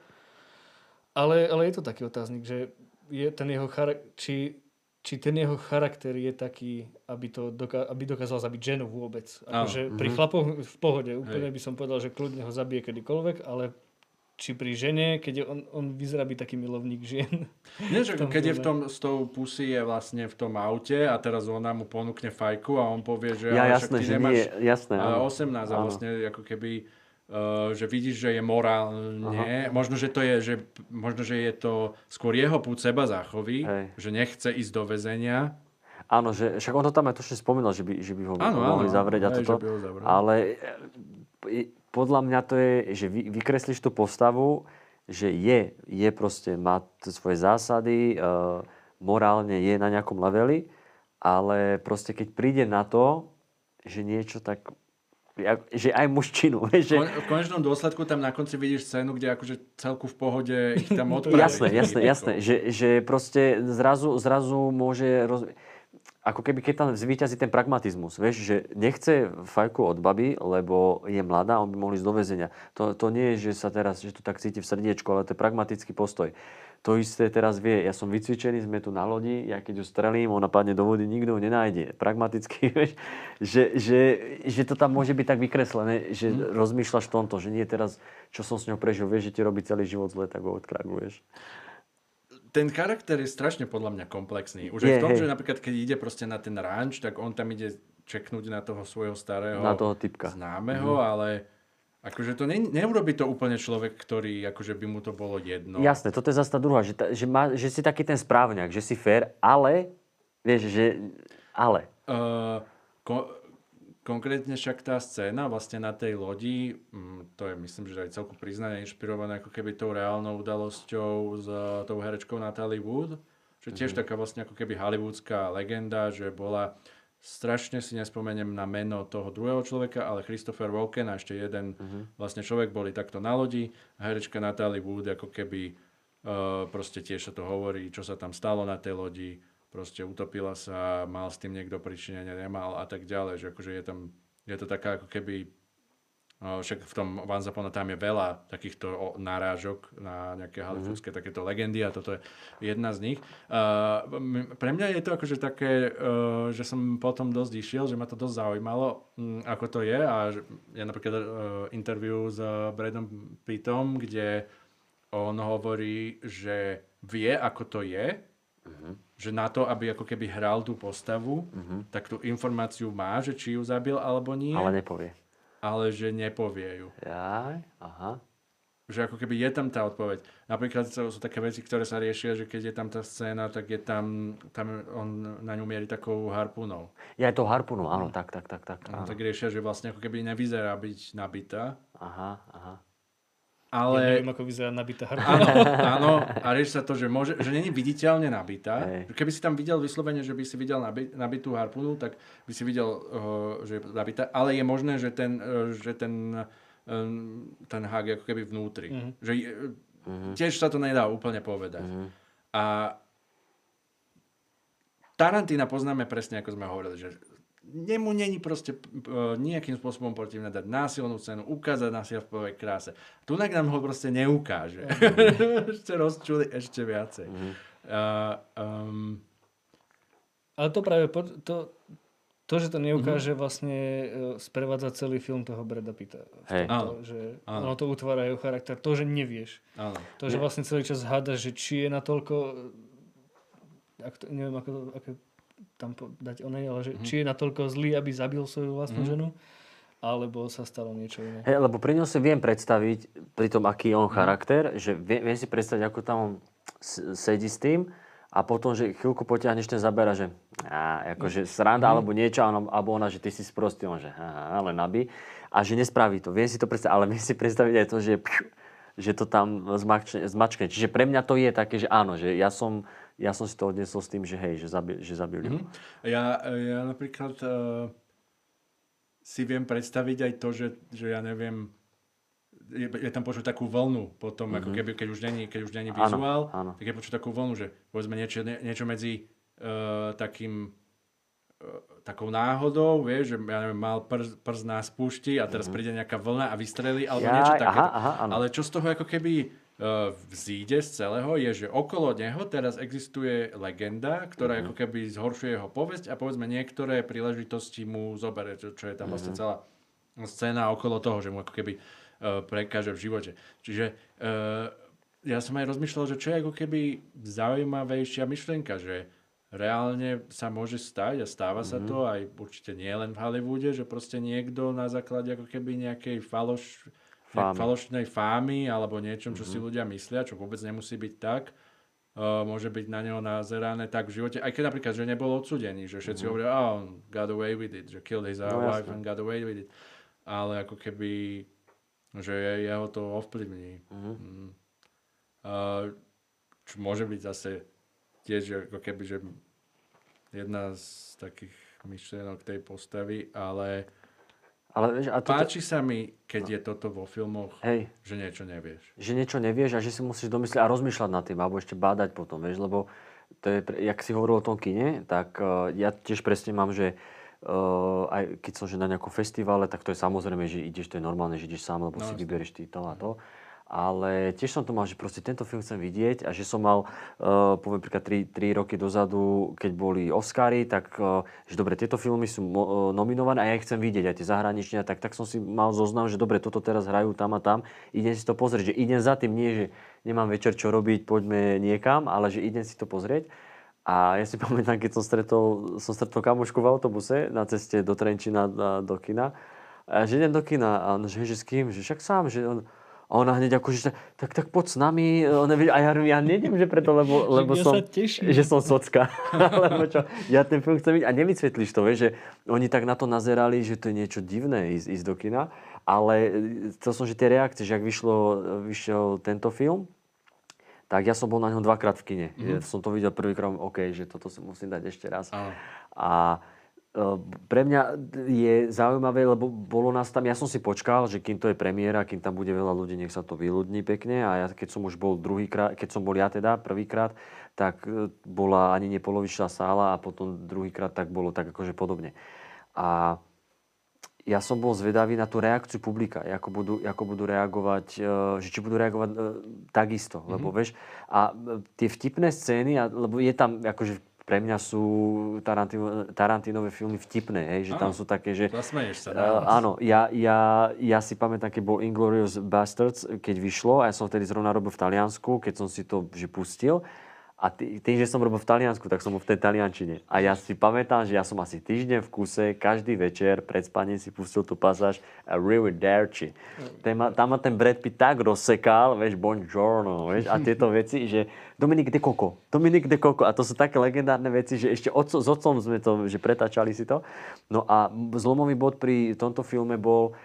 Speaker 2: Ale, ale je to taký otáznik, že je ten jeho charak- či, či ten jeho charakter je taký, aby, to doká- aby dokázal zabiť ženu vôbec. Akože pri
Speaker 1: Mhm.
Speaker 2: chlapoch v pohode, úplne by som povedal, že kľudne ho zabije kedykoľvek, ale či pri žene, keď je on, on vyzerá byť taký milovník žien.
Speaker 3: Nie, že keď je v tom, s tou pusy je vlastne v tom aute a teraz ona mu ponúkne fajku a on povie, že
Speaker 1: Ja
Speaker 3: ale však
Speaker 1: jasné,
Speaker 3: ty
Speaker 1: že
Speaker 3: nemáš
Speaker 1: nie, jasné.
Speaker 3: ale
Speaker 1: áno.
Speaker 3: 18 a vlastne ako keby uh, že vidíš, že je morálne, možno, že to je, že, možno, že je to skôr jeho púd seba záchovy,
Speaker 1: Hej.
Speaker 3: že nechce ísť do väzenia.
Speaker 1: Áno, že však on to tam aj točne spomínal, že by, že by ho
Speaker 3: Áno,
Speaker 1: mohli
Speaker 3: áno,
Speaker 1: zavrieť a
Speaker 3: hej,
Speaker 1: toto. Ale e, podľa mňa to je, že vy, vykreslíš tú postavu, že je, je proste, má svoje zásady, e, morálne je na nejakom leveli, ale proste keď príde na to, že niečo tak, že aj mužčinu, že,
Speaker 3: v konečnom dôsledku tam na konci vidíš scénu, kde akože celku v pohode ich tam odpraví.
Speaker 1: Jasné, jasné, jasné. Že, že proste zrazu, zrazu môže... Roz... Ako keby keď tam zvýťazí ten pragmatizmus, vieš, že nechce fajku od baby, lebo je mladá, on by mohol ísť do väzenia. To, to nie je, že sa teraz, že to tak cíti v srdiečku, ale to je pragmatický postoj. To isté teraz vie, ja som vycvičený, sme tu na lodi, ja keď ju strelím, ona padne do vody, nikto ju nenájde. Pragmaticky, vieš, že, že, že to tam môže byť tak vykreslené, že rozmýšľaš v tomto, že nie teraz, čo som s ňou prežil, vieš, že ti robí celý život zle, tak ho odkraguješ.
Speaker 3: Ten charakter je strašne podľa mňa komplexný. Už
Speaker 1: Je,
Speaker 3: aj v tom,
Speaker 1: hej.
Speaker 3: že napríklad keď ide proste na ten ranč, tak on tam ide čeknúť na toho svojho starého
Speaker 1: Na toho typka.
Speaker 3: známeho, ale akože to ne, neurobi to úplne človek, ktorý akože by mu to bolo jedno.
Speaker 1: Jasné, toto je zase tá druhá, že, ta, že, má, že si taký ten správňak, že si fér, ale, vieš, že, ale.
Speaker 3: Uh, ko- konkrétne však tá scéna vlastne na tej lodi, mm, to je myslím, že aj celku priznanie inšpirované ako keby tou reálnou udalosťou s uh, tou herečkou Natalie Wood, že tiež taká vlastne ako keby hollywoodská legenda, že bola strašne si nespomeniem na meno toho druhého človeka, ale Christopher Walken a ešte jeden vlastne človek boli takto na lodi. Herečka Natalie Wood ako keby uh, proste tiež sa to hovorí, čo sa tam stalo na tej lodi, proste utopila sa, mal s tým niekto pričinenie, nemal a tak ďalej, že akože je tam, je to taká ako keby, uh, však v tom Once Upon Time je veľa takýchto narážok na nejaké hollywoodske takéto legendy a toto je jedna z nich. Uh, pre mňa je to akože také, uh, že som potom dosť išiel, že ma to dosť zaujímalo, ako to je. A že, ja napríklad uh, interview s Bradom Pittom, kde on hovorí, že vie, ako to je, že na to, aby ako keby hral tú postavu, tak tú informáciu má, že či ju zabil alebo nie,
Speaker 1: Ale nepovie.
Speaker 3: ale že nepovie ju.
Speaker 1: Jaj, aha.
Speaker 3: Že ako keby je tam tá odpoveď. Napríklad sú, také veci, ktoré sa riešia, že keď je tam tá scéna, tak je tam, tam on na ňu mierí takou harpunou.
Speaker 1: Ja aj to harpunu, áno, tak, tak, tak, tak.
Speaker 3: No,
Speaker 1: Áno.
Speaker 3: tak riešia, že vlastne ako keby nevyzerá byť nabitá,
Speaker 1: Aha, aha.
Speaker 2: Ja
Speaker 3: ale...
Speaker 2: neviem, ako vyzerá nabitá harpa.
Speaker 3: Áno, áno, a rieši sa to, že, môže, že není viditeľne nabitá.
Speaker 1: Hej.
Speaker 3: Keby si tam videl vyslovene, že by si videl nabi, nabitú harpunu, tak by si videl, uh, že je nabitá. Ale je možné, že ten, uh, že ten, um, ten hák je ako keby vnútri.
Speaker 2: Mhm.
Speaker 3: Že, uh, Tiež sa to nedá úplne povedať.
Speaker 1: Mhm.
Speaker 3: A Tarantina poznáme presne, ako sme hovorili, že nemu není proste nejakým spôsobom protivné dať násilnú cenu, ukázať násil v prvej kráse. Tunak nám ho proste neukáže. ešte rozčuli ešte viacej.
Speaker 1: Mhm.
Speaker 3: Uh, um,
Speaker 2: Ale to práve, po- to, to, že to neukáže,
Speaker 3: Mhm.
Speaker 2: vlastne e, sprevádza celý film toho Brada Pitta. V
Speaker 1: Hej.
Speaker 2: tomto. Že
Speaker 3: Áno.
Speaker 2: ono to utvára jeho charakter. To, že nevieš.
Speaker 3: áno.
Speaker 2: To, že vlastne celý čas hádaš, že či je natoľko... Ak to, neviem, ako, ako tam dať onej, ale že
Speaker 3: Mhm.
Speaker 2: či je natoľko zlý, aby zabil svoju vlastnú ženu, alebo sa stalo niečo iné.
Speaker 1: Hej, lebo pri ňom si viem predstaviť, pri tom, aký je on
Speaker 3: Mhm.
Speaker 1: charakter, že viem, viem si predstaviť, ako tam on s- sedí s tým a potom, že chvíľku potiahneš ten zabera, že á, akože sranda alebo niečo, alebo ona, že ty si sprostý, on, že á, ale nabí. A že nespraví to. Viem si to predstaviť, ale viem si predstaviť aj to, že, pšu, že to tam zmačkne, zmačkne. Čiže pre mňa to je také, že áno, že ja som, ja som si to odnesol s tým, že hej, že zabil, že zabil
Speaker 3: Mhm.
Speaker 1: mm-hmm.
Speaker 3: Ja, ja napríklad uh, si viem predstaviť aj to, že, že ja neviem, je, je tam počuť takú vlnu potom, mm-hmm. ako keby, keď už není, keď už není
Speaker 1: Mhm. Áno,
Speaker 3: vizuál,
Speaker 1: áno.
Speaker 3: tak je počuť takú vlnu, že povedzme niečo, nie, niečo medzi uh, takým uh, takou náhodou, vieš, že ja neviem, mal prst, prst na spúšti a teraz príde nejaká vlna a vystrelí, alebo
Speaker 1: Mhm. Jaj,
Speaker 3: niečo
Speaker 1: aha,
Speaker 3: také.
Speaker 1: aha, áno.
Speaker 3: Ale čo z toho ako keby vzíde z celého, je, že okolo neho teraz existuje legenda, ktorá
Speaker 1: Mhm.
Speaker 3: ako keby zhoršuje jeho povesť a povedzme niektoré príležitosti mu zobere, čo, čo je tam vlastne
Speaker 1: Mhm.
Speaker 3: celá scéna okolo toho, že mu ako keby uh, prekáže v živote. Čiže uh, ja som aj rozmýšľal, že čo je ako keby zaujímavejšia myšlienka, že reálne sa môže stať a stáva sa
Speaker 1: Mhm.
Speaker 3: to aj určite nie len v Hollywoode, že proste niekto na základe ako keby nejakej faloš,
Speaker 1: Fámy.
Speaker 3: falošnej fámy alebo niečom, čo
Speaker 1: Mhm.
Speaker 3: si ľudia myslia, čo vôbec nemusí byť tak, uh, môže byť na neho nazerané tak v živote, aj keď napríklad, že nebol odsudený, že všetci hovoria, oh, on got away with it, že killed his.
Speaker 1: No,
Speaker 3: wife and got away with it. Ale ako keby, že je- jeho to ovplyvní.
Speaker 1: Mhm.
Speaker 3: Mm. Uh, čo môže byť zase tiež ako keby, že jedna z takých myšlienok tej postavy, ale
Speaker 1: Ale vieš, a toto,
Speaker 3: páči sa mi, keď je toto vo filmoch,
Speaker 1: hej,
Speaker 3: že niečo nevieš.
Speaker 1: že niečo nevieš a že si musíš domyslieť a rozmýšľať nad tým, alebo ešte bádať potom, vieš, lebo to je, jak si hovoril o tom kine, tak uh, ja tiež presne mám, že uh, aj keď som že na nejakom festivale, tak to je samozrejme, že ideš, to je normálne, že ideš sám, lebo
Speaker 3: No,
Speaker 1: si vyberieš ty to a to. Ale tiež som to mal, že proste tento film chcem vidieť a že som mal, uh, poviem príklad 3, 3 roky dozadu, keď boli Oscary, tak uh, že dobre, tieto filmy sú mo- uh, nominované a ja ich chcem vidieť, aj tie zahraničné, tak, tak som si mal zoznam, že dobre, toto teraz hrajú tam a tam, idem si to pozrieť, že idem za tým, nie, že nemám večer čo robiť, poďme niekam, ale že idem si to pozrieť. A ja si pamätám, keď som stretol, som stretol kamošku v autobuse na ceste do Trenčína na, do kina. A že idem do kina a on, že, že s kým? Že však sám, že on, a ona hneď ako, že tak, tak poď s nami. A ja, hovorím, ja nejdem, že preto, lebo, lebo
Speaker 2: ja
Speaker 1: som, že som socka. lebo čo, ja ten film chcem vidieť a nevysvetlíš to, vieš, že oni tak na to nazerali, že to je niečo divné ísť, ísť do kina. Ale e, chcel som, že tie reakcie, že ak vyšlo, vyšiel tento film, tak ja som bol na ňom dvakrát v kine. Mm-hmm. Som to videl prvýkrát, OK, že toto si musím dať ešte raz.
Speaker 3: Áno.
Speaker 1: A pre mňa je zaujímavé, lebo bolo nás tam, ja som si počkal, že kým to je premiéra, kým tam bude veľa ľudí, nech sa to vyľudní pekne. A ja, keď som už bol druhýkrát, keď som bol ja teda prvýkrát, tak e, bola ani nepolovičná sála a potom druhýkrát tak bolo tak akože podobne. A ja som bol zvedavý na tú reakciu publika, ako budú, ako budú reagovať, e, že či budú reagovať e, takisto, mm-hmm. lebo vieš, a e, tie vtipné scény, a, lebo je tam, akože pre mňa sú Tarantino, Tarantinové filmy vtipné, hej, že tam
Speaker 3: Áno.
Speaker 1: sú také, že...
Speaker 3: Zasmeješ sa.
Speaker 1: Uh, áno, ja, ja, ja si pamätám, keď bol Inglourious Bastards, keď vyšlo, a ja som vtedy zrovna robil v Taliansku, keď som si to že pustil, a tý, tým, že som robil v Taliansku, tak som bol v tej Taliančine. A ja si pamätám, že ja som asi týždeň v kuse, každý večer pred spaním si pustil tú pasáž a really Derci. Tam tam ma ten Brad Pitt tak rozsekal, vieš, buongiorno, vieš, a tieto veci, že Dominik de Coco, Dominik de Coco, a to sú také legendárne veci, že ešte otco, s otcom sme to, že pretáčali si to. No a zlomový bod pri tomto filme bol,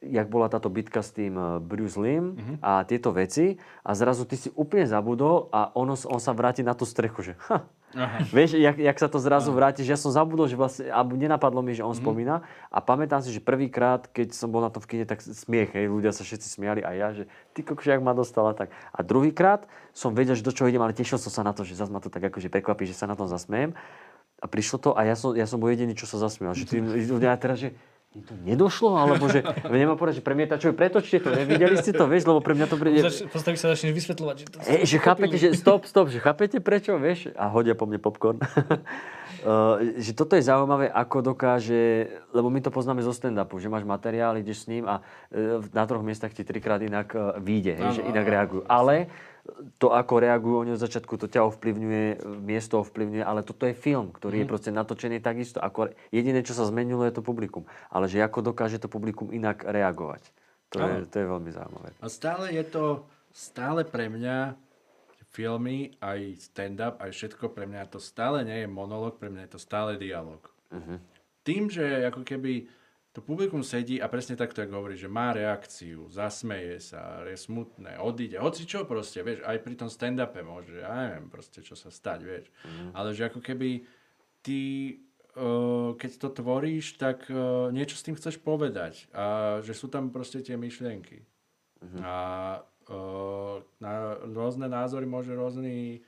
Speaker 1: jak bola táto bitka s tým eh, Bruce Lim a tieto veci a zrazu ty si úplne zabudol a ono, on sa vráti na tú strechu, že ha,
Speaker 3: Aha.
Speaker 1: Vieš, jak, jak sa to zrazu vráti, že ja som zabudol, že vlastne, alebo nenapadlo mi, že on spomína. A pamätám si, že prvýkrát, keď som bol na tom v kine, tak smiech, hej, ľudia sa všetci smiali a ja, že ty kokos, jak ma dostala tak. A druhýkrát som vedel, že do čoho idem, ale tešil som sa na to, že zase ma to tak akože prekvapí, že sa na tom zasmejem. A prišlo to a ja som, ja som bol jediný, čo sa zasmial. Že tí ľudia teraz, že mi to nedošlo, alebo že nemám povedať, že premietačovi pretočte to, nevideli ste to, vieš, lebo pre mňa to príde...
Speaker 2: Zač- Postaví sa začneš vysvetľovať, že to
Speaker 1: E, že chápete, že stop, stop, že chápete prečo, vieš? A hodia po mne popcorn. Uh, že toto je zaujímavé, ako dokáže, lebo my to poznáme zo stand-upu, že máš materiál, ideš s ním a uh, na troch miestach ti trikrát inak uh, vyjde, hej, že inak reagujú. Ale to, ako reagujú oni od začiatku, to ťa ovplyvňuje, miesto ovplyvňuje, ale toto je film, ktorý je proste natočený takisto. Ako, jediné, čo sa zmenilo, je to publikum. Ale že ako dokáže to publikum inak reagovať. To je, to je veľmi zaujímavé.
Speaker 3: A stále je to, stále pre mňa filmy, aj stand-up, aj všetko pre mňa to stále nie je monolog, pre mňa je to stále dialog.
Speaker 1: Mhm.
Speaker 3: Tým, že ako keby to publikum sedí a presne takto, ako hovorí, že má reakciu, zasmeje sa, je smutné, odíde, hoci čo proste, vieš, aj pri tom stand-upe môže, ja neviem proste, čo sa stať, vieš. Ale že ako keby ty uh, keď to tvoríš, tak uh, niečo s tým chceš povedať. A že sú tam proste tie myšlienky. Uh-huh. A uh, na rôzne názory môže rôzny,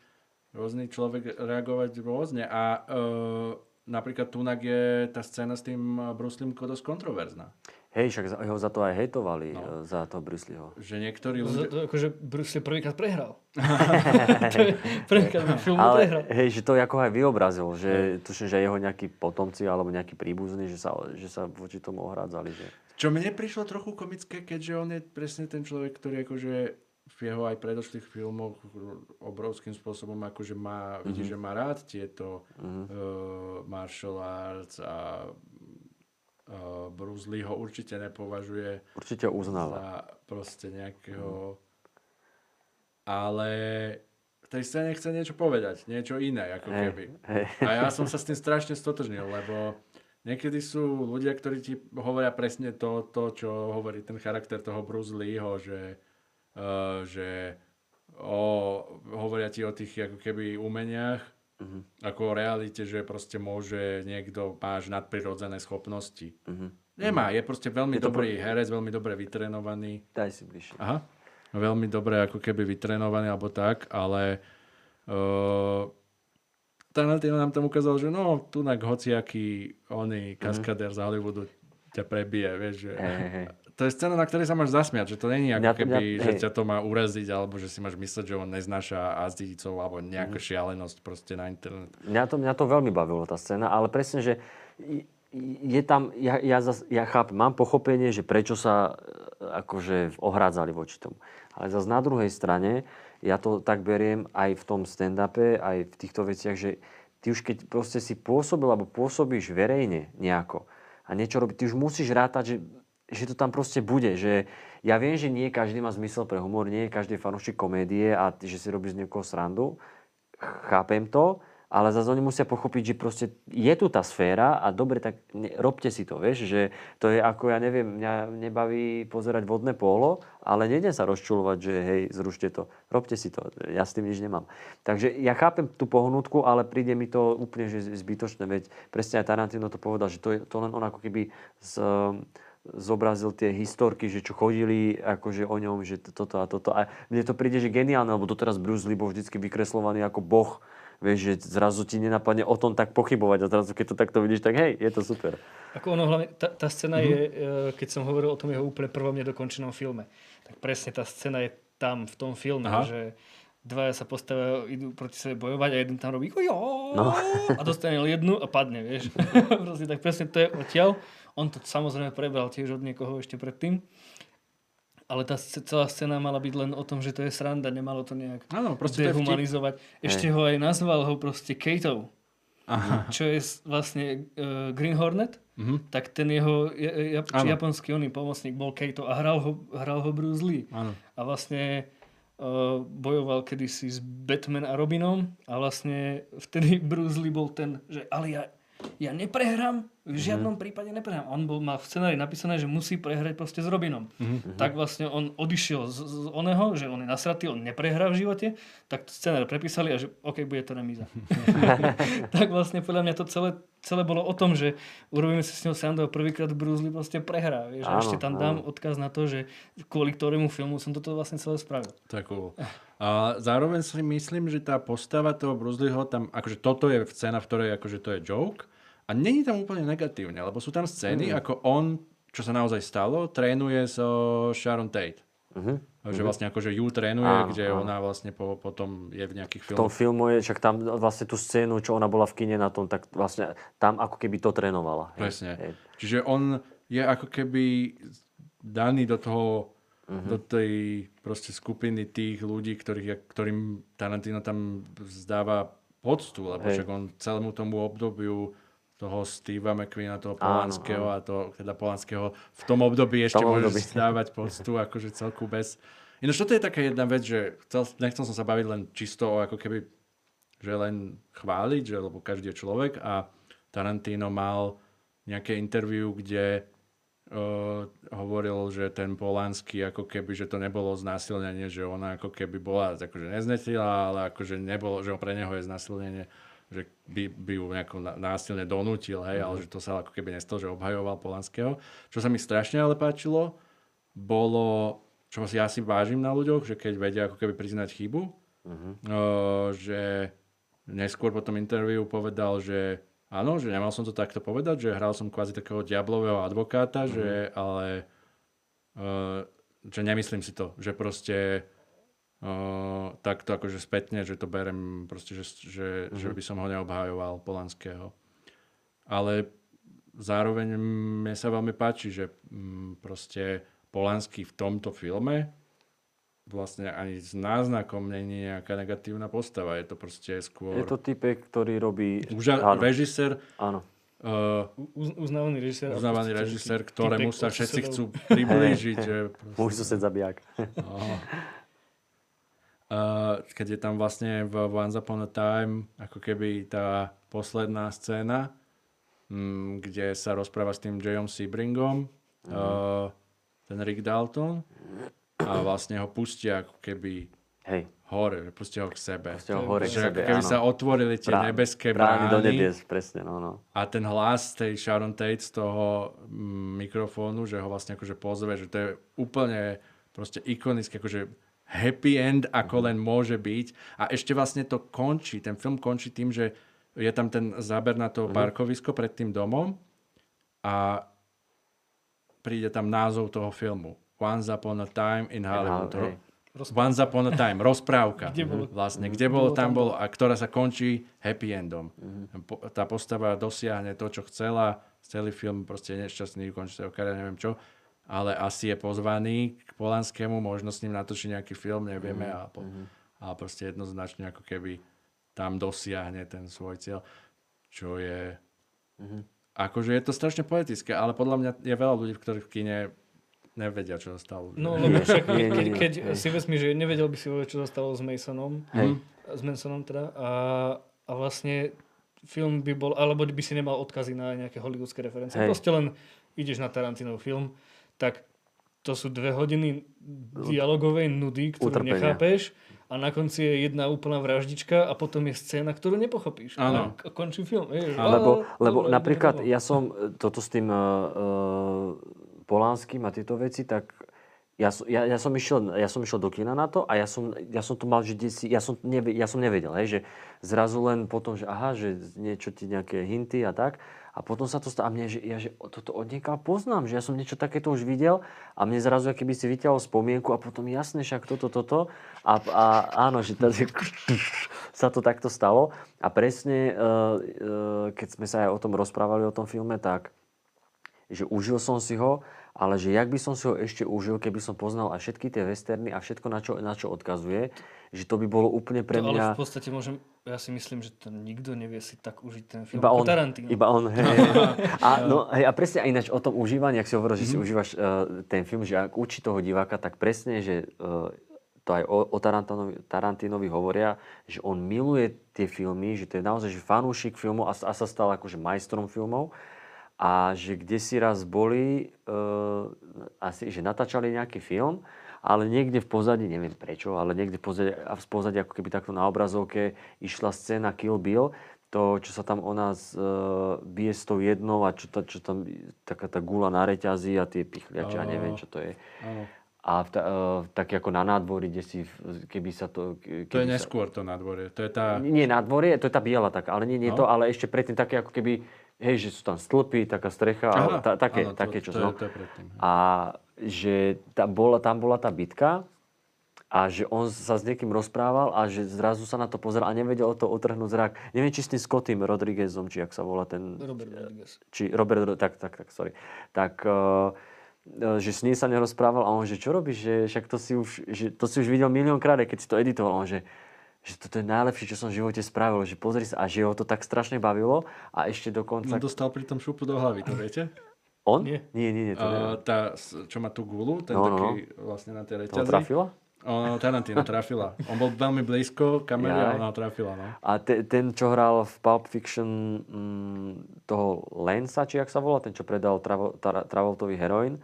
Speaker 3: rôzny človek reagovať rôzne. A uh, napríklad tunak je tá scéna s tým Bruslím dosť kontroverzná.
Speaker 1: Hej, však ho za to aj hejtovali, no. za to Brusleyho.
Speaker 3: Že niektorí ľudia...
Speaker 2: To, akože Bruce prvýkrát prehral. prvýkrát film
Speaker 1: Ale,
Speaker 2: prehral.
Speaker 1: Hej, že to ako aj vyobrazil, že tuším, že jeho nejakí potomci alebo nejakí príbuzní, že sa, že sa voči tomu ohrádzali. Že...
Speaker 3: Čo mne prišlo trochu komické, keďže on je presne ten človek, ktorý akože v jeho aj predošlých filmoch obrovským spôsobom akože má, mm-hmm. vidí, že má rád tieto mm-hmm. uh, martial arts a uh, Bruce Lee ho určite nepovažuje
Speaker 1: určite uznáva.
Speaker 3: za proste nejakého... Mm. Ale v tej scéne chce niečo povedať, niečo iné, ako hey, keby.
Speaker 1: Hey.
Speaker 3: A ja som sa s tým strašne stotožnil, lebo niekedy sú ľudia, ktorí ti hovoria presne to, to čo hovorí ten charakter toho Bruce Leeho, že, že o, hovoria ti o tých ako keby umeniach Uh-huh. Ako o realite, že proste môže niekto, máš nadprirodzené schopnosti. Uh-huh. Nemá, je proste veľmi je dobrý pro... herec, veľmi dobre vytrenovaný.
Speaker 1: Daj si bližšie.
Speaker 3: Aha. Veľmi dobre ako keby vytrenovaný alebo tak, ale uh, Tarantino nám tam ukázal, že no, tunak hociaký oný kaskader uh-huh. z Hollywoodu ťa prebije, vieš, že... Hey, hey to je scéna, na ktorej sa máš zasmiať, že to není ako keby, mňa, že hej. ťa to má uraziť, alebo že si máš mysleť, že on neznáša azdícov, alebo nejaká mm. šialenosť proste na internet.
Speaker 1: Mňa to, mňa to veľmi bavilo, tá scéna, ale presne, že je tam, ja, ja, zas, ja chápem, mám pochopenie, že prečo sa e, akože ohrádzali voči tomu. Ale zase na druhej strane, ja to tak beriem aj v tom stand-upe, aj v týchto veciach, že ty už keď proste si pôsobil, alebo pôsobíš verejne nejako a niečo robíš, ty už musíš rátať, že že to tam proste bude. Že ja viem, že nie každý má zmysel pre humor, nie každý je fanúšik komédie a že si robí z niekoho srandu. Chápem to, ale zase oni musia pochopiť, že proste je tu tá sféra a dobre, tak ne, robte si to, vieš, že to je ako, ja neviem, mňa nebaví pozerať vodné polo, ale nejde sa rozčulovať, že hej, zrušte to, robte si to, ja s tým nič nemám. Takže ja chápem tú pohnutku, ale príde mi to úplne že zbytočné, veď presne aj Tarantino to povedal, že to je to len on ako keby z, zobrazil tie historky, že čo chodili akože o ňom, že toto a toto. A mne to príde, že geniálne, lebo doteraz Bruce Lee bol vždy vykreslovaný ako boh. Vieš, že zrazu ti nenapadne o tom tak pochybovať a zrazu keď to takto vidíš, tak hej, je to super.
Speaker 2: Ako ono hlavne, tá, tá scéna mm-hmm. je, e, keď som hovoril o tom jeho úplne prvom nedokončenom filme, tak presne tá scéna je tam, v tom filme, Aha. že dvaja sa postavia, idú proti sebe bojovať a jeden tam robí no. a dostane jednu a padne, vieš. Proste, tak presne to je odtiaľ. On to samozrejme prebral tiež od niekoho ešte predtým. Ale tá celá scéna mala byť len o tom, že to je sranda, nemalo to nejak
Speaker 3: ano,
Speaker 2: dehumanizovať. Ešte ho aj nazval ho proste Kateov. Aha. Čo je vlastne uh, Green Hornet, uh-huh. tak ten jeho ja, ja, japonský oný pomocník bol Kato a hral ho, hral ho Bruce Lee. Ano. A vlastne bojoval kedysi s Batman a Robinom a vlastne vtedy Bruce Lee bol ten, že ale ja, ja neprehrám, v žiadnom mm. prípade neprehrám. On bol, má v scenári napísané, že musí prehrať proste s Robinom. Mm-hmm. Tak vlastne on odišiel z, z oného, že on je nasratý, on neprehrá v živote, tak scenár prepísali a že OK, bude to remíza. tak vlastne podľa mňa to celé, celé bolo o tom, že urobíme si s ňou srandu a prvýkrát Bruce Lee proste prehrá. Vieš? Áno, a ešte tam dám áno. odkaz na to, že kvôli ktorému filmu som toto vlastne celé spravil.
Speaker 3: Tak cool. A zároveň si myslím, že tá postava toho Bruce Leeho tam, akože toto je scéna, v ktorej akože to je joke, a není tam úplne negatívne, lebo sú tam scény, mm. ako on, čo sa naozaj stalo, trénuje so Sharon Tate. Uh-huh. Že mhm. vlastne akože ju trénuje, áno, kde áno. ona vlastne po, potom je v nejakých filmoch.
Speaker 1: V tom filmu je, však tam vlastne tú scénu, čo ona bola v kine na tom, tak vlastne tam ako keby to trénovala.
Speaker 3: Presne. Hej. Čiže on je ako keby daný do toho, uh-huh. do tej proste skupiny tých ľudí, ktorých, ktorým Tarantino tam zdáva poctu, lebo však on celému tomu obdobiu toho Steva McQueena, toho Polanského a to, teda Polanského v tom období ešte tom môžeš období. dávať poctu akože celku bez... Ináč toto je taká jedna vec, že chcel, nechcel som sa baviť len čisto o ako keby, že len chváliť, že, lebo každý je človek a Tarantino mal nejaké interview, kde uh, hovoril, že ten Polanský ako keby, že to nebolo znásilnenie, že ona ako keby bola akože neznetila, ale akože nebolo, že pre neho je znásilnenie že by, by ju nejako násilne donútil, hej, ale že to sa ako keby nestalo, že obhajoval Polanského. Čo sa mi strašne ale páčilo, bolo, čo si ja si vážim na ľuďoch, že keď vedia ako keby priznať chybu, o, že neskôr po tom interviu povedal, že áno, že nemal som to takto povedať, že hral som kvázi takého diablového advokáta, že ale uh, že nemyslím si to, že proste uh, takto akože spätne, že to berem proste, že, že, mm-hmm. že by som ho neobhajoval Polanského. Ale zároveň mne sa veľmi páči, že mm, proste Polanský v tomto filme vlastne ani s náznakom není nejaká negatívna postava. Je to proste skôr...
Speaker 1: Je to typek, ktorý robí...
Speaker 3: Uža-
Speaker 1: áno,
Speaker 3: režisér,
Speaker 1: áno.
Speaker 3: uh,
Speaker 2: Uz- uznávaný režisér.
Speaker 3: uznávaný režisér, ktorému sa všetci chcú priblížiť. že proste-
Speaker 1: Môj sused zabijak.
Speaker 3: Aha. Uh, keď je tam vlastne v Once Upon a Time ako keby tá posledná scéna, mm, kde sa rozpráva s tým Jayom Sebringom, uh, ten Rick Dalton a vlastne ho pustia ako keby
Speaker 1: Hej,
Speaker 3: hore, pustia ho k sebe.
Speaker 1: ste ho hore k
Speaker 3: Že ako
Speaker 1: sebe,
Speaker 3: keby
Speaker 1: áno.
Speaker 3: sa otvorili tie
Speaker 1: Brá-
Speaker 3: nebeské
Speaker 1: brány
Speaker 3: brány,
Speaker 1: do nebies, presne, no, no.
Speaker 3: a ten hlas tej Sharon Tate z toho mm, mikrofónu, že ho vlastne akože pozve, že to je úplne proste ikonické, akože happy end, ako len môže byť. A ešte vlastne to končí, ten film končí tým, že je tam ten záber na to parkovisko pred tým domom a príde tam názov toho filmu. Once Upon a Time in Hollywood. Ro- Once Upon a Time, rozprávka.
Speaker 2: Kde bolo?
Speaker 3: Vlastne, kde bolo, tam bolo a ktorá sa končí happy endom.
Speaker 1: Mhm.
Speaker 3: Po- Tá postava dosiahne to, čo chcela, celý film proste nešťastný, končí sa kariéra, neviem čo, ale asi je pozvaný k Polanskému, možno s ním natočí nejaký film, nevieme,
Speaker 1: Mhm.
Speaker 3: a, po, a proste jednoznačne ako keby tam dosiahne ten svoj cieľ, čo je...
Speaker 1: Mhm.
Speaker 3: Akože je to strašne poetické, ale podľa mňa je veľa ľudí, ktorí v kine nevedia, čo sa stalo.
Speaker 2: No, lebo však
Speaker 1: Nie, nie,
Speaker 2: keď,
Speaker 1: nie,
Speaker 2: keď
Speaker 1: hej.
Speaker 2: si vezmi, že nevedel by si vôbec, čo sa stalo s Masonom,
Speaker 1: Hej.
Speaker 2: s Mansonom teda, a, a vlastne film by bol, alebo by si nemal odkazy na nejaké hollywoodske referencie.
Speaker 1: Hej.
Speaker 2: Proste len ideš na Tarantinov film, tak to sú dve hodiny dialogovej nudy, ktorú
Speaker 1: Utrpenia.
Speaker 2: nechápeš a na konci je jedna úplná vraždička a potom je scéna, ktorú nepochopíš.
Speaker 3: Áno.
Speaker 2: A končí film. Vieš,
Speaker 1: Lebo,
Speaker 2: á,
Speaker 1: lebo
Speaker 2: dobre,
Speaker 1: napríklad
Speaker 2: dobre.
Speaker 1: ja som e, toto s tým uh, Polánskym a tieto veci, tak ja, ja, ja, som išiel, ja som išiel do kina na to a ja som, ja som to mal, že desi, ja, som neve, ja som nevedel, hej, že zrazu len potom, že aha, že niečo ti nejaké hinty a tak a potom sa to stalo a mne, že ja že toto od poznám, že ja som niečo takéto už videl a mne zrazu keby si vyťahol spomienku a potom jasne však toto, toto. A, a áno, že tady sa to takto stalo. A presne, uh, uh, keď sme sa aj o tom rozprávali, o tom filme, tak že užil som si ho, ale že jak by som si ho ešte užil, keby som poznal aj všetky tie westerny a všetko, na čo, na čo odkazuje, že to by bolo úplne pre
Speaker 2: To, ale v podstate môžem, ja si myslím, že to nikto nevie si tak užiť ten film
Speaker 1: Iba on,
Speaker 2: Tarantino.
Speaker 1: iba on, hej. A, no, hej, a presne aj ináč o tom užívaní, ak si hovoril, že si užívaš uh, ten film, že ak učí toho diváka, tak presne, že uh, to aj o, o Tarantinovi, Tarantinovi hovoria, že on miluje tie filmy, že to je naozaj že fanúšik filmov a, a sa stal akože majstrom filmov a že kde si raz boli, uh, asi, že natáčali nejaký film, ale niekde v pozadí, neviem prečo, ale niekde v pozadí, v pozadí ako keby takto na obrazovke išla scéna Kill Bill, to, čo sa tam ona z, uh, bije s tou jednou a čo, ta, čo tam, taká tá gula na reťazi a tie pichliače, a neviem, čo to je.
Speaker 3: Áno.
Speaker 1: A v ta, uh, tak ako na nádvorí, kde si, keby sa to... Keby
Speaker 3: To je
Speaker 1: sa,
Speaker 3: neskôr to nádvorie. To je tá...
Speaker 1: nie, nádvorie, to je tá biela taká, ale nie, nie
Speaker 3: No.
Speaker 1: to, ale ešte predtým také ako keby, hej, že sú tam stĺpy, taká strecha,
Speaker 3: Aha,
Speaker 1: ta, také,
Speaker 3: áno, to-
Speaker 1: také čo
Speaker 3: to je-
Speaker 1: no.
Speaker 3: to je predtým.
Speaker 1: A že tam bola, tam bola tá bitka a že on sa s niekým rozprával a že zrazu sa na to pozeral a nevedel to otrhnúť zrak. Neviem, či s tým Scottým Rodriguezom, či jak sa volá ten...
Speaker 2: Robert Rodriguez.
Speaker 1: Či Robert, Ro- tak, tak, tak, sorry. Tak, uh, že s ním sa nerozprával a on, že čo robíš, že však to si už, že to si už videl miliónkrát, keď si to editoval. On, že, že toto je najlepšie, čo som v živote spravil, že pozri sa a že ho to tak strašne bavilo a ešte dokonca...
Speaker 3: On dostal pri tom šupu do hlavy, to viete?
Speaker 1: On?
Speaker 2: Nie.
Speaker 1: Nie, nie, nie, to.
Speaker 3: Uh, tá, čo má tú gulu, ten
Speaker 1: No, no,
Speaker 3: taký vlastne na tej
Speaker 1: To
Speaker 3: reťazi.
Speaker 1: trafila?
Speaker 3: O, Tarantino trafila. On bol veľmi blízko kamery a
Speaker 1: Jaj.
Speaker 3: ona trafila. No.
Speaker 1: A te, ten, čo hral v Pulp Fiction mm, toho Lensa, či jak sa volá, ten, čo predal Travo, Tra, Travoltovi heroin,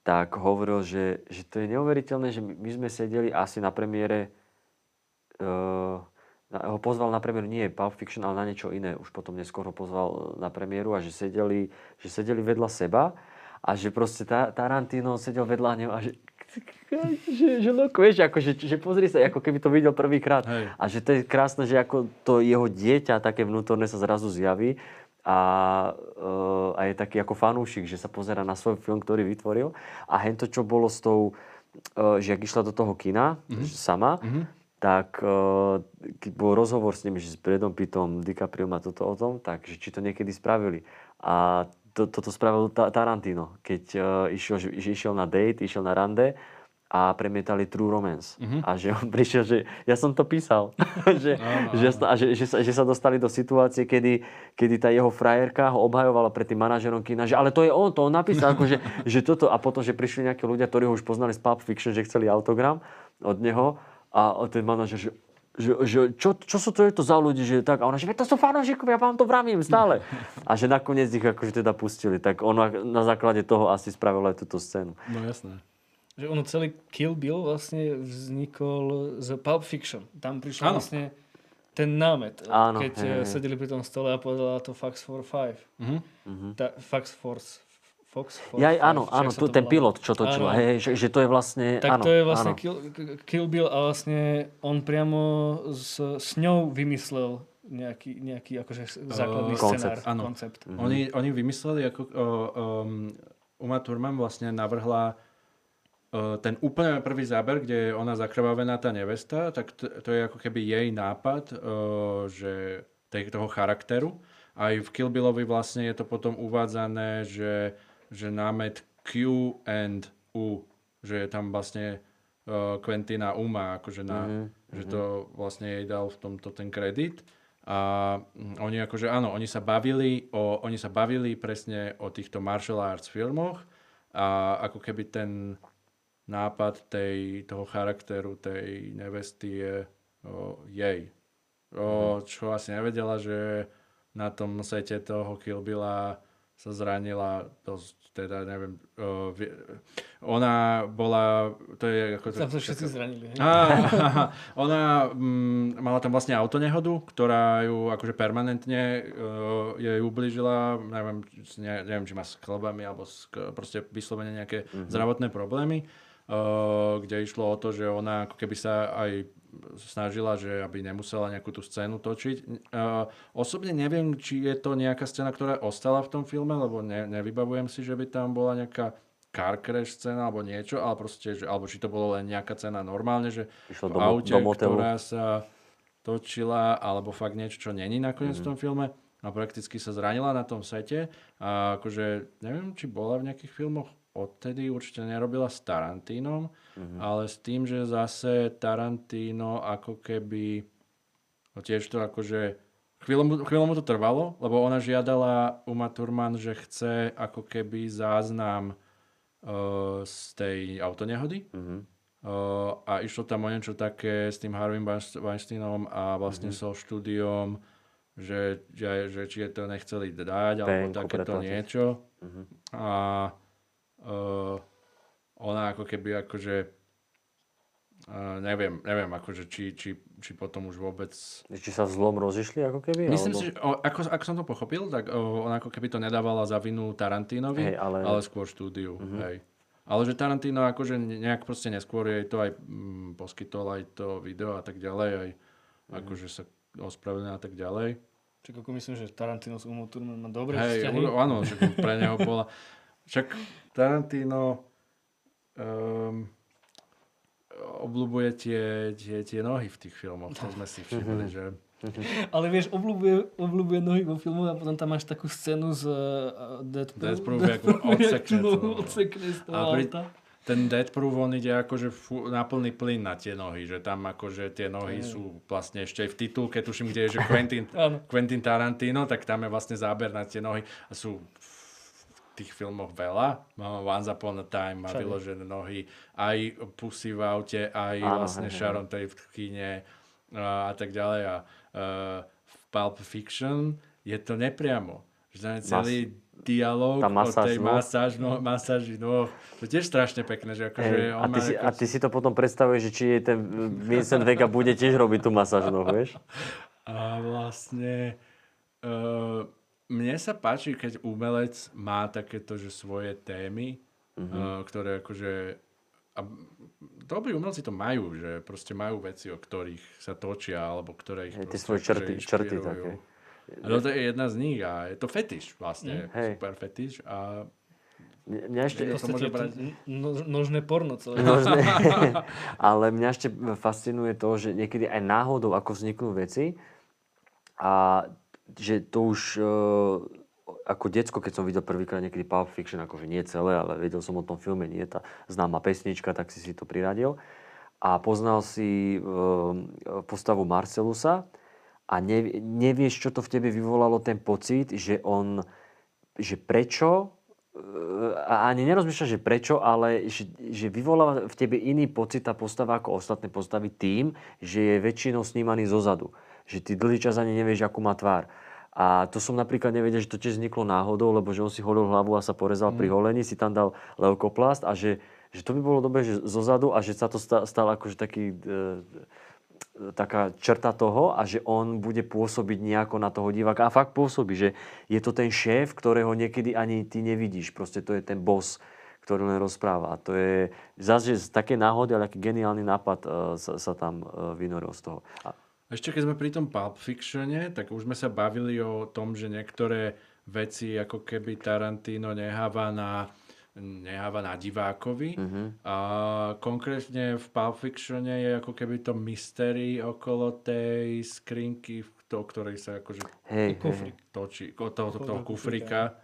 Speaker 1: tak hovoril, že, že to je neuveriteľné, že my, my sme sedeli asi na premiére ho pozval na premiéru, nie Pulp Fiction, ale na niečo iné. Už potom neskôr ho pozval na premiéru a že sedeli, že sedeli vedľa seba a že proste ta, Tarantino sedel vedľa neho a že že, že look, vieš, ako, že, že pozri sa, ako keby to videl prvýkrát. A že to je krásne, že ako to jeho dieťa také vnútorné sa zrazu zjaví a, uh, a je taký ako fanúšik, že sa pozera na svoj film, ktorý vytvoril. A hento, čo bolo s tou, že ak išla do toho kina mm-hmm. sama, mm-hmm. Tak uh, keď bol rozhovor s ním, že s Bradom Pittom, DiCaprio a toto o tom, tak že či to niekedy spravili. A to, toto spravil Tarantino, keď uh, išiel, že, že išiel na date, išiel na rande a premietali True Romance. Uh-huh. A že on prišiel, že ja som to písal. že, no, no, že, a že, že, sa, že sa dostali do situácie, kedy, kedy tá jeho frajerka ho obhajovala pred tým manažerom kina, že ale to je on, to on napísal. že, že toto, a potom, že prišli nejakí ľudia, ktorí ho už poznali z Pulp Fiction, že chceli autogram od neho a ten manažer, že že, že čo, čo sú to, je to za ľudí, že tak, a ona, že to sú fanúšikovia, ja vám to vravím stále. A že nakoniec ich akože teda pustili, tak on na základe toho asi spravil aj túto scénu.
Speaker 3: No jasné.
Speaker 2: Že ono celý Kill Bill vlastne vznikol z Pulp Fiction. Tam prišiel vlastne ten námet,
Speaker 1: áno,
Speaker 2: keď hej, hej. sedeli pri tom stole a povedala to Fax for Five. Uh-huh. Ta, Fax Force Fox, Fox
Speaker 1: ja, áno, áno, tu, ten pilot, čo točil, hej, že, že to je vlastne,
Speaker 2: tak
Speaker 1: áno,
Speaker 2: to je vlastne
Speaker 1: áno.
Speaker 2: Kill, Kill Bill a vlastne on priamo s, s ňou vymyslel nejaký, nejaký akože základný uh, scenár,
Speaker 3: áno. koncept. Mm-hmm. Oni, oni vymysleli, ako uh, um, Uma Thurman vlastne navrhla uh, ten úplne prvý záber, kde je ona zakrvavená tá nevesta, tak to, to je ako keby jej nápad, uh, že tej, toho charakteru. Aj v Kill Billovi vlastne je to potom uvádzané, že že námet Q and U, že je tam vlastne uh, Quentina Uma, akože na, mm-hmm. že to vlastne jej dal v tomto ten kredit. A mm, oni akože áno, oni sa bavili o, oni sa bavili presne o týchto martial arts filmoch a ako keby ten nápad tej, toho charakteru tej nevesty je o, jej. O, mhm. čo asi nevedela, že na tom sete toho Kill Billa sa zranila dosť, teda neviem, uh, ona bola, to je ako...
Speaker 2: Tam sa všetci zranili.
Speaker 3: Á, ona mm, mala tam vlastne autonehodu, ktorá ju akože permanentne uh, jej ublížila, neviem, ne, neviem, či má s klbami alebo s, proste vyslovene nejaké mm-hmm. zdravotné problémy, uh, kde išlo o to, že ona ako keby sa aj snažila, že aby nemusela nejakú tú scénu točiť. Uh, osobne neviem, či je to nejaká scéna, ktorá ostala v tom filme, lebo ne, nevybavujem si, že by tam bola nejaká car crash scéna alebo niečo, ale proste, že, alebo či to bolo len nejaká cena normálne, že Išlo v aute, do ktorá sa točila, alebo fakt niečo, čo není nakoniec mm-hmm. v tom filme a prakticky sa zranila na tom sete a akože neviem, či bola v nejakých filmoch odtedy určite nerobila s Tarantínom, mm-hmm. ale s tým, že zase Tarantino ako keby no tiež to akože chvíľu, chvíľu mu to trvalo, lebo ona žiadala Uma Thurman, že chce ako keby záznam uh, z tej autonehody. Mm-hmm. Uh, a išlo tam o niečo také s tým Harvey Weinsteinom a vlastne mm-hmm. so štúdiom, že, že, že či je to nechceli dať, alebo takéto niečo. Mm-hmm. A uh, ona ako keby akože uh, neviem, neviem akože či, či, či potom už vôbec...
Speaker 1: Či sa zlom rozišli ako keby?
Speaker 3: Myslím alebo... si, že o, ako, ako som to pochopil, tak o, ona ako keby to nedávala za vinu Tarantinovi, hey, ale... ale skôr štúdiu. Mm-hmm. Hej. Ale že Tarantino akože nejak proste neskôr jej to aj mm, poskytol aj to video a tak ďalej, aj mm. akože sa ospravedlnil a tak ďalej.
Speaker 2: Čiže ako myslím, že Tarantino s Umou Thurman má dobré
Speaker 3: hey, vzťahy. áno, že pre neho bola... Však Tarantino um, obľúbuje tie, tie, tie nohy v tých filmoch, to sme si všimli, že...
Speaker 2: Ale vieš, obľúbuje, obľúbuje nohy vo filmu a potom tam máš takú scénu z uh, Deadpool.
Speaker 3: Deadpool, ako odsekne
Speaker 2: to. odsekne z toho pri,
Speaker 3: ten Dead Proof, on ide akože fu, na plný plyn na tie nohy, že tam akože tie nohy sú vlastne ešte aj v titulke, tuším, kde je, že Quentin, Quentin Tarantino, tak tam je vlastne záber na tie nohy a sú tých filmoch veľa. Mám Once Upon a Time, má vyložené nohy, aj Pussy v aute, aj Áno, vlastne hej, Sharon Tate v kine a, a tak ďalej. A uh, v Pulp Fiction je to nepriamo. Že tam je celý, Mas, dialog o tej masáž, no, masáži nôh. To je tiež strašne pekné, že akože
Speaker 1: Hej, a, ty si,
Speaker 3: ako...
Speaker 1: a ty si to potom predstavuješ, že či je ten Vincent Vega bude tiež robiť tú masáž noh, vieš?
Speaker 3: A vlastne uh, mne sa páči, keď umelec má takéto, že svoje témy,
Speaker 1: Mhm.
Speaker 3: uh, ktoré akože... A dobrí umelci to majú, že proste majú veci, o ktorých sa točia, alebo ktoré ich
Speaker 1: Hej,
Speaker 3: proste
Speaker 1: svoje
Speaker 3: akože
Speaker 1: črty- črty
Speaker 3: inšpirujú.
Speaker 1: také.
Speaker 3: A toto je jedna z nich a je to fetiš vlastne,
Speaker 1: Hej.
Speaker 3: super fetiš a
Speaker 1: Mňa ešte,
Speaker 3: to môže
Speaker 2: to
Speaker 3: brať-
Speaker 2: no- nožné porno celé.
Speaker 1: Nožné. Ale mňa ešte fascinuje to, že niekedy aj náhodou, ako vzniknú veci a že to už e, ako decko, keď som videl prvýkrát niekedy Pulp Fiction, akože nie celé, ale vedel som o tom filme, nie tá známa pesnička, tak si si to priradil. A poznal si e, postavu Marcelusa a ne, nevieš, čo to v tebe vyvolalo ten pocit, že on, že prečo a ani nerozmýšľaš, že prečo, ale že, že vyvoláva v tebe iný pocit tá postava ako ostatné postavy tým, že je väčšinou snímaný zozadu. Že ty dlhý čas ani nevieš, akú má tvár. A to som napríklad nevedel, že to tiež vzniklo náhodou, lebo že on si holil hlavu a sa porezal mm. pri holení, si tam dal leukoplast a že, že to by bolo dobre, že zozadu a že sa to sta- stalo akože taký e, taká črta toho a že on bude pôsobiť nejako na toho diváka. A fakt pôsobí, že je to ten šéf, ktorého niekedy ani ty nevidíš. Proste to je ten boss, ktorý len rozpráva. A to je zase z také náhody, ale aký geniálny nápad uh, sa, sa tam uh, vynoril z toho. A,
Speaker 3: Ešte keď sme pri tom Pulp Fictione, tak už sme sa bavili o tom, že niektoré veci ako keby Tarantino neháva na, neháva na divákovi.
Speaker 1: Mhm.
Speaker 3: A konkrétne v Pulp Fictione je ako keby to mystery okolo tej skrinky, o ktorej sa akože
Speaker 1: hej, hej, hej.
Speaker 3: Točí, o toho, toho, toho
Speaker 2: kufríka.
Speaker 3: kufrika.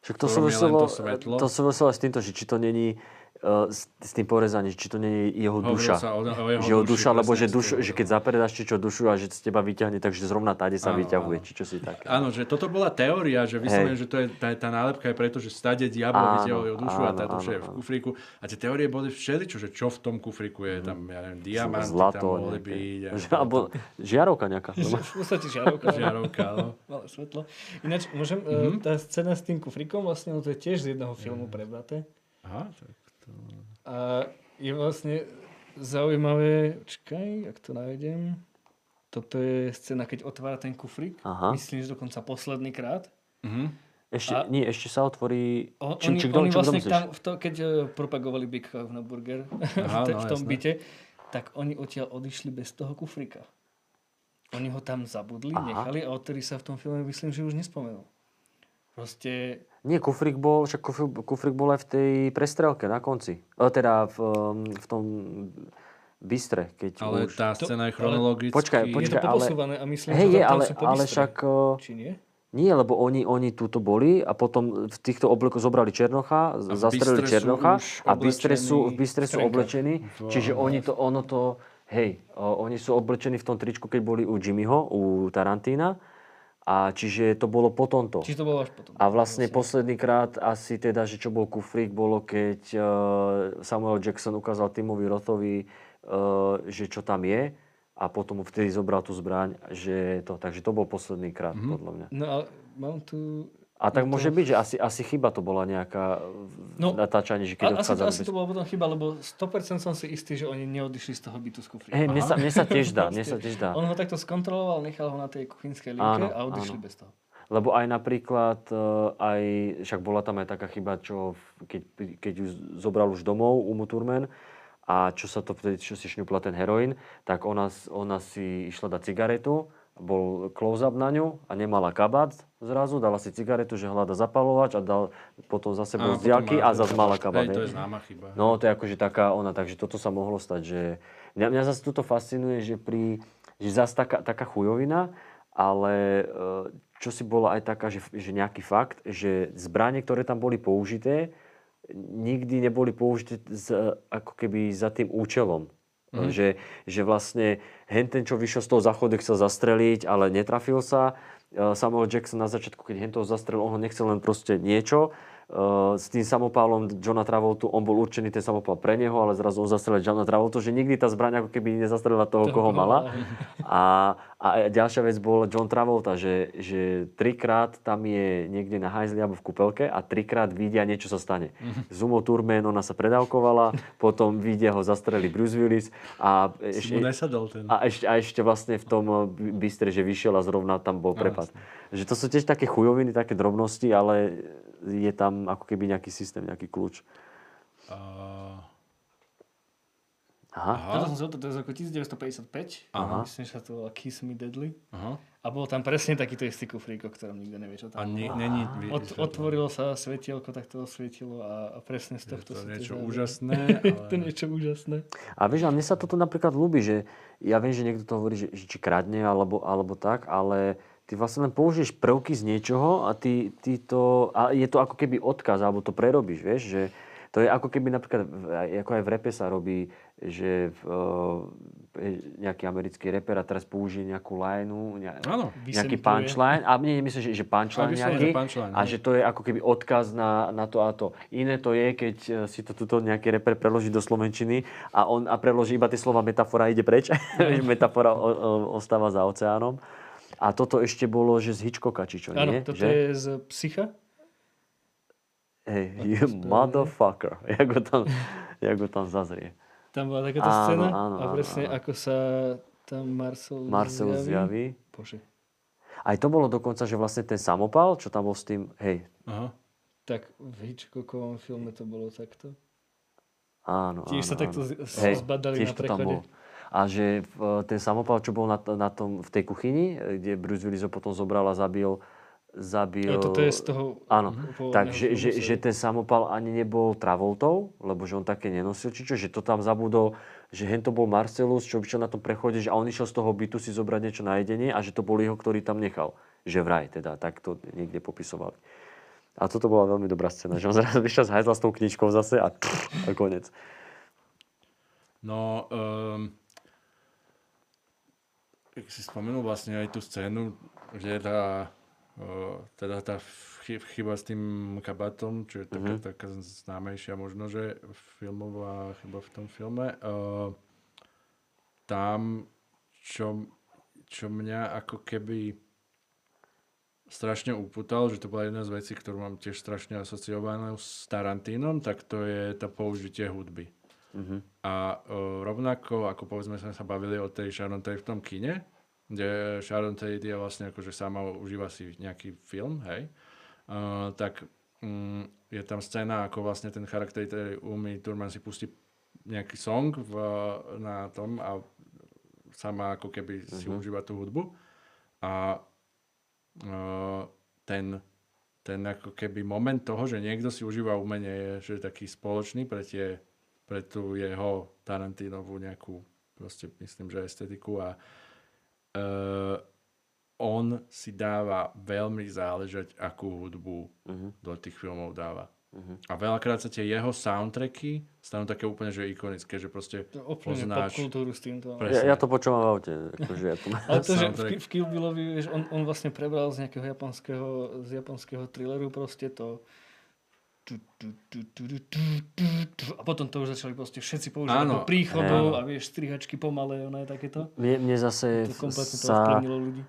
Speaker 1: Však to súviselo,
Speaker 3: to svetlo.
Speaker 1: to súviselo s týmto, že či to není s, s tým porezaním, či to není jeho
Speaker 3: Hovorilo
Speaker 1: duša.
Speaker 3: sa o, o jeho
Speaker 1: že jeho
Speaker 3: duši,
Speaker 1: duša, lebo
Speaker 3: presne,
Speaker 1: že, duš, že keď zapredáš či čo dušu a že z teba vyťahne, takže zrovna táde sa
Speaker 3: Áno,
Speaker 1: vyťahuje,
Speaker 3: áno.
Speaker 1: či čo si také.
Speaker 3: Áno, že toto bola teória, že vyslovene, že to je, tá, tá nálepka je preto, že stade diabol
Speaker 1: Áno,
Speaker 3: vytiahol jeho dušu a tá
Speaker 1: áno,
Speaker 3: duša je
Speaker 1: áno,
Speaker 3: v
Speaker 1: áno.
Speaker 3: kufríku. A tie teórie boli všeličo, že čo v tom kufríku je, tam, ja neviem, diamanty
Speaker 1: Zlato
Speaker 3: tam mohli byť.
Speaker 1: Alebo žiarovka nejaká.
Speaker 2: V podstate žiarovka.
Speaker 3: Žiarovka, no.
Speaker 2: Malé svetlo. Ináč, môžem,
Speaker 3: Mhm.
Speaker 2: mm-hmm. tá scéna s tým kufrikom, vlastne, no to je tiež z jedného filmu prebraté.
Speaker 3: Aha, tak.
Speaker 2: A je vlastne zaujímavé, čakaj, ak to nájdem. Toto je scéna, keď otvára ten kufrik.
Speaker 1: Aha.
Speaker 2: Myslím, že dokonca posledný krát.
Speaker 3: Mhm.
Speaker 1: Ešte,
Speaker 2: A-
Speaker 1: nie, ešte sa otvorí...
Speaker 2: On,
Speaker 1: Čím-
Speaker 2: oni,
Speaker 1: kto-
Speaker 2: oni
Speaker 1: kto
Speaker 2: vlastne tam, v to, keď uh, propagovali Big na burger
Speaker 3: Aha,
Speaker 2: v, te,
Speaker 3: no,
Speaker 2: v tom
Speaker 3: jasné.
Speaker 2: byte, tak oni odtiaľ odišli bez toho kufrika. Oni ho tam zabudli,
Speaker 1: Aha.
Speaker 2: nechali a odtedy sa v tom filme myslím, že už nespomenul. Proste
Speaker 1: Nie, kufrík bol, však kufrík, kufrík bol aj v tej prestrelke na konci. E, teda v, v tom bystre, keď
Speaker 3: Ale
Speaker 1: už...
Speaker 3: tá scéna je
Speaker 2: ale-
Speaker 3: chronologicky...
Speaker 1: Počkaj,
Speaker 2: je
Speaker 1: počkaj.
Speaker 2: to
Speaker 1: ale-
Speaker 2: a myslím,
Speaker 1: Hej,
Speaker 2: že
Speaker 1: je, ale,
Speaker 2: sú po
Speaker 1: ale však... o,
Speaker 2: Či nie?
Speaker 1: Nie, lebo oni, oni túto boli a potom v týchto oblekoch zobrali Černocha,
Speaker 3: A
Speaker 1: zastrelili Černocha a v Bystre sú, v Bystre sú oblečení. Čiže oni to, ono to, hej, o, oni sú oblečení v tom tričku, keď boli u Jimmyho, u Tarantína. A čiže to bolo po tomto.
Speaker 2: Či to bolo až potom.
Speaker 1: A vlastne posledný krát asi teda, že čo bol kufrík, bolo keď uh, Samuel Jackson ukázal Timovi Rothovi, uh, že čo tam je a potom mu vtedy zobral tú zbraň, že to, takže to bol posledný krát, mm-hmm. podľa mňa.
Speaker 2: No ale mám tu...
Speaker 1: A tak
Speaker 2: No to-
Speaker 1: môže byť, že asi, asi chyba to bola nejaká
Speaker 2: No,
Speaker 1: natáčanie, že keď
Speaker 2: asi, asi to bolo potom chyba, lebo 100% som si istý, že oni neodišli z toho bytu z kufríka.
Speaker 1: Hej, mne sa, mne sa tiež dá, mne sa tiež dá.
Speaker 2: On ho takto skontroloval, nechal ho na tej kuchynskej linke
Speaker 1: Áno,
Speaker 2: a odišli
Speaker 1: áno.
Speaker 2: bez toho.
Speaker 1: Lebo aj napríklad, e, aj, však bola tam aj taká chyba, čo keď, keď ju zobral už domov Umu Turman a čo sa to vtedy, čo si šňupla ten heroín, tak ona, ona si išla dať cigaretu, bol close-up na ňu a nemala kabát zrazu, dala si cigaretu, že hľada zapalovač a dal potom za sebou z a zase mala kabát.
Speaker 3: Hej, to je známa chyba.
Speaker 1: No, to je akože taká ona, takže toto sa mohlo stať, že... Mňa, mňa zase toto fascinuje, že pri... Že zase taká, taká chujovina, ale e, čo si bola aj taká, že, že nejaký fakt, že zbranie, ktoré tam boli použité, nikdy neboli použité z, ako keby za tým účelom. Mm. Že, že vlastne henten, čo vyšiel z toho záchodu, chcel zastreliť, ale netrafil sa. E, Samuel Jackson na začiatku, keď hen toho zastrelil, on ho nechcel len proste niečo, s tým samopálom Johna Travoltu, on bol určený ten samopál pre neho, ale zrazu on zastrelil Johna Travoltu, že nikdy tá zbraň ako keby nezastrelila toho,
Speaker 2: Toho,
Speaker 1: koho mala. A, a ďalšia vec bol John Travolta, že, že trikrát tam je niekde na hajzli alebo v kúpelke a trikrát vidia niečo sa stane. Z Uma Thurman, ona sa predávkovala, potom vidia ho zastreli Bruce Willis a
Speaker 3: ten.
Speaker 1: a ešte, a ešte vlastne v tom eh, bystre, že vyšiel a zrovna tam bol prepad. Že to sú tiež také chujoviny, také drobnosti, ale je tam ako keby nejaký systém, nejaký kľúč.
Speaker 3: Uh,
Speaker 1: Aha.
Speaker 3: aha,
Speaker 2: Toto som sa to je z roku 1955.
Speaker 1: Aha.
Speaker 2: Myslím, že sa to volá Kiss Me Deadly.
Speaker 3: aha.
Speaker 2: A bol tam presne takýto istý kufrík, o ktorom nikto nevie, čo
Speaker 3: A
Speaker 2: tam
Speaker 3: ni,
Speaker 2: bolo.
Speaker 3: není...
Speaker 2: Od, otvorilo sa svetielko, tak to osvietilo a, a presne z
Speaker 3: je
Speaker 2: tohto
Speaker 3: to
Speaker 2: sú tie
Speaker 3: niečo
Speaker 2: zábery.
Speaker 3: úžasné,
Speaker 2: Je to
Speaker 3: ale...
Speaker 2: niečo úžasné.
Speaker 1: A vieš, a mne sa toto napríklad ľúbi, že ja viem, že niekto to hovorí, že, že či kradne alebo, alebo tak, ale ty vlastne len použiješ prvky z niečoho a ty, ty to, a je to ako keby odkaz, alebo to prerobíš, vieš, že to je ako keby napríklad, ako aj v repe sa robí, že v, eh, nejaký americký reper a teraz použije nejakú lineu, ne,
Speaker 3: Áno.
Speaker 1: nejaký punchline, a nie, nemyslím, že, že punchline nejaký,
Speaker 3: že punchline,
Speaker 1: a že to je ako keby odkaz na, na to a to. Iné to je, keď eh, si to tuto nejaký reper preloží do slovenčiny a on a preloží iba tie slova metafora ide preč. Že metafora o, o, ostáva za oceánom. A toto ešte bolo, že z Hitchcocka, či čo
Speaker 2: Áno,
Speaker 1: nie?
Speaker 2: toto
Speaker 1: že?
Speaker 2: je z Psycha.
Speaker 1: Hey, you motherfucker. Jak ho tam, jak ho tam zazrie.
Speaker 2: Tam bola takáto
Speaker 1: Áno,
Speaker 2: scéna
Speaker 1: áno,
Speaker 2: a presne
Speaker 1: áno.
Speaker 2: ako sa tam Marcel,
Speaker 1: Marcel zjaví.
Speaker 2: Bože.
Speaker 1: Aj to bolo dokonca, že vlastne ten samopal, čo tam bol s tým, hej,
Speaker 3: Aha.
Speaker 2: Tak v Hitchcockovom filme to bolo takto.
Speaker 1: áno,
Speaker 2: Tiež
Speaker 1: áno,
Speaker 2: sa
Speaker 1: áno.
Speaker 2: z- z-
Speaker 1: Hej,
Speaker 2: zbadali
Speaker 1: tiež
Speaker 2: na
Speaker 1: to tam
Speaker 2: prechode.
Speaker 1: bolo. A že v, ten samopal, čo bol na, na tom, v tej kuchyni, e, kde Bruce Willis ho potom zobral a zabil, zabil...
Speaker 2: A toto je z toho
Speaker 1: Áno, tak že, že, ten samopal ani nebol Travoltou, lebo že on také nenosil, či čo, že to tam zabudol, že hen to bol Marcelus, čo išiel na tom prechode, že a on išiel z toho bytu si zobrať niečo na jedenie a že to bol jeho, ktorý tam nechal. Že vraj teda, tak to niekde popisovali. A toto bola veľmi dobrá scéna, že on zrazu vyšiel z hajzla s tou knižkou zase a, a konec.
Speaker 3: No, um, si spomenul vlastne aj tú scénu, že tá, teda tá chy- chyba s tým kabatom, čo je taká,
Speaker 1: Mhm.
Speaker 3: taká známejšia možno, že filmová chyba v tom filme. Tam, čo, čo mňa ako keby strašne uputal, že to bola jedna z vecí, ktorú mám tiež strašne asociovanú s Tarantínom, tak to je to použitie hudby.
Speaker 1: Mhm.
Speaker 3: A uh, rovnako, ako povedzme sme sa bavili o tej Sharon Tate v tom kine, kde Sharon Tate je vlastne akože sama užíva si nejaký film, hej, uh, tak um, je tam scéna, ako vlastne ten charakter tej Umi Turman si pustí nejaký song v, na tom a sama ako keby si
Speaker 1: Mhm.
Speaker 3: užíva tú hudbu a uh, ten, ten ako keby moment toho, že niekto si užíva umenie je že taký spoločný pre tie pre tú jeho Tarantinovú nejakú proste myslím, že estetiku a uh, on si dáva veľmi záležať, akú hudbu
Speaker 1: Mhm.
Speaker 3: do tých filmov dáva.
Speaker 1: Mhm.
Speaker 3: A veľakrát sa tie jeho soundtracky stanú také úplne že ikonické, že proste
Speaker 2: To
Speaker 3: poznáš.
Speaker 2: popkultúru s týmto.
Speaker 3: Presne.
Speaker 1: Ja, ja to počúvam v aute. Akože ja to...
Speaker 2: Ale to, že v, v Kill Billovi, vieš, on, on vlastne prebral z nejakého japonského, z japonského thrilleru proste to a potom to už začali proste všetci používať
Speaker 3: Áno,
Speaker 2: do príchodov
Speaker 3: áno.
Speaker 2: a vieš, strihačky pomalé, ono je takéto.
Speaker 1: Mne, mne zase
Speaker 2: To to
Speaker 1: sa...
Speaker 2: ovplyvnilo ľudí.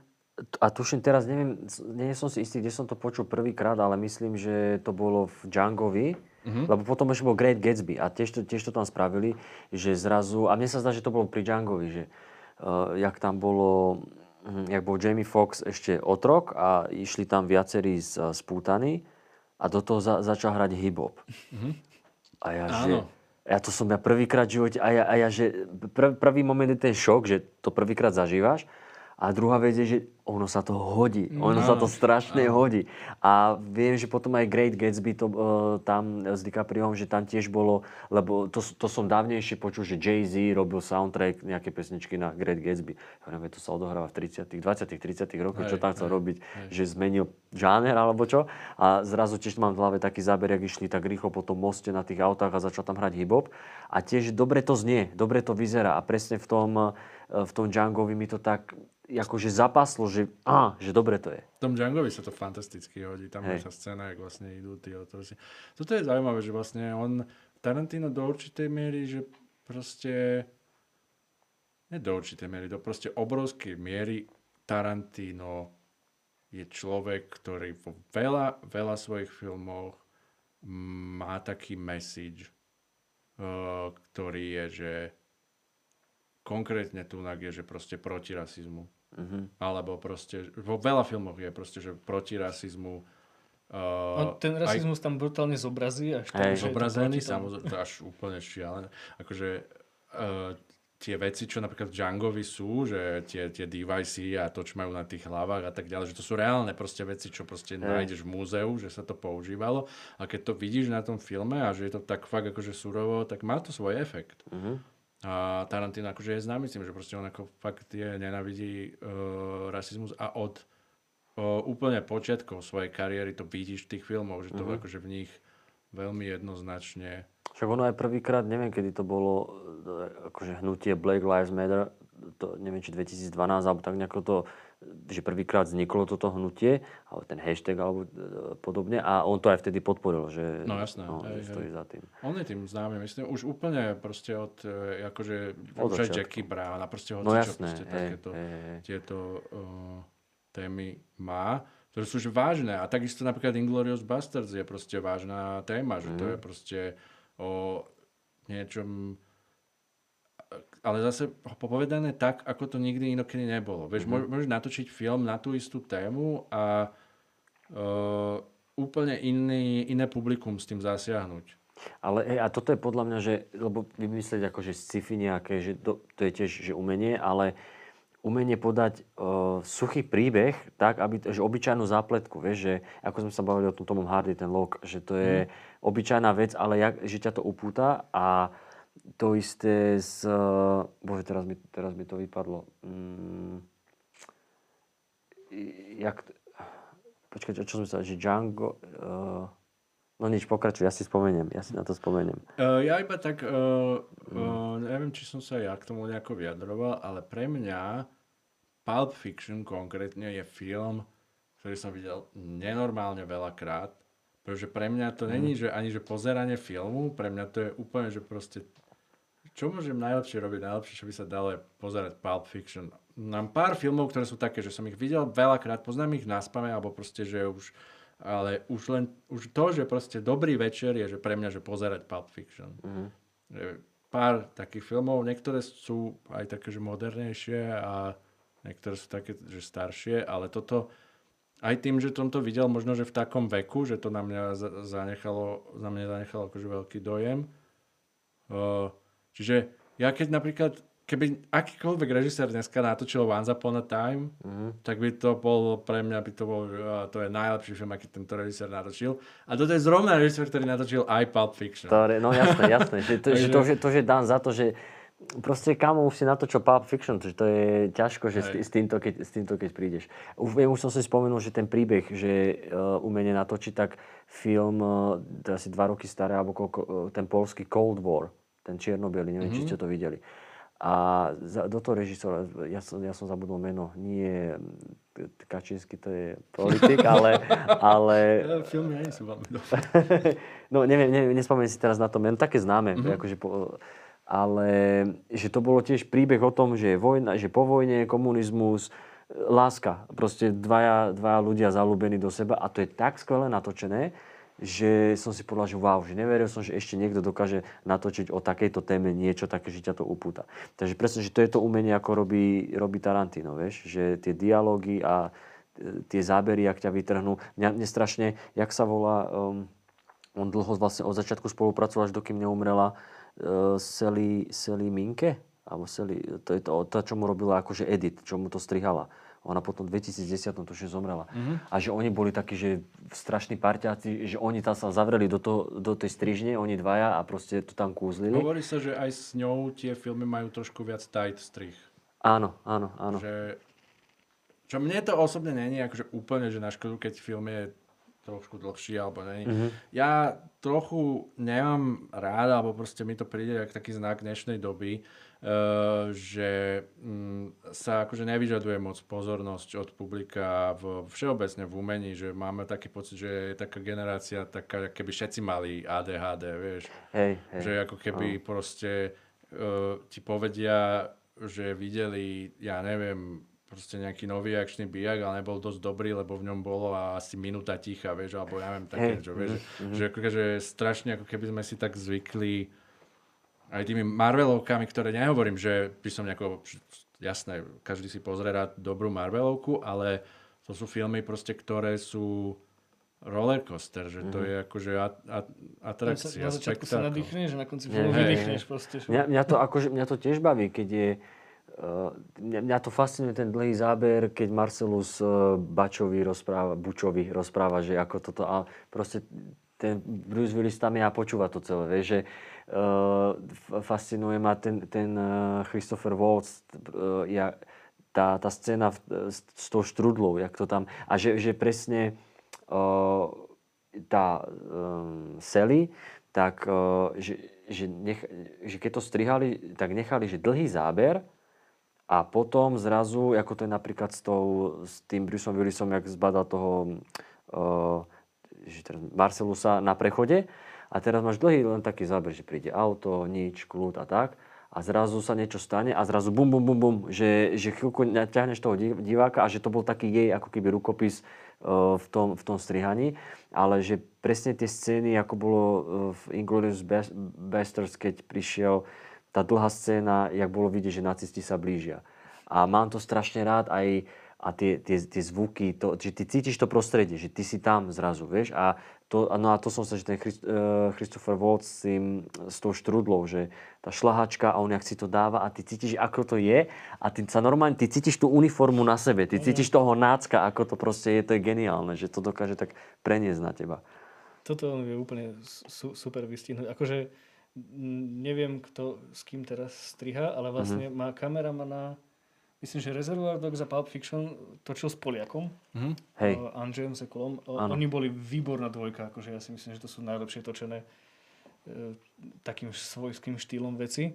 Speaker 1: A tuším teraz, neviem, nie som si istý, kde som to počul prvýkrát, ale myslím, že to bolo v Djangovi,
Speaker 3: Mhm.
Speaker 1: lebo potom ešte bol Great Gatsby a tiež to, tiež to tam spravili, že zrazu, a mne sa zdá, že to bolo pri Djangovi, že uh, jak tam bolo, hm, jak bol Jamie Foxx ešte otrok a išli tam viacerí spútaní a do toho za, začal hrať hip-hop. A ja, že,
Speaker 3: Áno.
Speaker 1: ja to som ja prvýkrát v živote, a ja, a ja že prv, prvý moment je ten šok, že to prvýkrát zažívaš a druhá vec je, že ono sa to hodí. Ono sa to strašne hodí. A viem, že potom aj Great Gatsby to, uh, tam s DiCapriom, že tam tiež bolo, lebo to, to som dávnejšie počul, že Jay-Z robil soundtrack, nejaké pesničky na Great Gatsby. Ja neviem, to sa odohráva v 30 20 30 rokoch, čo
Speaker 3: Hej,
Speaker 1: tam chcel
Speaker 3: hej,
Speaker 1: robiť, že zmenil žáner alebo čo. A zrazu tiež mám v hlave taký záber, jak išli tak rýchlo po tom moste na tých autách a začal tam hrať hip-hop. A tiež dobre to znie, dobre to vyzerá. A presne v tom, v tom Djangovi mi to tak akože zapaslo, že, á, že dobre to je.
Speaker 3: V tom Djangovi sa to fantasticky hodí. Tam je tá scéna, jak vlastne idú tí otroci. Toto je zaujímavé, že vlastne on, Tarantino do určitej miery, že proste, nie do určitej miery, do proste obrovskej miery Tarantino je človek, ktorý vo veľa, veľa svojich filmov má taký message, eh, ktorý je, že konkrétne tu je, že proste proti rasizmu.
Speaker 1: Mhm.
Speaker 3: Alebo proste, vo veľa filmoch je proste, že proti rasizmu.
Speaker 2: On
Speaker 3: Uh,
Speaker 2: ten rasizmus tam brutálne zobrazí až je to
Speaker 3: zobrazený, samozrejme, to až úplne šialené. Akože uh, tie veci, čo napríklad v Djangovi sú, že tie, tie device a to, čo majú na tých hlavách a tak ďalej, že to sú reálne proste veci, čo proste
Speaker 1: Hej.
Speaker 3: nájdeš v múzeu, že sa to používalo a keď to vidíš na tom filme a že je to tak fakt akože surovo, tak má to svoj efekt.
Speaker 1: Mhm.
Speaker 3: A Tarantino akože je známy tým, že proste on ako fakt je, nenavidí uh, rasizmus a od uh, úplne počiatkov svojej kariéry to vidíš v tých filmoch, že to
Speaker 1: Mhm.
Speaker 3: akože v nich veľmi jednoznačne
Speaker 1: Však ono aj prvýkrát, neviem, kedy to bolo, e, akože hnutie Black Lives Matter, to, neviem, či 2012, alebo tak nejako to, že prvýkrát vzniklo toto hnutie, alebo ten hashtag, alebo e, podobne, a on to aj vtedy podporil, že,
Speaker 3: No jasné,
Speaker 1: no,
Speaker 3: hej,
Speaker 1: že stojí
Speaker 3: hej.
Speaker 1: za tým.
Speaker 3: On je tým známy, myslím, už úplne proste od, akože,
Speaker 1: Od
Speaker 3: už aj. Jackie Brown a proste hoci
Speaker 1: No
Speaker 3: čo
Speaker 1: jasné,
Speaker 3: proste
Speaker 1: hej,
Speaker 3: takéto,
Speaker 1: hej, hej.
Speaker 3: tieto uh, témy má, ktoré sú že vážne. A takisto napríklad Inglourious Basterds je proste vážna téma, že
Speaker 1: Mhm.
Speaker 3: to je proste o niečom ale zase povedané tak, ako to nikdy inokedy nebolo. Vieš,
Speaker 1: Mhm.
Speaker 3: mm môžeš natočiť film na tú istú tému a uh, úplne iný, iné publikum s tým zasiahnuť.
Speaker 1: Ale hej, a toto je podľa mňa, že, lebo vymyslieť akože sci-fi nejaké, že to, to je tiež že umenie, ale umenie podať uh, suchý príbeh tak, aby, že obyčajnú zápletku, vieš, že ako sme sa bavili o tom Tomom Hardy, ten log, že to je obyčajná vec, ale jak, že ťa to upúta a to isté z... Uh, bože, teraz mi, teraz mi to vypadlo. Mm, jak, počkaj, čo, som sa, že Django... Uh, no nič, pokračuj, ja si spomeniem, ja si na to spomeniem.
Speaker 3: Uh, ja iba tak, uh, uh, neviem, či som sa ja k tomu nejako vyjadroval, ale pre mňa Pulp Fiction konkrétne je film, ktorý som videl nenormálne veľakrát, pretože pre mňa to není, že ani že pozeranie filmu, pre mňa to je úplne, že proste čo môžem najlepšie robiť? Najlepšie, čo by sa dalo je pozerať Pulp Fiction. Mám pár filmov, ktoré sú také, že som ich videl veľakrát, poznám ich na spame, alebo proste, že už ale už len už to, že proste dobrý večer je, že pre mňa, že pozerať Pulp Fiction.
Speaker 1: Mhm.
Speaker 3: Že Pár takých filmov, niektoré sú aj také, že modernejšie a niektoré sú také, že staršie, ale toto aj tým, že som to videl možno, že v takom veku, že to na mňa za- zanechalo, na mňa zanechalo akože veľký dojem. Uh, čiže ja keď napríklad, keby akýkoľvek režisér dneska natočil Once Upon a Time,
Speaker 1: Mhm.
Speaker 3: tak by to bol, pre mňa by to bol, že, á, to je najlepší film, aký tento režisér natočil. A toto je zrovna režisér, ktorý natočil aj Pulp Fiction.
Speaker 1: To, no jasné, jasné. Že to, že
Speaker 3: Takže-
Speaker 1: to, že to, že dám za to, že proste kamo už si natočil Pulp Fiction, že to je ťažko, že
Speaker 3: Hej.
Speaker 1: s, týmto, keď, s týmto keď prídeš. Už, viem, už som si spomenul, že ten príbeh, že uh, umenie natočiť, tak film, uh, to asi dva roky staré, alebo koľko, uh, ten polský Cold War, ten čierno neviem, či ste to videli. A za, do toho režisora, ja som, ja som zabudol meno, nie Kačinsky, to je politik, ale, ale
Speaker 3: filmy ani sú veľmi dobré.
Speaker 1: no neviem, neviem, nespomeniem si teraz na to meno, také známe, mm-hmm. akože po, ale že to bolo tiež príbeh o tom, že je vojna, že po vojne je komunizmus, láska, proste dvaja, dvaja ľudia zalúbení do seba a to je tak skvelé natočené, že som si povedal, že wow, že neveril som, že ešte niekto dokáže natočiť o takejto téme niečo také, že ťa to upúta. Takže presne, že to je to umenie, ako robí, robí Tarantino, vieš, že tie dialógy a e, tie zábery, ak ťa vytrhnú. Mňa, strašne, jak sa volá, um, on dlho vlastne od začiatku spolupracoval, až dokým neumrela uh, Sally, Sally Minke, alebo Sally, to je to, to, čo mu robila akože edit, čo mu to strihala. Ona potom v 2010 tuším zomrela. A že oni boli takí, že strašní parťáci, že oni tam sa zavreli do, to, do tej strižne, oni dvaja a proste to tam kúzlili.
Speaker 3: Hovorí sa, že aj s ňou tie filmy majú trošku viac tight strich.
Speaker 1: Áno, áno, áno.
Speaker 3: Že, čo mne to osobne není akože úplne, že na škodu, keď film je trošku dlhší, alebo nie. Mm-hmm. Ja trochu nemám rád, alebo proste mi to príde ako taký znak dnešnej doby, že um, sa akože nevyžaduje moc pozornosť od publika v, všeobecne v umení, že máme taký pocit, že je taká generácia taká, keby všetci mali ADHD, vieš.
Speaker 1: Hej, hej.
Speaker 3: Že ako keby oh. proste uh, ti povedia, že videli, ja neviem, proste nejaký nový akčný bijak, ale nebol dosť dobrý, lebo v ňom bolo asi minúta ticha, vieš, alebo ja neviem, také, hey. čo, vieš, mm-hmm. že, že, že strašne ako keby sme si tak zvykli aj tými Marvelovkami, ktoré nehovorím, že by som nejako, jasné, každý si pozrie rád dobrú Marvelovku, ale to sú filmy proste, ktoré sú rollercoaster, že to mm-hmm. je akože at, at, atrakcia,
Speaker 2: Na začiatku sa nadýchneš, na konci filmu vydýchneš proste.
Speaker 1: Mňa, mňa, to, akože, mňa to tiež baví, keď je Uh, mňa, mňa to fascinuje ten dlhý záber, keď Marcelus uh, Bačovi rozpráva, Bučovi rozpráva, že ako toto a proste ten Bruce Willis tam je a počúva to celé, vieš, že fascinuje ma ten, ten uh, Christopher Waltz, uh, ja, tá, tá scéna v, s, s tou štrudlou, jak to tam, a že, že presne uh, tá um, Sally, tak uh, že, že, nech, že keď to strihali, tak nechali, že dlhý záber a potom zrazu, ako to je napríklad s, tou, s tým Bruceom Willisom, jak zbadal toho uh, že teraz Marcelusa na prechode, a teraz máš dlhý len taký záber, že príde auto, nič, kľud a tak. A zrazu sa niečo stane a zrazu bum, bum, bum, bum, že, že chvíľku ťahneš toho diváka a že to bol taký jej ako keby rukopis uh, v, tom, v tom strihaní. Ale že presne tie scény, ako bolo uh, v Inglourious Basterds, keď prišiel tá dlhá scéna, jak bolo vidieť, že nacisti sa blížia. A mám to strašne rád aj a tie, tie, tie zvuky, to, že ty cítiš to prostredie, že ty si tam zrazu, vieš. A to, no a to som sa, že ten Christ, uh, Christopher Waltz s, tým, s tou štrudlou, že tá šlahačka a on jak si to dáva a ty cítiš, ako to je a ty sa normálne, ty cítiš tú uniformu na sebe, ty cítiš toho nácka, ako to proste je, to je geniálne, že to dokáže tak preniesť na teba.
Speaker 2: Toto on vie úplne su, super vystihnúť. Akože neviem, kto s kým teraz striha, ale vlastne mm-hmm. má kameramana myslím, že Reservoir Dogs a Pulp Fiction točil s Poliakom, mm-hmm.
Speaker 1: Hej.
Speaker 2: Uh, Andrzejom Sekulom. Uh, oni boli výborná dvojka, akože ja si myslím, že to sú najlepšie točené uh, takým svojským štýlom veci.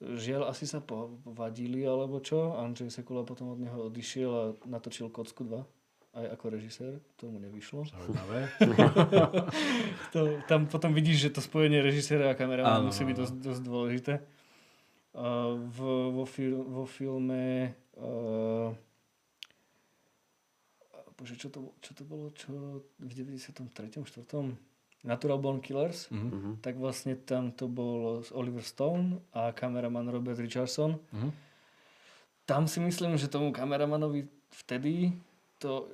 Speaker 2: Žiaľ, asi sa povadili alebo čo. Andrzej Sekula potom od neho odišiel a natočil Kocku 2 aj ako režisér, to mu nevyšlo.
Speaker 3: Zaujímavé.
Speaker 2: to, tam potom vidíš, že to spojenie režiséra a kamera musí byť dosť, dosť dôležité v, vo, fil, vo filme uh, bože, čo to, čo to bolo, čo v 93. 4. Natural Born Killers, mm-hmm. tak vlastne tam to bol Oliver Stone a kameraman Robert Richardson. Mm-hmm. Tam si myslím, že tomu kameramanovi vtedy to...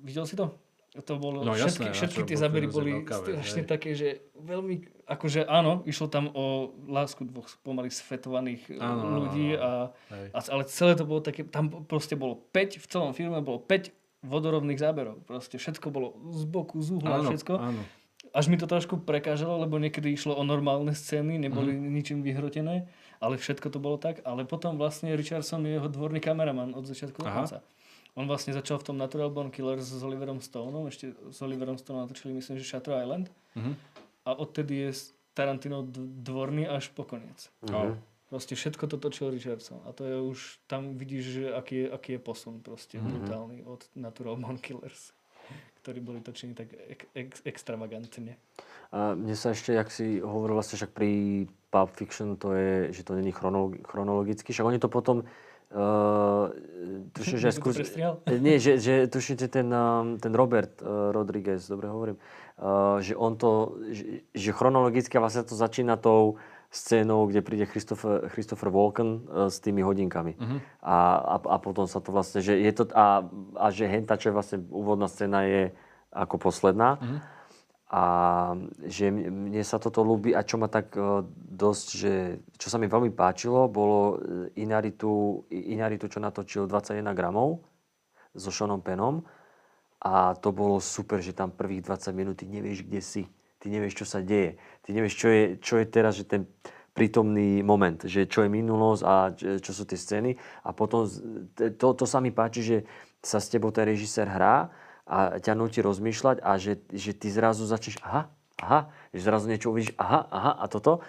Speaker 2: Videl si to? To bolo, no, jasné, všetky, všetky tie zábery boli strašne také, že veľmi, akože áno, išlo tam o lásku dvoch pomaly sfetovaných e, áno, ľudí, a, a, ale celé to bolo také, tam proste bolo 5, v celom filme bolo 5 vodorovných záberov, proste všetko bolo z boku, z uhla, áno, všetko. Áno. Až mi to trošku prekážalo, lebo niekedy išlo o normálne scény, neboli mm. ničím vyhrotené, ale všetko to bolo tak, ale potom vlastne Richardson je jeho dvorný kameraman od začiatku do konca. On vlastne začal v tom Natural Born Killers s Oliverom Stoneom, ešte s Oliverom Stoneom natočili myslím, že Shutter Island. Uh-huh. A odtedy je Tarantino dvorný až po koniec. Uh-huh. Proste všetko to točil Richardson. A to je už, tam vidíš, že aký je, aký je posun proste uh-huh. brutálny od Natural Born Killers, ktorí boli točení tak ek, ek, extravagantne.
Speaker 1: A mne sa ešte, jak si hovoril vlastne však pri Pulp Fiction, to je, že to není chronologicky, však oni to potom Uh, tuším, že skús... Nie, že, že tušíte ten, um, ten Robert uh, Rodriguez, dobre hovorím, uh, že on to, že, že chronologicky vlastne to začína tou scénou, kde príde Christopher, Christopher Walken uh, s tými hodinkami. Uh-huh. A, a, a potom sa to vlastne, že je to, a, a že henta, čo je vlastne úvodná scéna je ako posledná. Uh-huh. A že mne sa toto ľúbi a čo ma tak e, dosť, že čo sa mi veľmi páčilo, bolo e, Inaritu, Inaritu čo natočil 21 gramov so Seanom Penom a to bolo super, že tam prvých 20 minút ty nevieš, kde si. Ty nevieš, čo sa deje. Ty nevieš, čo je, čo je teraz, že ten prítomný moment, že čo je minulosť a čo sú tie scény. A potom to, to sa mi páči, že sa s tebou ten režisér hrá a ťa nutí rozmýšľať a že, že ty zrazu začneš, aha, aha, že zrazu niečo uvidíš, aha, aha a toto.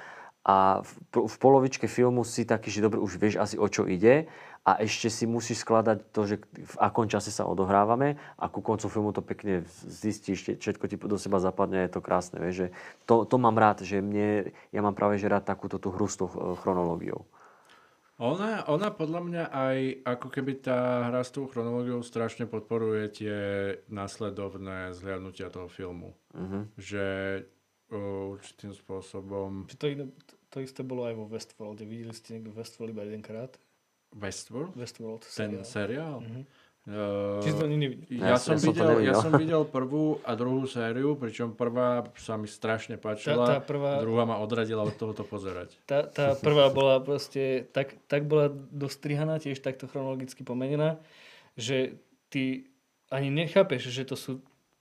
Speaker 1: A v, v polovičke filmu si taký, že dobre, už vieš asi o čo ide a ešte si musíš skladať to, že v akom čase sa odohrávame a ku koncu filmu to pekne zistíš, všetko ti do seba zapadne, je to krásne. Vieš, že to, to mám rád, že mne, ja mám práve že rád takúto tú hru s tou eh, chronológiou.
Speaker 3: Ona, ona podľa mňa aj ako keby tá hra s tou chronológiou strašne podporuje tie následovné zhliadnutia toho filmu. Uh-huh. Že uh, určitým spôsobom...
Speaker 2: To, iné, to isté bolo aj vo Westworlde. Videli ste niekto Westworld iba jedenkrát?
Speaker 3: Westworld?
Speaker 2: Westworld
Speaker 3: seriál. Ten seriál? Uh-huh.
Speaker 2: Uh, Či to nevidel?
Speaker 3: Ja, ja, som ja, videl, ja som videl prvú a druhú sériu, pričom prvá sa mi strašne páčila, tá, tá prvá, druhá ma odradila od tohoto pozerať.
Speaker 2: Tá, tá prvá bola proste, tak, tak bola dostrihaná, tiež takto chronologicky pomenená, že ty ani nechápeš, že to sú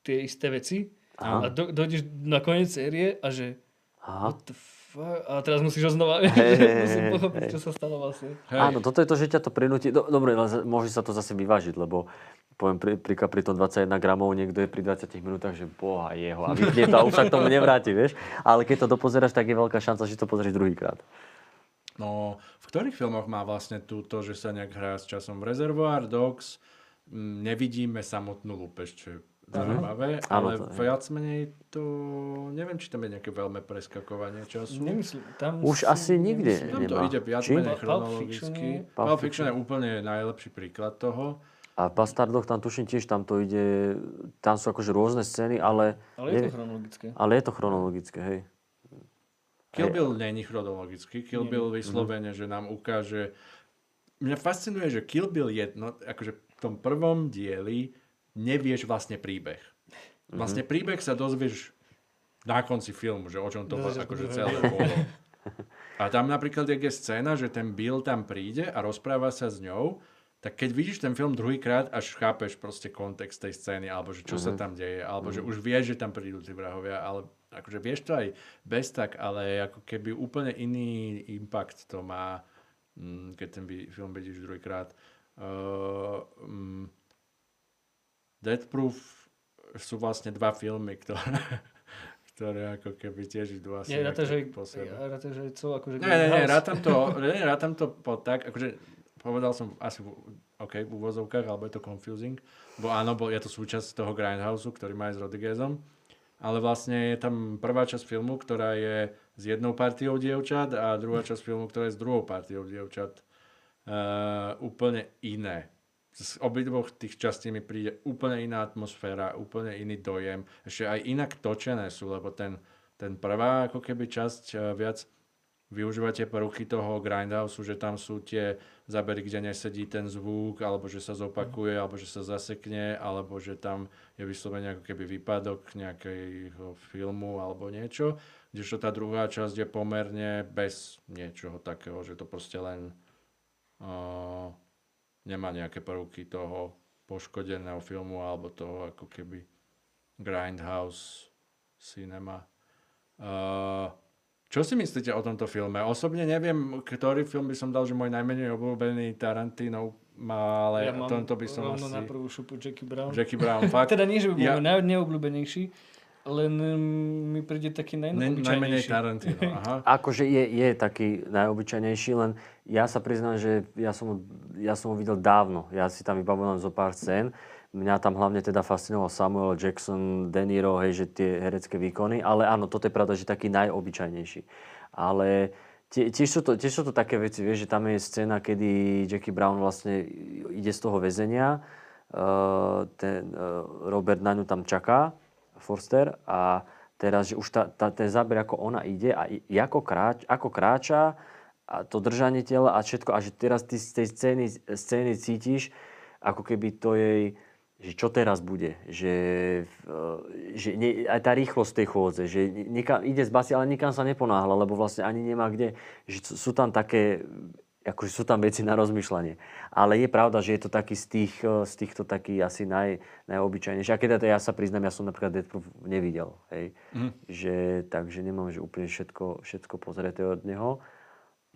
Speaker 2: tie isté veci Aha. a do, dojdeš na koniec série a že Aha. what the a teraz musíš ho znova, hey, musím pochopiť, hey. čo sa stalo vlastne.
Speaker 1: Hey. Áno, toto je to, že ťa to prinúti. Do, dobre, ale môže sa to zase vyvážiť, lebo poviem pri, pri, pri tom 21 gramov, niekto je pri 20 minútach, že boha jeho a vypne to a už sa k tomu nevráti, vieš. Ale keď to dopozeráš, tak je veľká šanca, že to pozrieš druhýkrát.
Speaker 3: No, v ktorých filmoch má vlastne tú to, že sa nejak hrá s časom? V Reservoir Dogs m, nevidíme samotnú lúpež, čo je zaujímavé, uh-huh. ale to viac menej to, neviem, či tam je nejaké veľmi preskakovanie času.
Speaker 2: Nemyslím, tam
Speaker 1: Už si, asi nikde
Speaker 3: Tam to ide viac či? menej chronologicky. Pulp Fiction je úplne najlepší príklad toho.
Speaker 1: A v Bastardoch tam tuším tiež, tam to ide, tam sú akože rôzne scény, ale...
Speaker 2: Ale je to chronologické.
Speaker 1: Ale je to chronologické, hej.
Speaker 3: Kill Bill není chronologický. Kill nie. Bill vyslovene, že nám ukáže... Mňa fascinuje, že Kill Bill jedno, akože v tom prvom dieli nevieš vlastne príbeh. Vlastne mhm. príbeh sa dozvieš na konci filmu, že o čom to no, akože celé bolo. A tam napríklad, je scéna, že ten Bill tam príde a rozpráva sa s ňou, tak keď vidíš ten film druhýkrát, až chápeš proste kontext tej scény, alebo že čo uh-huh. sa mhm. tam deje, alebo uh-huh. že mhm. už vieš, že tam prídu tí vrahovia, ale akože vieš to aj bez tak, ale ako keby úplne iný impact to má, mm, keď ten film vidíš druhýkrát. Uh, um, Death Proof sú vlastne dva filmy, ktoré, ktoré ako keby tiež idú asi
Speaker 2: nie, ráta, že, po sebe. Ja, ráta, že co, akože
Speaker 3: nie, nie, nie, rátam to, nie, rátam to po tak, akože povedal som asi v, OK, v úvozovkách, alebo je to confusing, bo áno, bo je to súčasť toho Grindhouse, ktorý má aj s Rodriguezom, ale vlastne je tam prvá časť filmu, ktorá je s jednou partiou dievčat a druhá časť filmu, ktorá je s druhou partiou dievčat. Uh, úplne iné z obidvoch tých častí mi príde úplne iná atmosféra, úplne iný dojem. Ešte aj inak točené sú, lebo ten, ten prvá ako keby časť eh, viac využívate prvky toho grindhouse, že tam sú tie zábery, kde nesedí ten zvuk, alebo že sa zopakuje, alebo že sa zasekne, alebo že tam je vyslovene ako keby výpadok nejakého filmu alebo niečo. Kdežto tá druhá časť je pomerne bez niečoho takého, že to proste len uh, nemá nejaké prvky toho poškodeného filmu alebo toho ako keby Grindhouse cinema. Uh, čo si myslíte o tomto filme? Osobne neviem, ktorý film by som dal, že môj najmenej obľúbený Tarantino má, ale
Speaker 2: ja mám
Speaker 3: tomto by som
Speaker 2: asi... na prvú šupu Jackie Brown.
Speaker 3: Jackie Brown, fakt.
Speaker 2: teda nie, že by bol ja... môj neobľúbenejší, len mm, mi príde taký najnobyčajnejší. Najmenej
Speaker 3: Tarantino, aha.
Speaker 1: akože je, je taký najobyčajnejší, len ja sa priznám, že ja som, ja som ho videl dávno. Ja si tam vybavujem zo pár scén. Mňa tam hlavne teda fascinoval Samuel Jackson, De Niro, hej, že tie herecké výkony. Ale áno, toto je pravda, že taký najobyčajnejší. Ale tie, tiež, sú to, tiež sú to také veci, vieš, že tam je scéna, kedy Jackie Brown vlastne ide z toho väzenia. Uh, ten uh, Robert na ňu tam čaká Forster a teraz, že už tá, tá, ten záber, ako ona ide a ako, kráč, ako kráča a to držanie tela a všetko a že teraz ty z tej scény, scény cítiš, ako keby to jej, že čo teraz bude, že, že nie, aj tá rýchlosť tej chôdze, že niekam, ide z basy, ale nikam sa neponáhla, lebo vlastne ani nemá kde, že sú tam také akože sú tam veci na rozmýšľanie. Ale je pravda, že je to taký z, tých, eh, z týchto taký asi naj, najobyčajnejší. A keď ja sa priznám, ja som napríklad Death Proof nevidel. Hej. Mm. Že, takže nemám že úplne všetko, všetko pozreté od neho.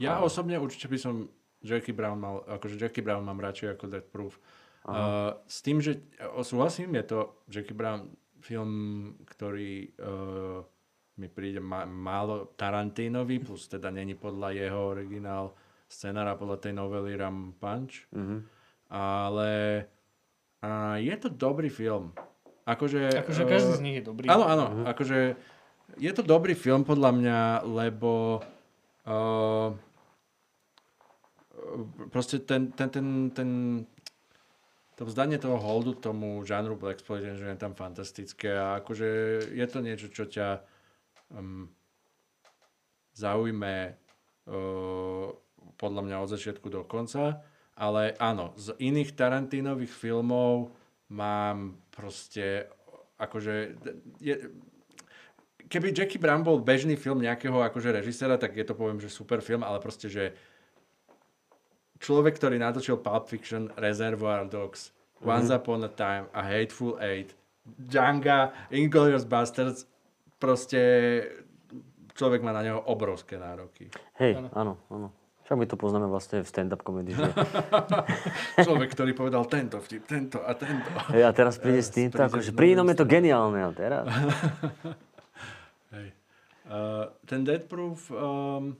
Speaker 3: Ja a... osobne určite by som Jackie Brown mal, akože Jackie Brown mám radšej ako Death Proof. Uh, s tým, že uh, súhlasím, je to Jackie Brown film, ktorý uh, mi príde ma- málo Tarantínový, plus teda není podľa jeho originál scenára, podľa tej novely Ram Punch.
Speaker 1: Mhm.
Speaker 3: Ale uh, je to dobrý film. Akože,
Speaker 2: Akože každý z nich je dobrý.
Speaker 3: Áno, áno. Akože je to dobrý film podľa mňa, lebo uh, proste ten, ten, ten, ten to vzdanie toho holdu tomu žánru Black Exploitation že je tam fantastické a akože je to niečo, čo ťa um, zaujme uh, podľa mňa od začiatku do konca, ale áno, z iných Tarantínových filmov mám proste akože je, keby Jackie Brown bol bežný film nejakého akože režisera, tak je to poviem, že super film, ale proste, že človek, ktorý natočil Pulp Fiction, Reservoir Dogs, Once
Speaker 1: Mhm.
Speaker 3: Upon a Time a Hateful Eight, Django, Inglourious Basterds, proste človek má na neho obrovské nároky.
Speaker 1: Hej,
Speaker 2: Áno.
Speaker 1: áno, áno. Však my to poznáme vlastne v stand-up komedii, že
Speaker 3: Človek, ktorý povedal tento vtip, tento a tento.
Speaker 1: hej, a teraz príde s týmto,
Speaker 3: príde
Speaker 1: akože pri inom je to geniálne, a teraz?
Speaker 3: Hej. Uh, ten Dead Proof, um,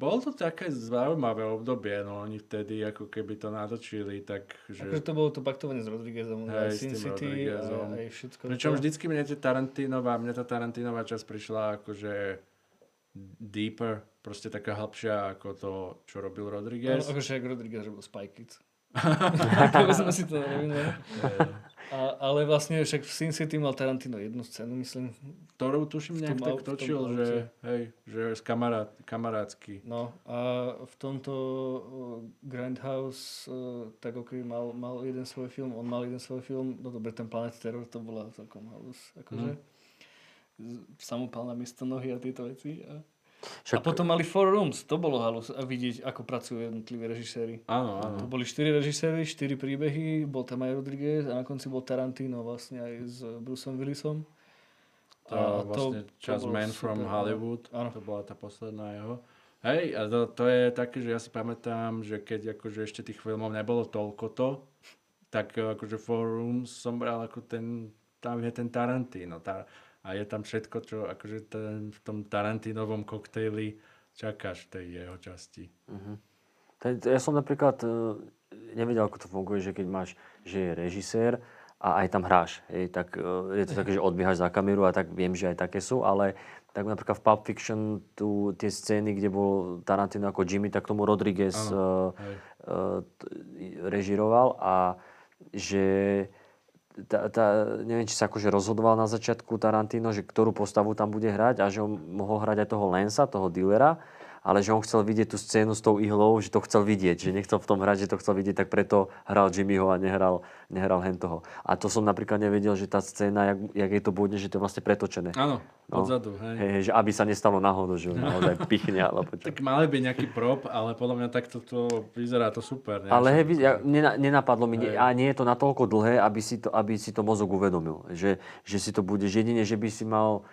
Speaker 3: bol to také zaujímavé obdobie, no oni vtedy ako keby to natočili, tak
Speaker 2: Akože
Speaker 3: že...
Speaker 2: to bolo to paktovanie s Rodriguezom,
Speaker 3: Hej,
Speaker 2: aj Sin City a
Speaker 3: Rodriguezom.
Speaker 2: aj všetko.
Speaker 3: Pričom
Speaker 2: to.
Speaker 3: vždycky mne tie Tarantínová, mne tá Tarantínová časť prišla akože deeper, proste taká hlbšia ako to, čo robil
Speaker 2: No,
Speaker 3: Rodriguez.
Speaker 2: akože ak Rodriguez robil Spy Kids. to sme si to nerobili. A, ale vlastne však v Sin City mal Tarantino jednu scénu, myslím.
Speaker 3: Ktorú tuším nejak tak točil, že, hej, že z kamarát, kamarátsky.
Speaker 2: No a v tomto Grindhouse tak keby mal, mal jeden svoj film, on mal jeden svoj film, no dobre, ten Planet Terror to bola celkom halus, akože. Mm. Samopal na miesto nohy a tieto veci. A,
Speaker 1: Však,
Speaker 2: a potom mali Four Rooms, to bolo halus a vidieť, ako pracujú jednotliví režiséri.
Speaker 3: Áno,
Speaker 2: To
Speaker 3: áno.
Speaker 2: boli štyri režiséri, štyri príbehy, bol tam aj Rodriguez a na konci bol Tarantino vlastne aj s Bruceom Willisom.
Speaker 3: To vlastne čas
Speaker 2: bolo
Speaker 3: Man from
Speaker 2: super, no.
Speaker 3: Hollywood,
Speaker 2: Áno.
Speaker 3: to bola tá posledná jeho. Hej, a to, to je také, že ja si pamätám, že keď akože ešte tých filmov nebolo toľko to, tak eh, akože Four Rooms som bral ako ten, tam je ten Tarantino. Tá, a je tam všetko, čo akože ten, v tom Tarantinovom koktejli čakáš v tej jeho časti.
Speaker 1: Ten- Ja som napríklad e, nevedel, ako to funguje, že keď máš, že je režisér a aj tam hráš, hej, tak e, je to také, že odbiehaš za kameru a tak viem, že aj také sú, ale tak napríklad v Pulp Fiction tu tie scény, kde bol Tarantino ako Jimmy, tak tomu Rodriguez
Speaker 3: Hej.
Speaker 1: e, t- režiroval a že tá, tá, neviem, či sa akože rozhodoval na začiatku Tarantino, že ktorú postavu tam bude hrať a že on mohol hrať aj toho Lensa, toho dealera, ale že on chcel vidieť tú scénu s tou ihlou, že to chcel vidieť, že nechcel v tom hrať, že to chcel vidieť, tak preto hral Jimmyho a nehral, nehral hen toho. A to som napríklad nevedel, že tá scéna, jak, jak je to bude, že to je vlastne pretočené.
Speaker 3: Áno,
Speaker 1: No.
Speaker 3: odzadu, hej.
Speaker 1: Hej, že aby sa nestalo náhodou, že ho naozaj pichne, alebo čo.
Speaker 3: Tak mali by nejaký prop, ale podľa mňa takto to vyzerá to super. Ne?
Speaker 1: Ale hej, ja, nena, nenapadlo mi,
Speaker 3: Hej.
Speaker 1: a nie je to natoľko dlhé, aby si to, aby si to mozog uvedomil. Že, že si to bude, jedine, že by si mal,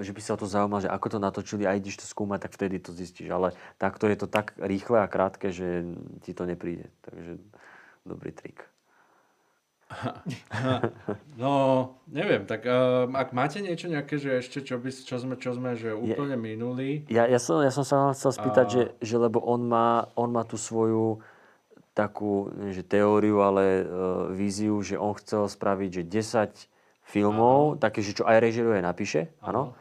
Speaker 1: že by sa o to zaujímal, že ako to natočili a ideš to skúmať, tak vtedy to zistíš. Ale takto je to tak rýchle a krátke, že ti to nepríde. Takže dobrý trik.
Speaker 3: No, neviem, tak uh, ak máte niečo nejaké, že ešte čo, by, čo, sme, čo sme že úplne minuli,
Speaker 1: Ja, ja, som, ja som sa vám chcel spýtať,
Speaker 3: A-
Speaker 1: že, že lebo on má, on má tú svoju takú, že teóriu, ale uh, víziu, že on chcel spraviť, že 10 filmov, také, že čo aj režiruje, napíše, áno,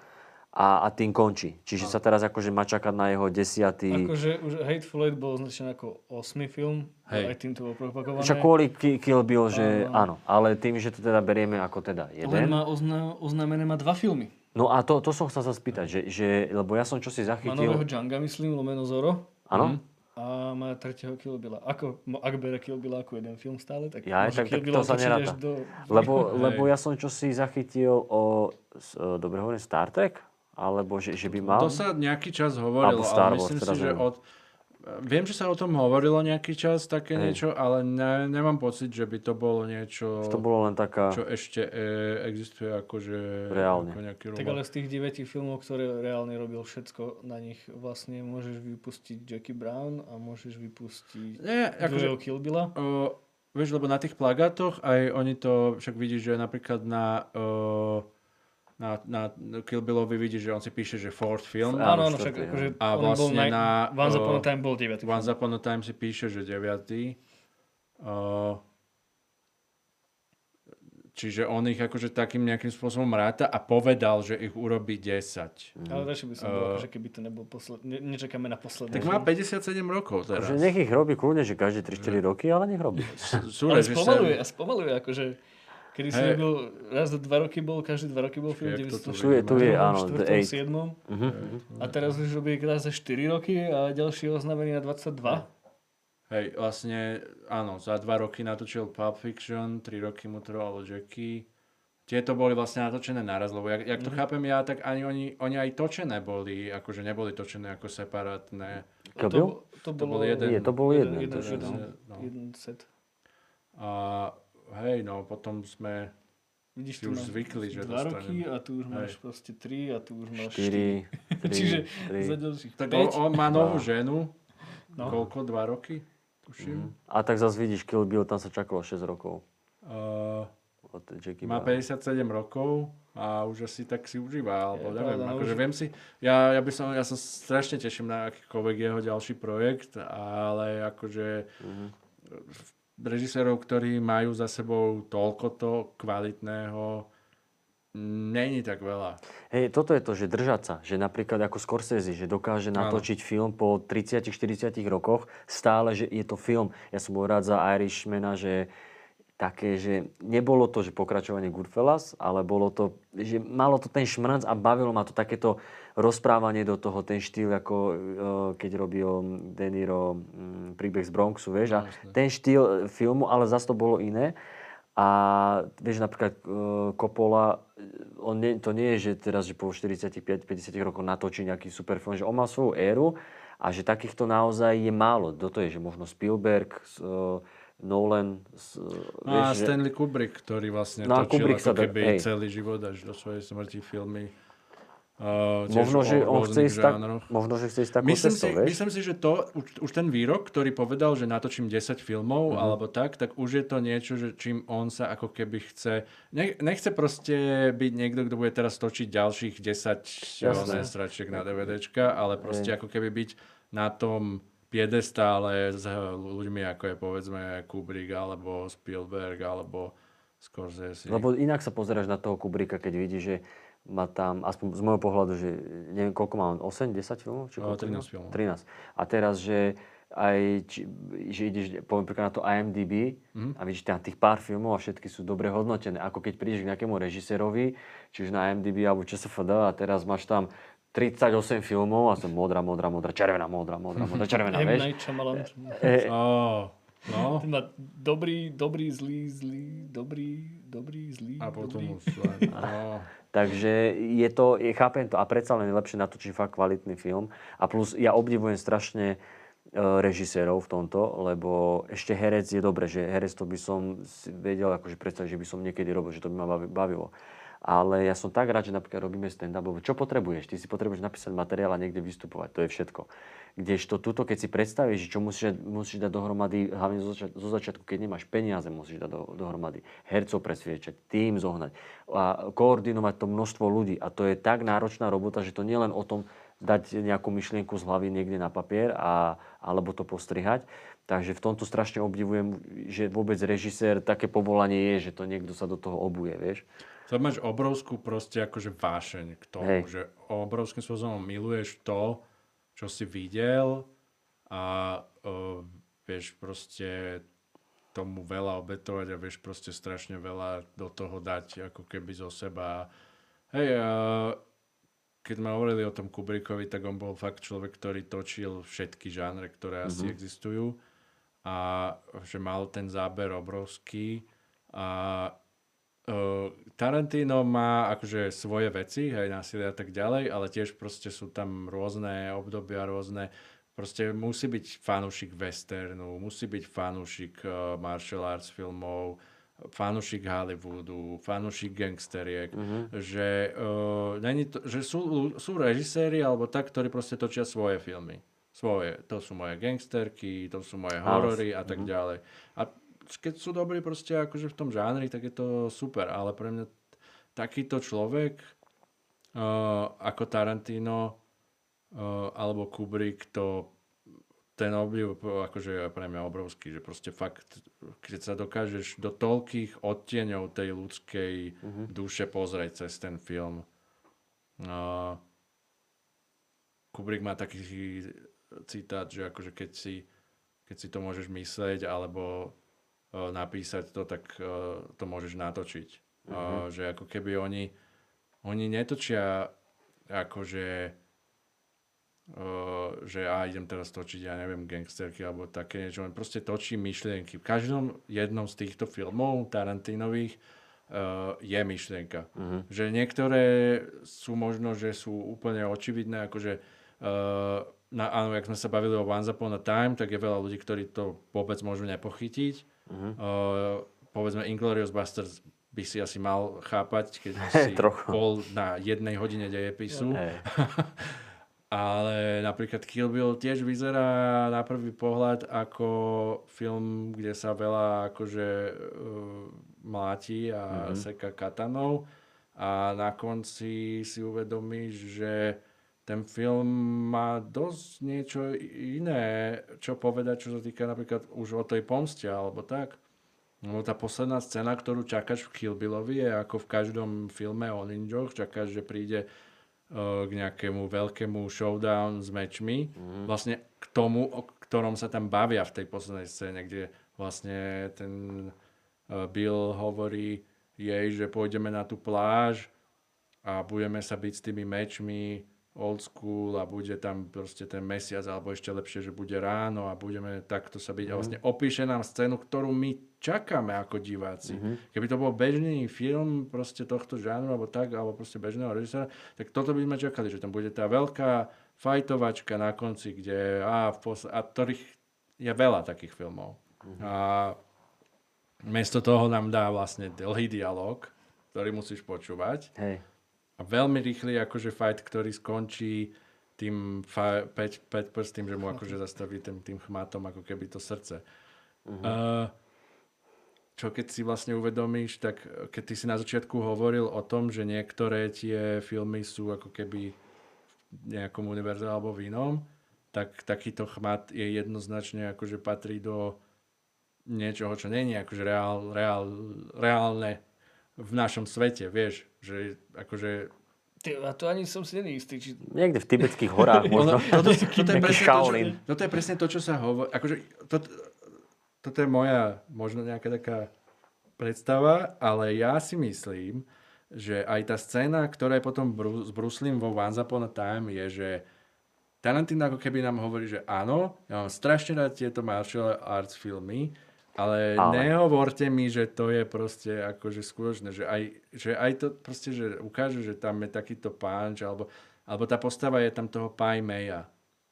Speaker 1: a, a tým končí. Čiže sa teraz akože má čakať na jeho desiatý...
Speaker 2: Akože už Hateful Eight bol označený ako osmý film,
Speaker 3: Hej.
Speaker 2: aj tým to bolo propagované.
Speaker 1: Však kvôli Ki- Kill Bill, že
Speaker 2: Áno.
Speaker 1: áno. Ale tým, že to teda berieme ako teda
Speaker 2: Len
Speaker 1: jeden.
Speaker 2: má ozna- oznámené má dva filmy.
Speaker 1: No a to, to som chcel sa spýtať, že, že, lebo ja som čosi
Speaker 2: Má
Speaker 1: zachytil...
Speaker 2: nového Django, myslím, lomeno Zoro.
Speaker 1: Áno?
Speaker 2: A má tretieho Kill Billa. Ako, ak bere Kill Billa ako jeden film stále, tak
Speaker 1: Jaj,
Speaker 2: môže
Speaker 1: tak-
Speaker 2: Kill Billa
Speaker 1: to sa
Speaker 2: do...
Speaker 1: Lebo, lebo ja som čosi zachytil o, dobre hovorím, Star Trek? Alebo že, že by mal...
Speaker 3: to sa nejaký čas hovorilo,
Speaker 1: Star
Speaker 3: ale
Speaker 1: Wars,
Speaker 3: myslím
Speaker 1: teraz
Speaker 3: si, že
Speaker 1: neviem.
Speaker 3: od... Viem, že sa o tom hovorilo nejaký čas, také
Speaker 1: Hej.
Speaker 3: niečo, ale ne, nemám pocit, že by to bolo niečo,
Speaker 1: To bolo len taká...
Speaker 3: čo ešte e, existuje akože
Speaker 1: Reálne.
Speaker 3: ako nejaký
Speaker 2: Tak
Speaker 3: robot.
Speaker 2: ale z tých devetich filmov, ktoré reálne robil všetko, na nich vlastne môžeš vypustiť Jackie Brown a môžeš vypustiť
Speaker 3: Nie, akože,
Speaker 2: Kill Billa.
Speaker 3: o, vieš, lebo na tých plagátoch aj oni to, však vidíš, že napríklad na, uh, na, na Kill Billovi vidíš, že on si píše, že fourth film.
Speaker 2: Áno, áno, však akože
Speaker 3: A
Speaker 2: on bol
Speaker 3: vlastne
Speaker 2: naj...
Speaker 3: na,
Speaker 2: Once Upon a Time bol 9.
Speaker 3: Once Upon a Time si píše, že 9. Uh, čiže on ich akože takým nejakým spôsobom ráta a povedal, že ich urobí 10.
Speaker 2: Ale radšej by som bol,
Speaker 3: Uh,
Speaker 2: akože keby to nebol posled... Ne, nečakáme na posledný.
Speaker 3: Tak má 57 rokov teraz.
Speaker 1: Že nech ich robí kľudne, že každé 3-4 roky, ale nech robí.
Speaker 3: Sú
Speaker 2: Ale spomaluje, a spomaluje, akože... Kedy si robil, raz za dva roky bol, každé dva roky bol film,
Speaker 3: Jak to tu
Speaker 2: 900
Speaker 1: Tu je, tu je, áno, The
Speaker 2: 4.
Speaker 1: Eight.
Speaker 2: 7.
Speaker 1: Mhm.
Speaker 2: A teraz už robí raz za 4 roky a ďalší je oznámený na 22.
Speaker 3: Hej, vlastne, áno, za dva roky natočil Pulp Fiction, tri roky mu trvalo Jackie. Tieto boli vlastne natočené naraz, lebo jak, jak to chápem ja, tak ani oni, oni aj točené boli, akože neboli točené ako separátne.
Speaker 2: To, to,
Speaker 3: To
Speaker 2: bolo
Speaker 3: bol jeden.
Speaker 1: Nie, to bol jeden.
Speaker 2: jeden,
Speaker 1: to je-
Speaker 2: jeden,
Speaker 3: no.
Speaker 2: jeden set.
Speaker 3: A hej, no, potom sme
Speaker 2: Vidíš,
Speaker 3: si
Speaker 2: tu
Speaker 3: už
Speaker 2: máš
Speaker 3: zvykli, že
Speaker 2: dva
Speaker 3: dostanem.
Speaker 2: roky a tu už máš
Speaker 3: Hej.
Speaker 2: proste 3 a tu už máš
Speaker 1: 4, 3,
Speaker 2: Čiže
Speaker 1: 3.
Speaker 2: za ďalších
Speaker 3: Tak
Speaker 2: 5.
Speaker 3: on, on má novú
Speaker 1: No.
Speaker 3: ženu,
Speaker 2: No.
Speaker 3: koľko, dva roky, tuším.
Speaker 1: Mhm. A tak zase vidíš, Kill Bill, tam sa čakalo 6 rokov.
Speaker 3: Uh,
Speaker 1: Od Jackie
Speaker 3: má
Speaker 1: Brown.
Speaker 3: 57 rokov a už asi tak si užíva, alebo
Speaker 2: Je
Speaker 3: neviem,
Speaker 2: no
Speaker 3: akože viem si, ja, ja by som, ja sa strašne teším na akýkoľvek jeho ďalší projekt, ale akože
Speaker 1: Mhm.
Speaker 3: Režisérov, ktorí majú za sebou toľko to kvalitného, není tak veľa.
Speaker 1: Hej, toto je to, že držať sa, že napríklad ako Scorsese, že dokáže natočiť film po 30-40 rokoch, stále, že je to film. Ja som bol rád za Irishmana, že také, že nebolo to, že pokračovanie Goodfellas, ale bolo to, že malo to ten šmrnc a bavilo ma to takéto rozprávanie do toho, ten štýl, ako eh, keď robil De Niro mm, príbeh z Bronxu, vieš, a ten štýl eh, filmu, ale zase to bolo iné. A vieš, napríklad uh, Coppola, on nie, to nie je, že teraz, že po 45-50 rokoch natočí nejaký super film, že on má svoju éru a že takýchto naozaj je málo. Do to je, že možno Spielberg, uh, Nolan, s,
Speaker 3: No
Speaker 1: vieš,
Speaker 3: a
Speaker 1: že,
Speaker 3: Stanley Kubrick, ktorý vlastne
Speaker 1: No
Speaker 3: točil
Speaker 1: Kubrick
Speaker 3: ako keby
Speaker 1: hej.
Speaker 3: celý život až do svojej smrti filmy. Uh,
Speaker 1: možno, že on chce ísť tak, možno, že chce ísť takou
Speaker 3: Myslím si,
Speaker 1: cestou, vieš?
Speaker 3: myslím si, že to, už, už ten výrok, ktorý povedal, že natočím 10 filmov
Speaker 1: Mhm.
Speaker 3: alebo tak, tak už je to niečo, že čím on sa ako keby chce... Ne, nechce proste byť niekto, kto bude teraz točiť ďalších 10
Speaker 1: Jasné.
Speaker 3: oné stračiek na DVDčka, ale proste ako keby byť na tom piedestále s ľuďmi ako je povedzme Kubrick alebo Spielberg alebo Scorsese.
Speaker 1: Lebo inak sa pozeráš na toho Kubricka, keď vidíš, že má tam, aspoň z môjho pohľadu, že neviem, koľko má on, 8, 10 filmov? Či
Speaker 3: O,
Speaker 1: koľko
Speaker 3: 13
Speaker 1: má?
Speaker 3: filmov.
Speaker 1: 13. A teraz, že aj, či, že ideš, poviem príklad na to IMDb
Speaker 3: Mhm.
Speaker 1: a vidíš tam tých pár filmov a všetky sú dobre hodnotené. Ako keď prídeš k nejakému režisérovi, či už na IMDb alebo ČSFD a teraz máš tam 38 filmov a som modrá, modrá, modrá, červená, modrá, modrá, modrá, červená, vieš? E,
Speaker 3: Ó, no.
Speaker 2: Ten má dobrý, dobrý, zlý, zlý, dobrý, dobrý, zlý,
Speaker 3: A potom
Speaker 2: dobrý.
Speaker 3: už no.
Speaker 1: Takže je to, je, chápem to a predsa len je lepšie natočiť fakt kvalitný film. A plus ja obdivujem strašne e, režisérov v tomto, lebo ešte herec je dobre, že herec to by som vedel akože predstaviť, že by som niekedy robil, že to by ma bavi- bavilo. Ale ja som tak rád, že napríklad robíme stand-up, lebo čo potrebuješ? Ty si potrebuješ napísať materiál a niekde vystupovať, to je všetko. Kdežto tuto, keď si predstavíš, čo musíš, musíš dať dohromady, hlavne zo, začiat- zo začiatku, keď nemáš peniaze, musíš dať do, dohromady. Hercov presviečať, tým zohnať a koordinovať to množstvo ľudí. A to je tak náročná robota, že to nie len o tom dať nejakú myšlienku z hlavy niekde na papier a, alebo to postrihať. Takže v tomto strašne obdivujem, že vôbec režisér také povolanie je, že to niekto sa do toho obuje, vieš.
Speaker 3: To máš obrovskú proste akože vášeň k tomu,
Speaker 1: Hej.
Speaker 3: že obrovským spôsobom miluješ to, čo si videl a uh, vieš proste tomu veľa obetovať a vieš proste strašne veľa do toho dať ako keby zo seba. Hej, uh, keď sme hovorili o tom Kubrickovi, tak on bol fakt človek, ktorý točil všetky žánre, ktoré asi
Speaker 1: Mhm.
Speaker 3: existujú a že mal ten záber obrovský a Uh, Tarantino má akože svoje veci, hej, násilie a tak ďalej, ale tiež proste sú tam rôzne obdobia, rôzne, proste musí byť fanúšik westernu, musí byť fanúšik uh, martial arts filmov, fanúšik Hollywoodu, fanúšik gangsteriek, že, uh, není to, že sú, sú režiséri alebo tak, ktorí proste točia svoje filmy. Svoje. To sú moje gangsterky, to sú moje horory a tak ďalej. A keď sú dobrí proste akože v tom žánri, tak je to super, ale pre mňa takýto človek uh, ako Tarantino uh, alebo Kubrick, to ten obdiv akože je pre mňa obrovský, že proste fakt, keď sa dokážeš do toľkých odtieňov tej ľudskej uh-huh. duše pozrieť cez ten film. Uh, Kubrick má taký citát, že akože keď si, keď si to môžeš myslieť alebo napísať to, tak uh, to môžeš natočiť. Uh, že ako keby oni, oni netočia akože že a idem teraz točiť, ja neviem, gangsterky alebo také niečo, len proste točí myšlienky. V každom jednom z týchto filmov Tarantinových uh, je myšlienka. Uh-huh. Že niektoré sú možno, že sú úplne očividné, akože Uh, na, áno, jak sme sa bavili o Once Upon a Time, tak je veľa ľudí, ktorí to vôbec môžu nepochytiť. Uh-huh. Uh, povedzme Inglourious Basterds by si asi mal chápať, keď si bol na jednej hodine dejepisu. Hey. Ale napríklad Kill Bill tiež vyzerá na prvý pohľad ako film, kde sa veľa akože uh, mláti a mm-hmm. seka katanou a na konci si uvedomíš, že ten film má dosť niečo iné, čo povedať, čo sa týka napríklad už o tej pomste alebo tak. No tá posledná scéna, ktorú čakáš v Kill Billovi je ako v každom filme o ninjoch, čakáš, že príde uh, k nejakému veľkému showdown s mečmi. Mm. Vlastne k tomu, o ktorom sa tam bavia v tej poslednej scéne, kde vlastne ten uh, Bill hovorí jej, že pôjdeme na tú pláž a budeme sa byť s tými mečmi old school a bude tam proste ten mesiac, alebo ešte lepšie, že bude ráno a budeme takto sa byť. Mm. A mhm. vlastne opíše nám scénu, ktorú my čakáme ako diváci. Mm-hmm. Keby to bol bežný film proste tohto žánru, alebo tak, alebo proste bežného režisera, tak toto by sme čakali, že tam bude tá veľká fajtovačka na konci, kde a, v pos- a ktorých je veľa takých filmov. Mm-hmm. A miesto toho nám dá vlastne dlhý dialog, ktorý musíš počúvať. Hej a veľmi rýchly akože fight, ktorý skončí tým 5 prstým, že mu akože zastaví tým, tým chmatom ako keby to srdce. Uh-huh. Uh, čo keď si vlastne uvedomíš, tak keď ty si na začiatku hovoril o tom, že niektoré tie filmy sú ako keby v nejakom univerze alebo v inom, tak takýto chmat je jednoznačne akože patrí do niečoho, čo není akože reál, reál, reálne v našom svete, vieš, že akože
Speaker 2: Ty, a to ani som si není istý. Či...
Speaker 1: Niekde v tibetských horách možno.
Speaker 3: toto, toto, je presne to, čo, toto je presne to, čo sa hovorí. Akože, to, toto je moja možno nejaká taká predstava, ale ja si myslím, že aj tá scéna, ktorá je potom Bru- s Bruslím vo Once Upon a Time je, že Tarantino ako keby nám hovorí, že áno, ja mám strašne rád tieto martial arts filmy, ale, ale nehovorte mi, že to je proste akože skutočné, že aj, že aj to proste, že ukáže, že tam je takýto punch, alebo, alebo tá postava je tam toho Pai Meja,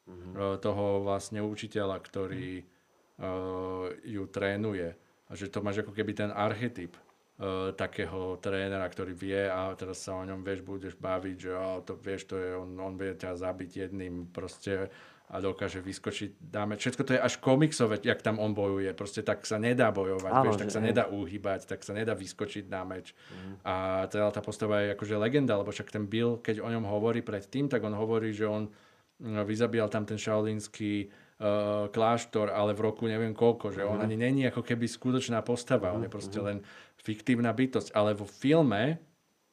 Speaker 3: mm-hmm. toho vlastne učiteľa, ktorý mm-hmm. uh, ju trénuje. A že to máš ako keby ten archetyp uh, takého trénera, ktorý vie a teraz sa o ňom vieš, budeš baviť, že oh, to vieš, to je, on, on vie ťa zabiť jedným proste a dokáže vyskočiť, dáme, všetko to je až komiksové, jak tam on bojuje, proste tak sa nedá bojovať, Áno, vieš, tak sa nedá uhýbať, tak sa nedá vyskočiť na meč. Mm. A teda tá postava je akože legenda, lebo však ten Bill, keď o ňom hovorí predtým, tak on hovorí, že on no, vyzabíjal tam ten šaolínsky uh, kláštor, ale v roku neviem koľko, že mm. on mhm. ani není ako keby skutočná postava, mm. on je mhm, proste mm. len fiktívna bytosť, ale vo filme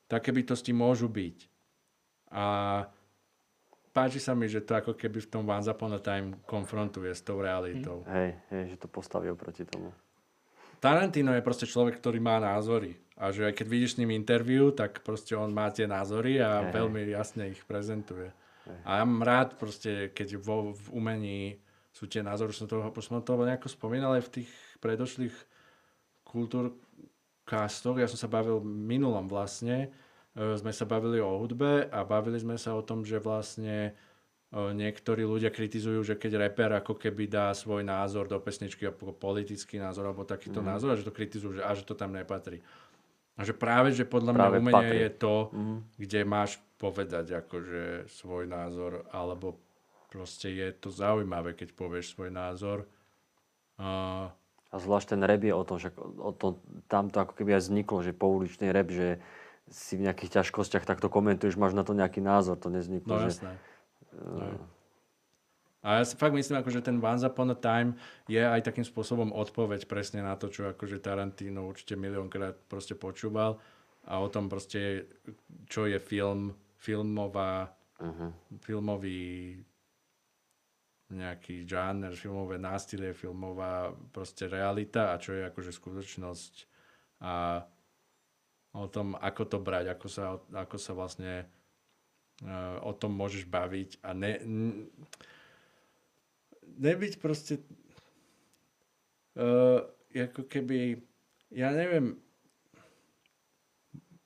Speaker 3: také bytosti môžu byť. A páči sa mi, že to ako keby v tom Once Upon a Time konfrontuje s tou realitou.
Speaker 1: Hm. Hej, hej, že to postaví oproti tomu.
Speaker 3: Tarantino je proste človek, ktorý má názory. A že aj keď vidíš s ním interviu, tak proste on má tie názory a hej, veľmi jasne ich prezentuje. Hej. A ja mám rád proste, keď vo, v umení sú tie názory, som to, som to nejako spomínal aj v tých predošlých kultúrkastoch. Ja som sa bavil minulom vlastne, sme sa bavili o hudbe a bavili sme sa o tom, že vlastne e, niektorí ľudia kritizujú, že keď reper ako keby dá svoj názor do pesničky, politický názor alebo takýto mm. názor, a že to kritizujú, že, a že to tam nepatrí. A že práve, že podľa práve mňa umenie patrí. je to, mm. kde máš povedať akože svoj názor, alebo proste je to zaujímavé, keď povieš svoj názor. Uh,
Speaker 1: a zvlášť ten rap je o tom, že o tom, tam to ako keby aj vzniklo, že pouličný rap, že si v nejakých ťažkostiach takto komentuješ, máš na to nejaký názor, to nezniklo.
Speaker 3: No
Speaker 1: že,
Speaker 3: jasné. No. A ja si fakt myslím, ako, že ten Once Upon a Time je aj takým spôsobom odpoveď presne na to, čo akože Tarantino určite miliónkrát proste počúval a o tom proste, čo je film, filmová,
Speaker 1: uh-huh.
Speaker 3: filmový nejaký žáner, filmové nástilie, filmová proste realita a čo je akože skutočnosť a o tom, ako to brať, ako sa, ako sa vlastne uh, o tom môžeš baviť a ne, nebyť proste uh, ako keby ja neviem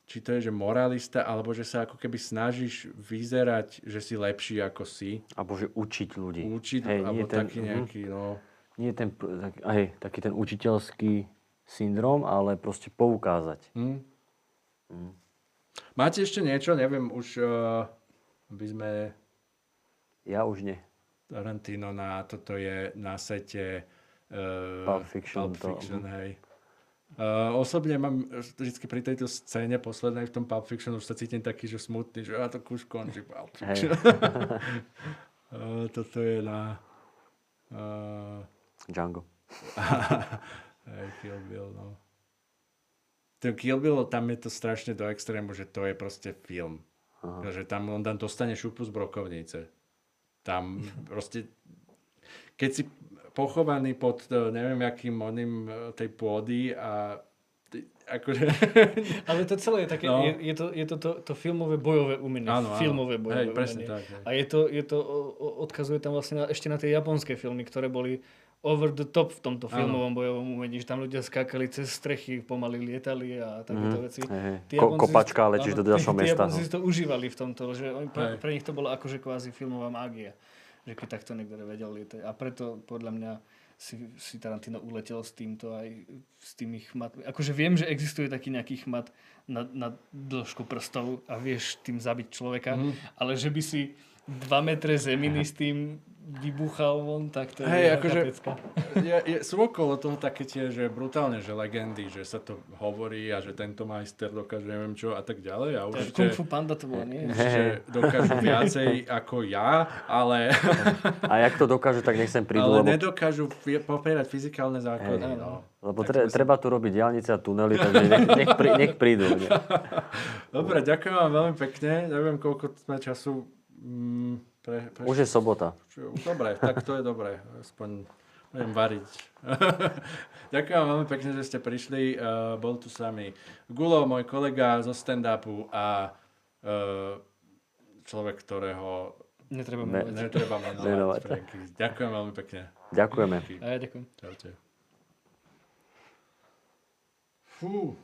Speaker 3: či to je, že moralista, alebo že sa ako keby snažíš vyzerať, že si lepší ako si.
Speaker 1: Alebo že učiť ľudí.
Speaker 3: Učiť,
Speaker 1: Hej,
Speaker 3: alebo
Speaker 1: ten-
Speaker 3: taký
Speaker 1: mhm.
Speaker 3: nejaký, no...
Speaker 1: Nie ten, tak, hej, taký ten učiteľský syndrom, ale proste poukázať.
Speaker 3: Hm?
Speaker 1: Hm.
Speaker 3: Máte ešte niečo? Neviem, už uh, by sme
Speaker 1: Ja už nie.
Speaker 3: Tarantino na toto je na sete uh,
Speaker 1: Pulp Fiction,
Speaker 3: Pulp
Speaker 1: to-
Speaker 3: Fiction hej. Uh, osobne mám vždycky pri tejto scéne poslednej v tom Pulp Fiction už sa cítim taký, že smutný, že a to už končí Pulp. Fiction. uh, toto je na uh,
Speaker 1: Django.
Speaker 3: hej, Kill Bill, no. Ten Kill Bill, tam je to strašne do extrému, že to je proste film.
Speaker 1: Aha.
Speaker 3: Že tam on tam dostane šupu z brokovnice. Tam proste, keď si pochovaný pod eh, neviem akým oným eh, tej pôdy a ty- akože...
Speaker 2: Ale to celé je také,
Speaker 3: No.
Speaker 2: je, je, to, je to, to to filmové bojové umenie.
Speaker 3: Áno, áno.
Speaker 2: filmové bojové
Speaker 3: Hej, presne
Speaker 2: umenie.
Speaker 3: tak, hej.
Speaker 2: A je to, je to odkazuje tam vlastne na, ešte na tie japonské filmy, ktoré boli over the top v tomto filmovom bojovom umení, že tam ľudia skákali cez strechy, pomaly lietali a takéto
Speaker 1: Mhm.
Speaker 2: veci. Tí
Speaker 1: Ko- kopačka a letíš do ďalšieho
Speaker 2: tí- tí
Speaker 1: mesta,
Speaker 2: Japonci
Speaker 1: no.
Speaker 2: si to užívali v tomto, že oni, pre, pre nich to bolo akože kvázi filmová mágia. Že keď takto niekto vedel lietať. A preto podľa mňa si, si Tarantino uletel s týmto aj s tými chmatmi. Akože viem, že existuje taký nejaký chmat na, na dĺžku prstov a vieš tým zabiť človeka,
Speaker 3: Mhm.
Speaker 2: ale že by si 2 metre zeminy s tým vybuchal von, tak to je
Speaker 3: Hej,
Speaker 2: nejaká
Speaker 3: akože- je, je, sú okolo toho také tie, že brutálne, že legendy, že sa to hovorí a že tento majster dokáže neviem čo a tak ďalej. A
Speaker 2: To je
Speaker 3: určite,
Speaker 2: Kung Fu Panda to bolo, nie?
Speaker 3: určite dokážu viacej ako ja, ale,
Speaker 1: A jak to dokážu, tak nech sem prídu,
Speaker 3: ale
Speaker 1: lebo,
Speaker 3: nedokážu popierať fyzikálne zákony.
Speaker 2: Hej.
Speaker 3: no.
Speaker 1: lebo
Speaker 3: Tak
Speaker 1: tre, treba tu robiť diálnice a tunely, takže nech, nech, prí, nech prídu. Nie?
Speaker 3: Dobre, ďakujem vám veľmi pekne. Neviem, koľko sme času... Mm, pre, pre,
Speaker 1: Už je sobota.
Speaker 3: Dobre, tak to je dobré. Aspoň budem variť. Ďakujem veľmi pekne, že ste prišli. Uh, bol tu s Gulo, môj kolega zo stand-upu a uh, človek, ktorého
Speaker 2: Netreba
Speaker 1: Me-
Speaker 2: menovať.
Speaker 3: netreba menovať. Ďakujem veľmi pekne.
Speaker 1: Ďakujeme.
Speaker 2: A ja ďakujem.
Speaker 3: Čaute. Fú.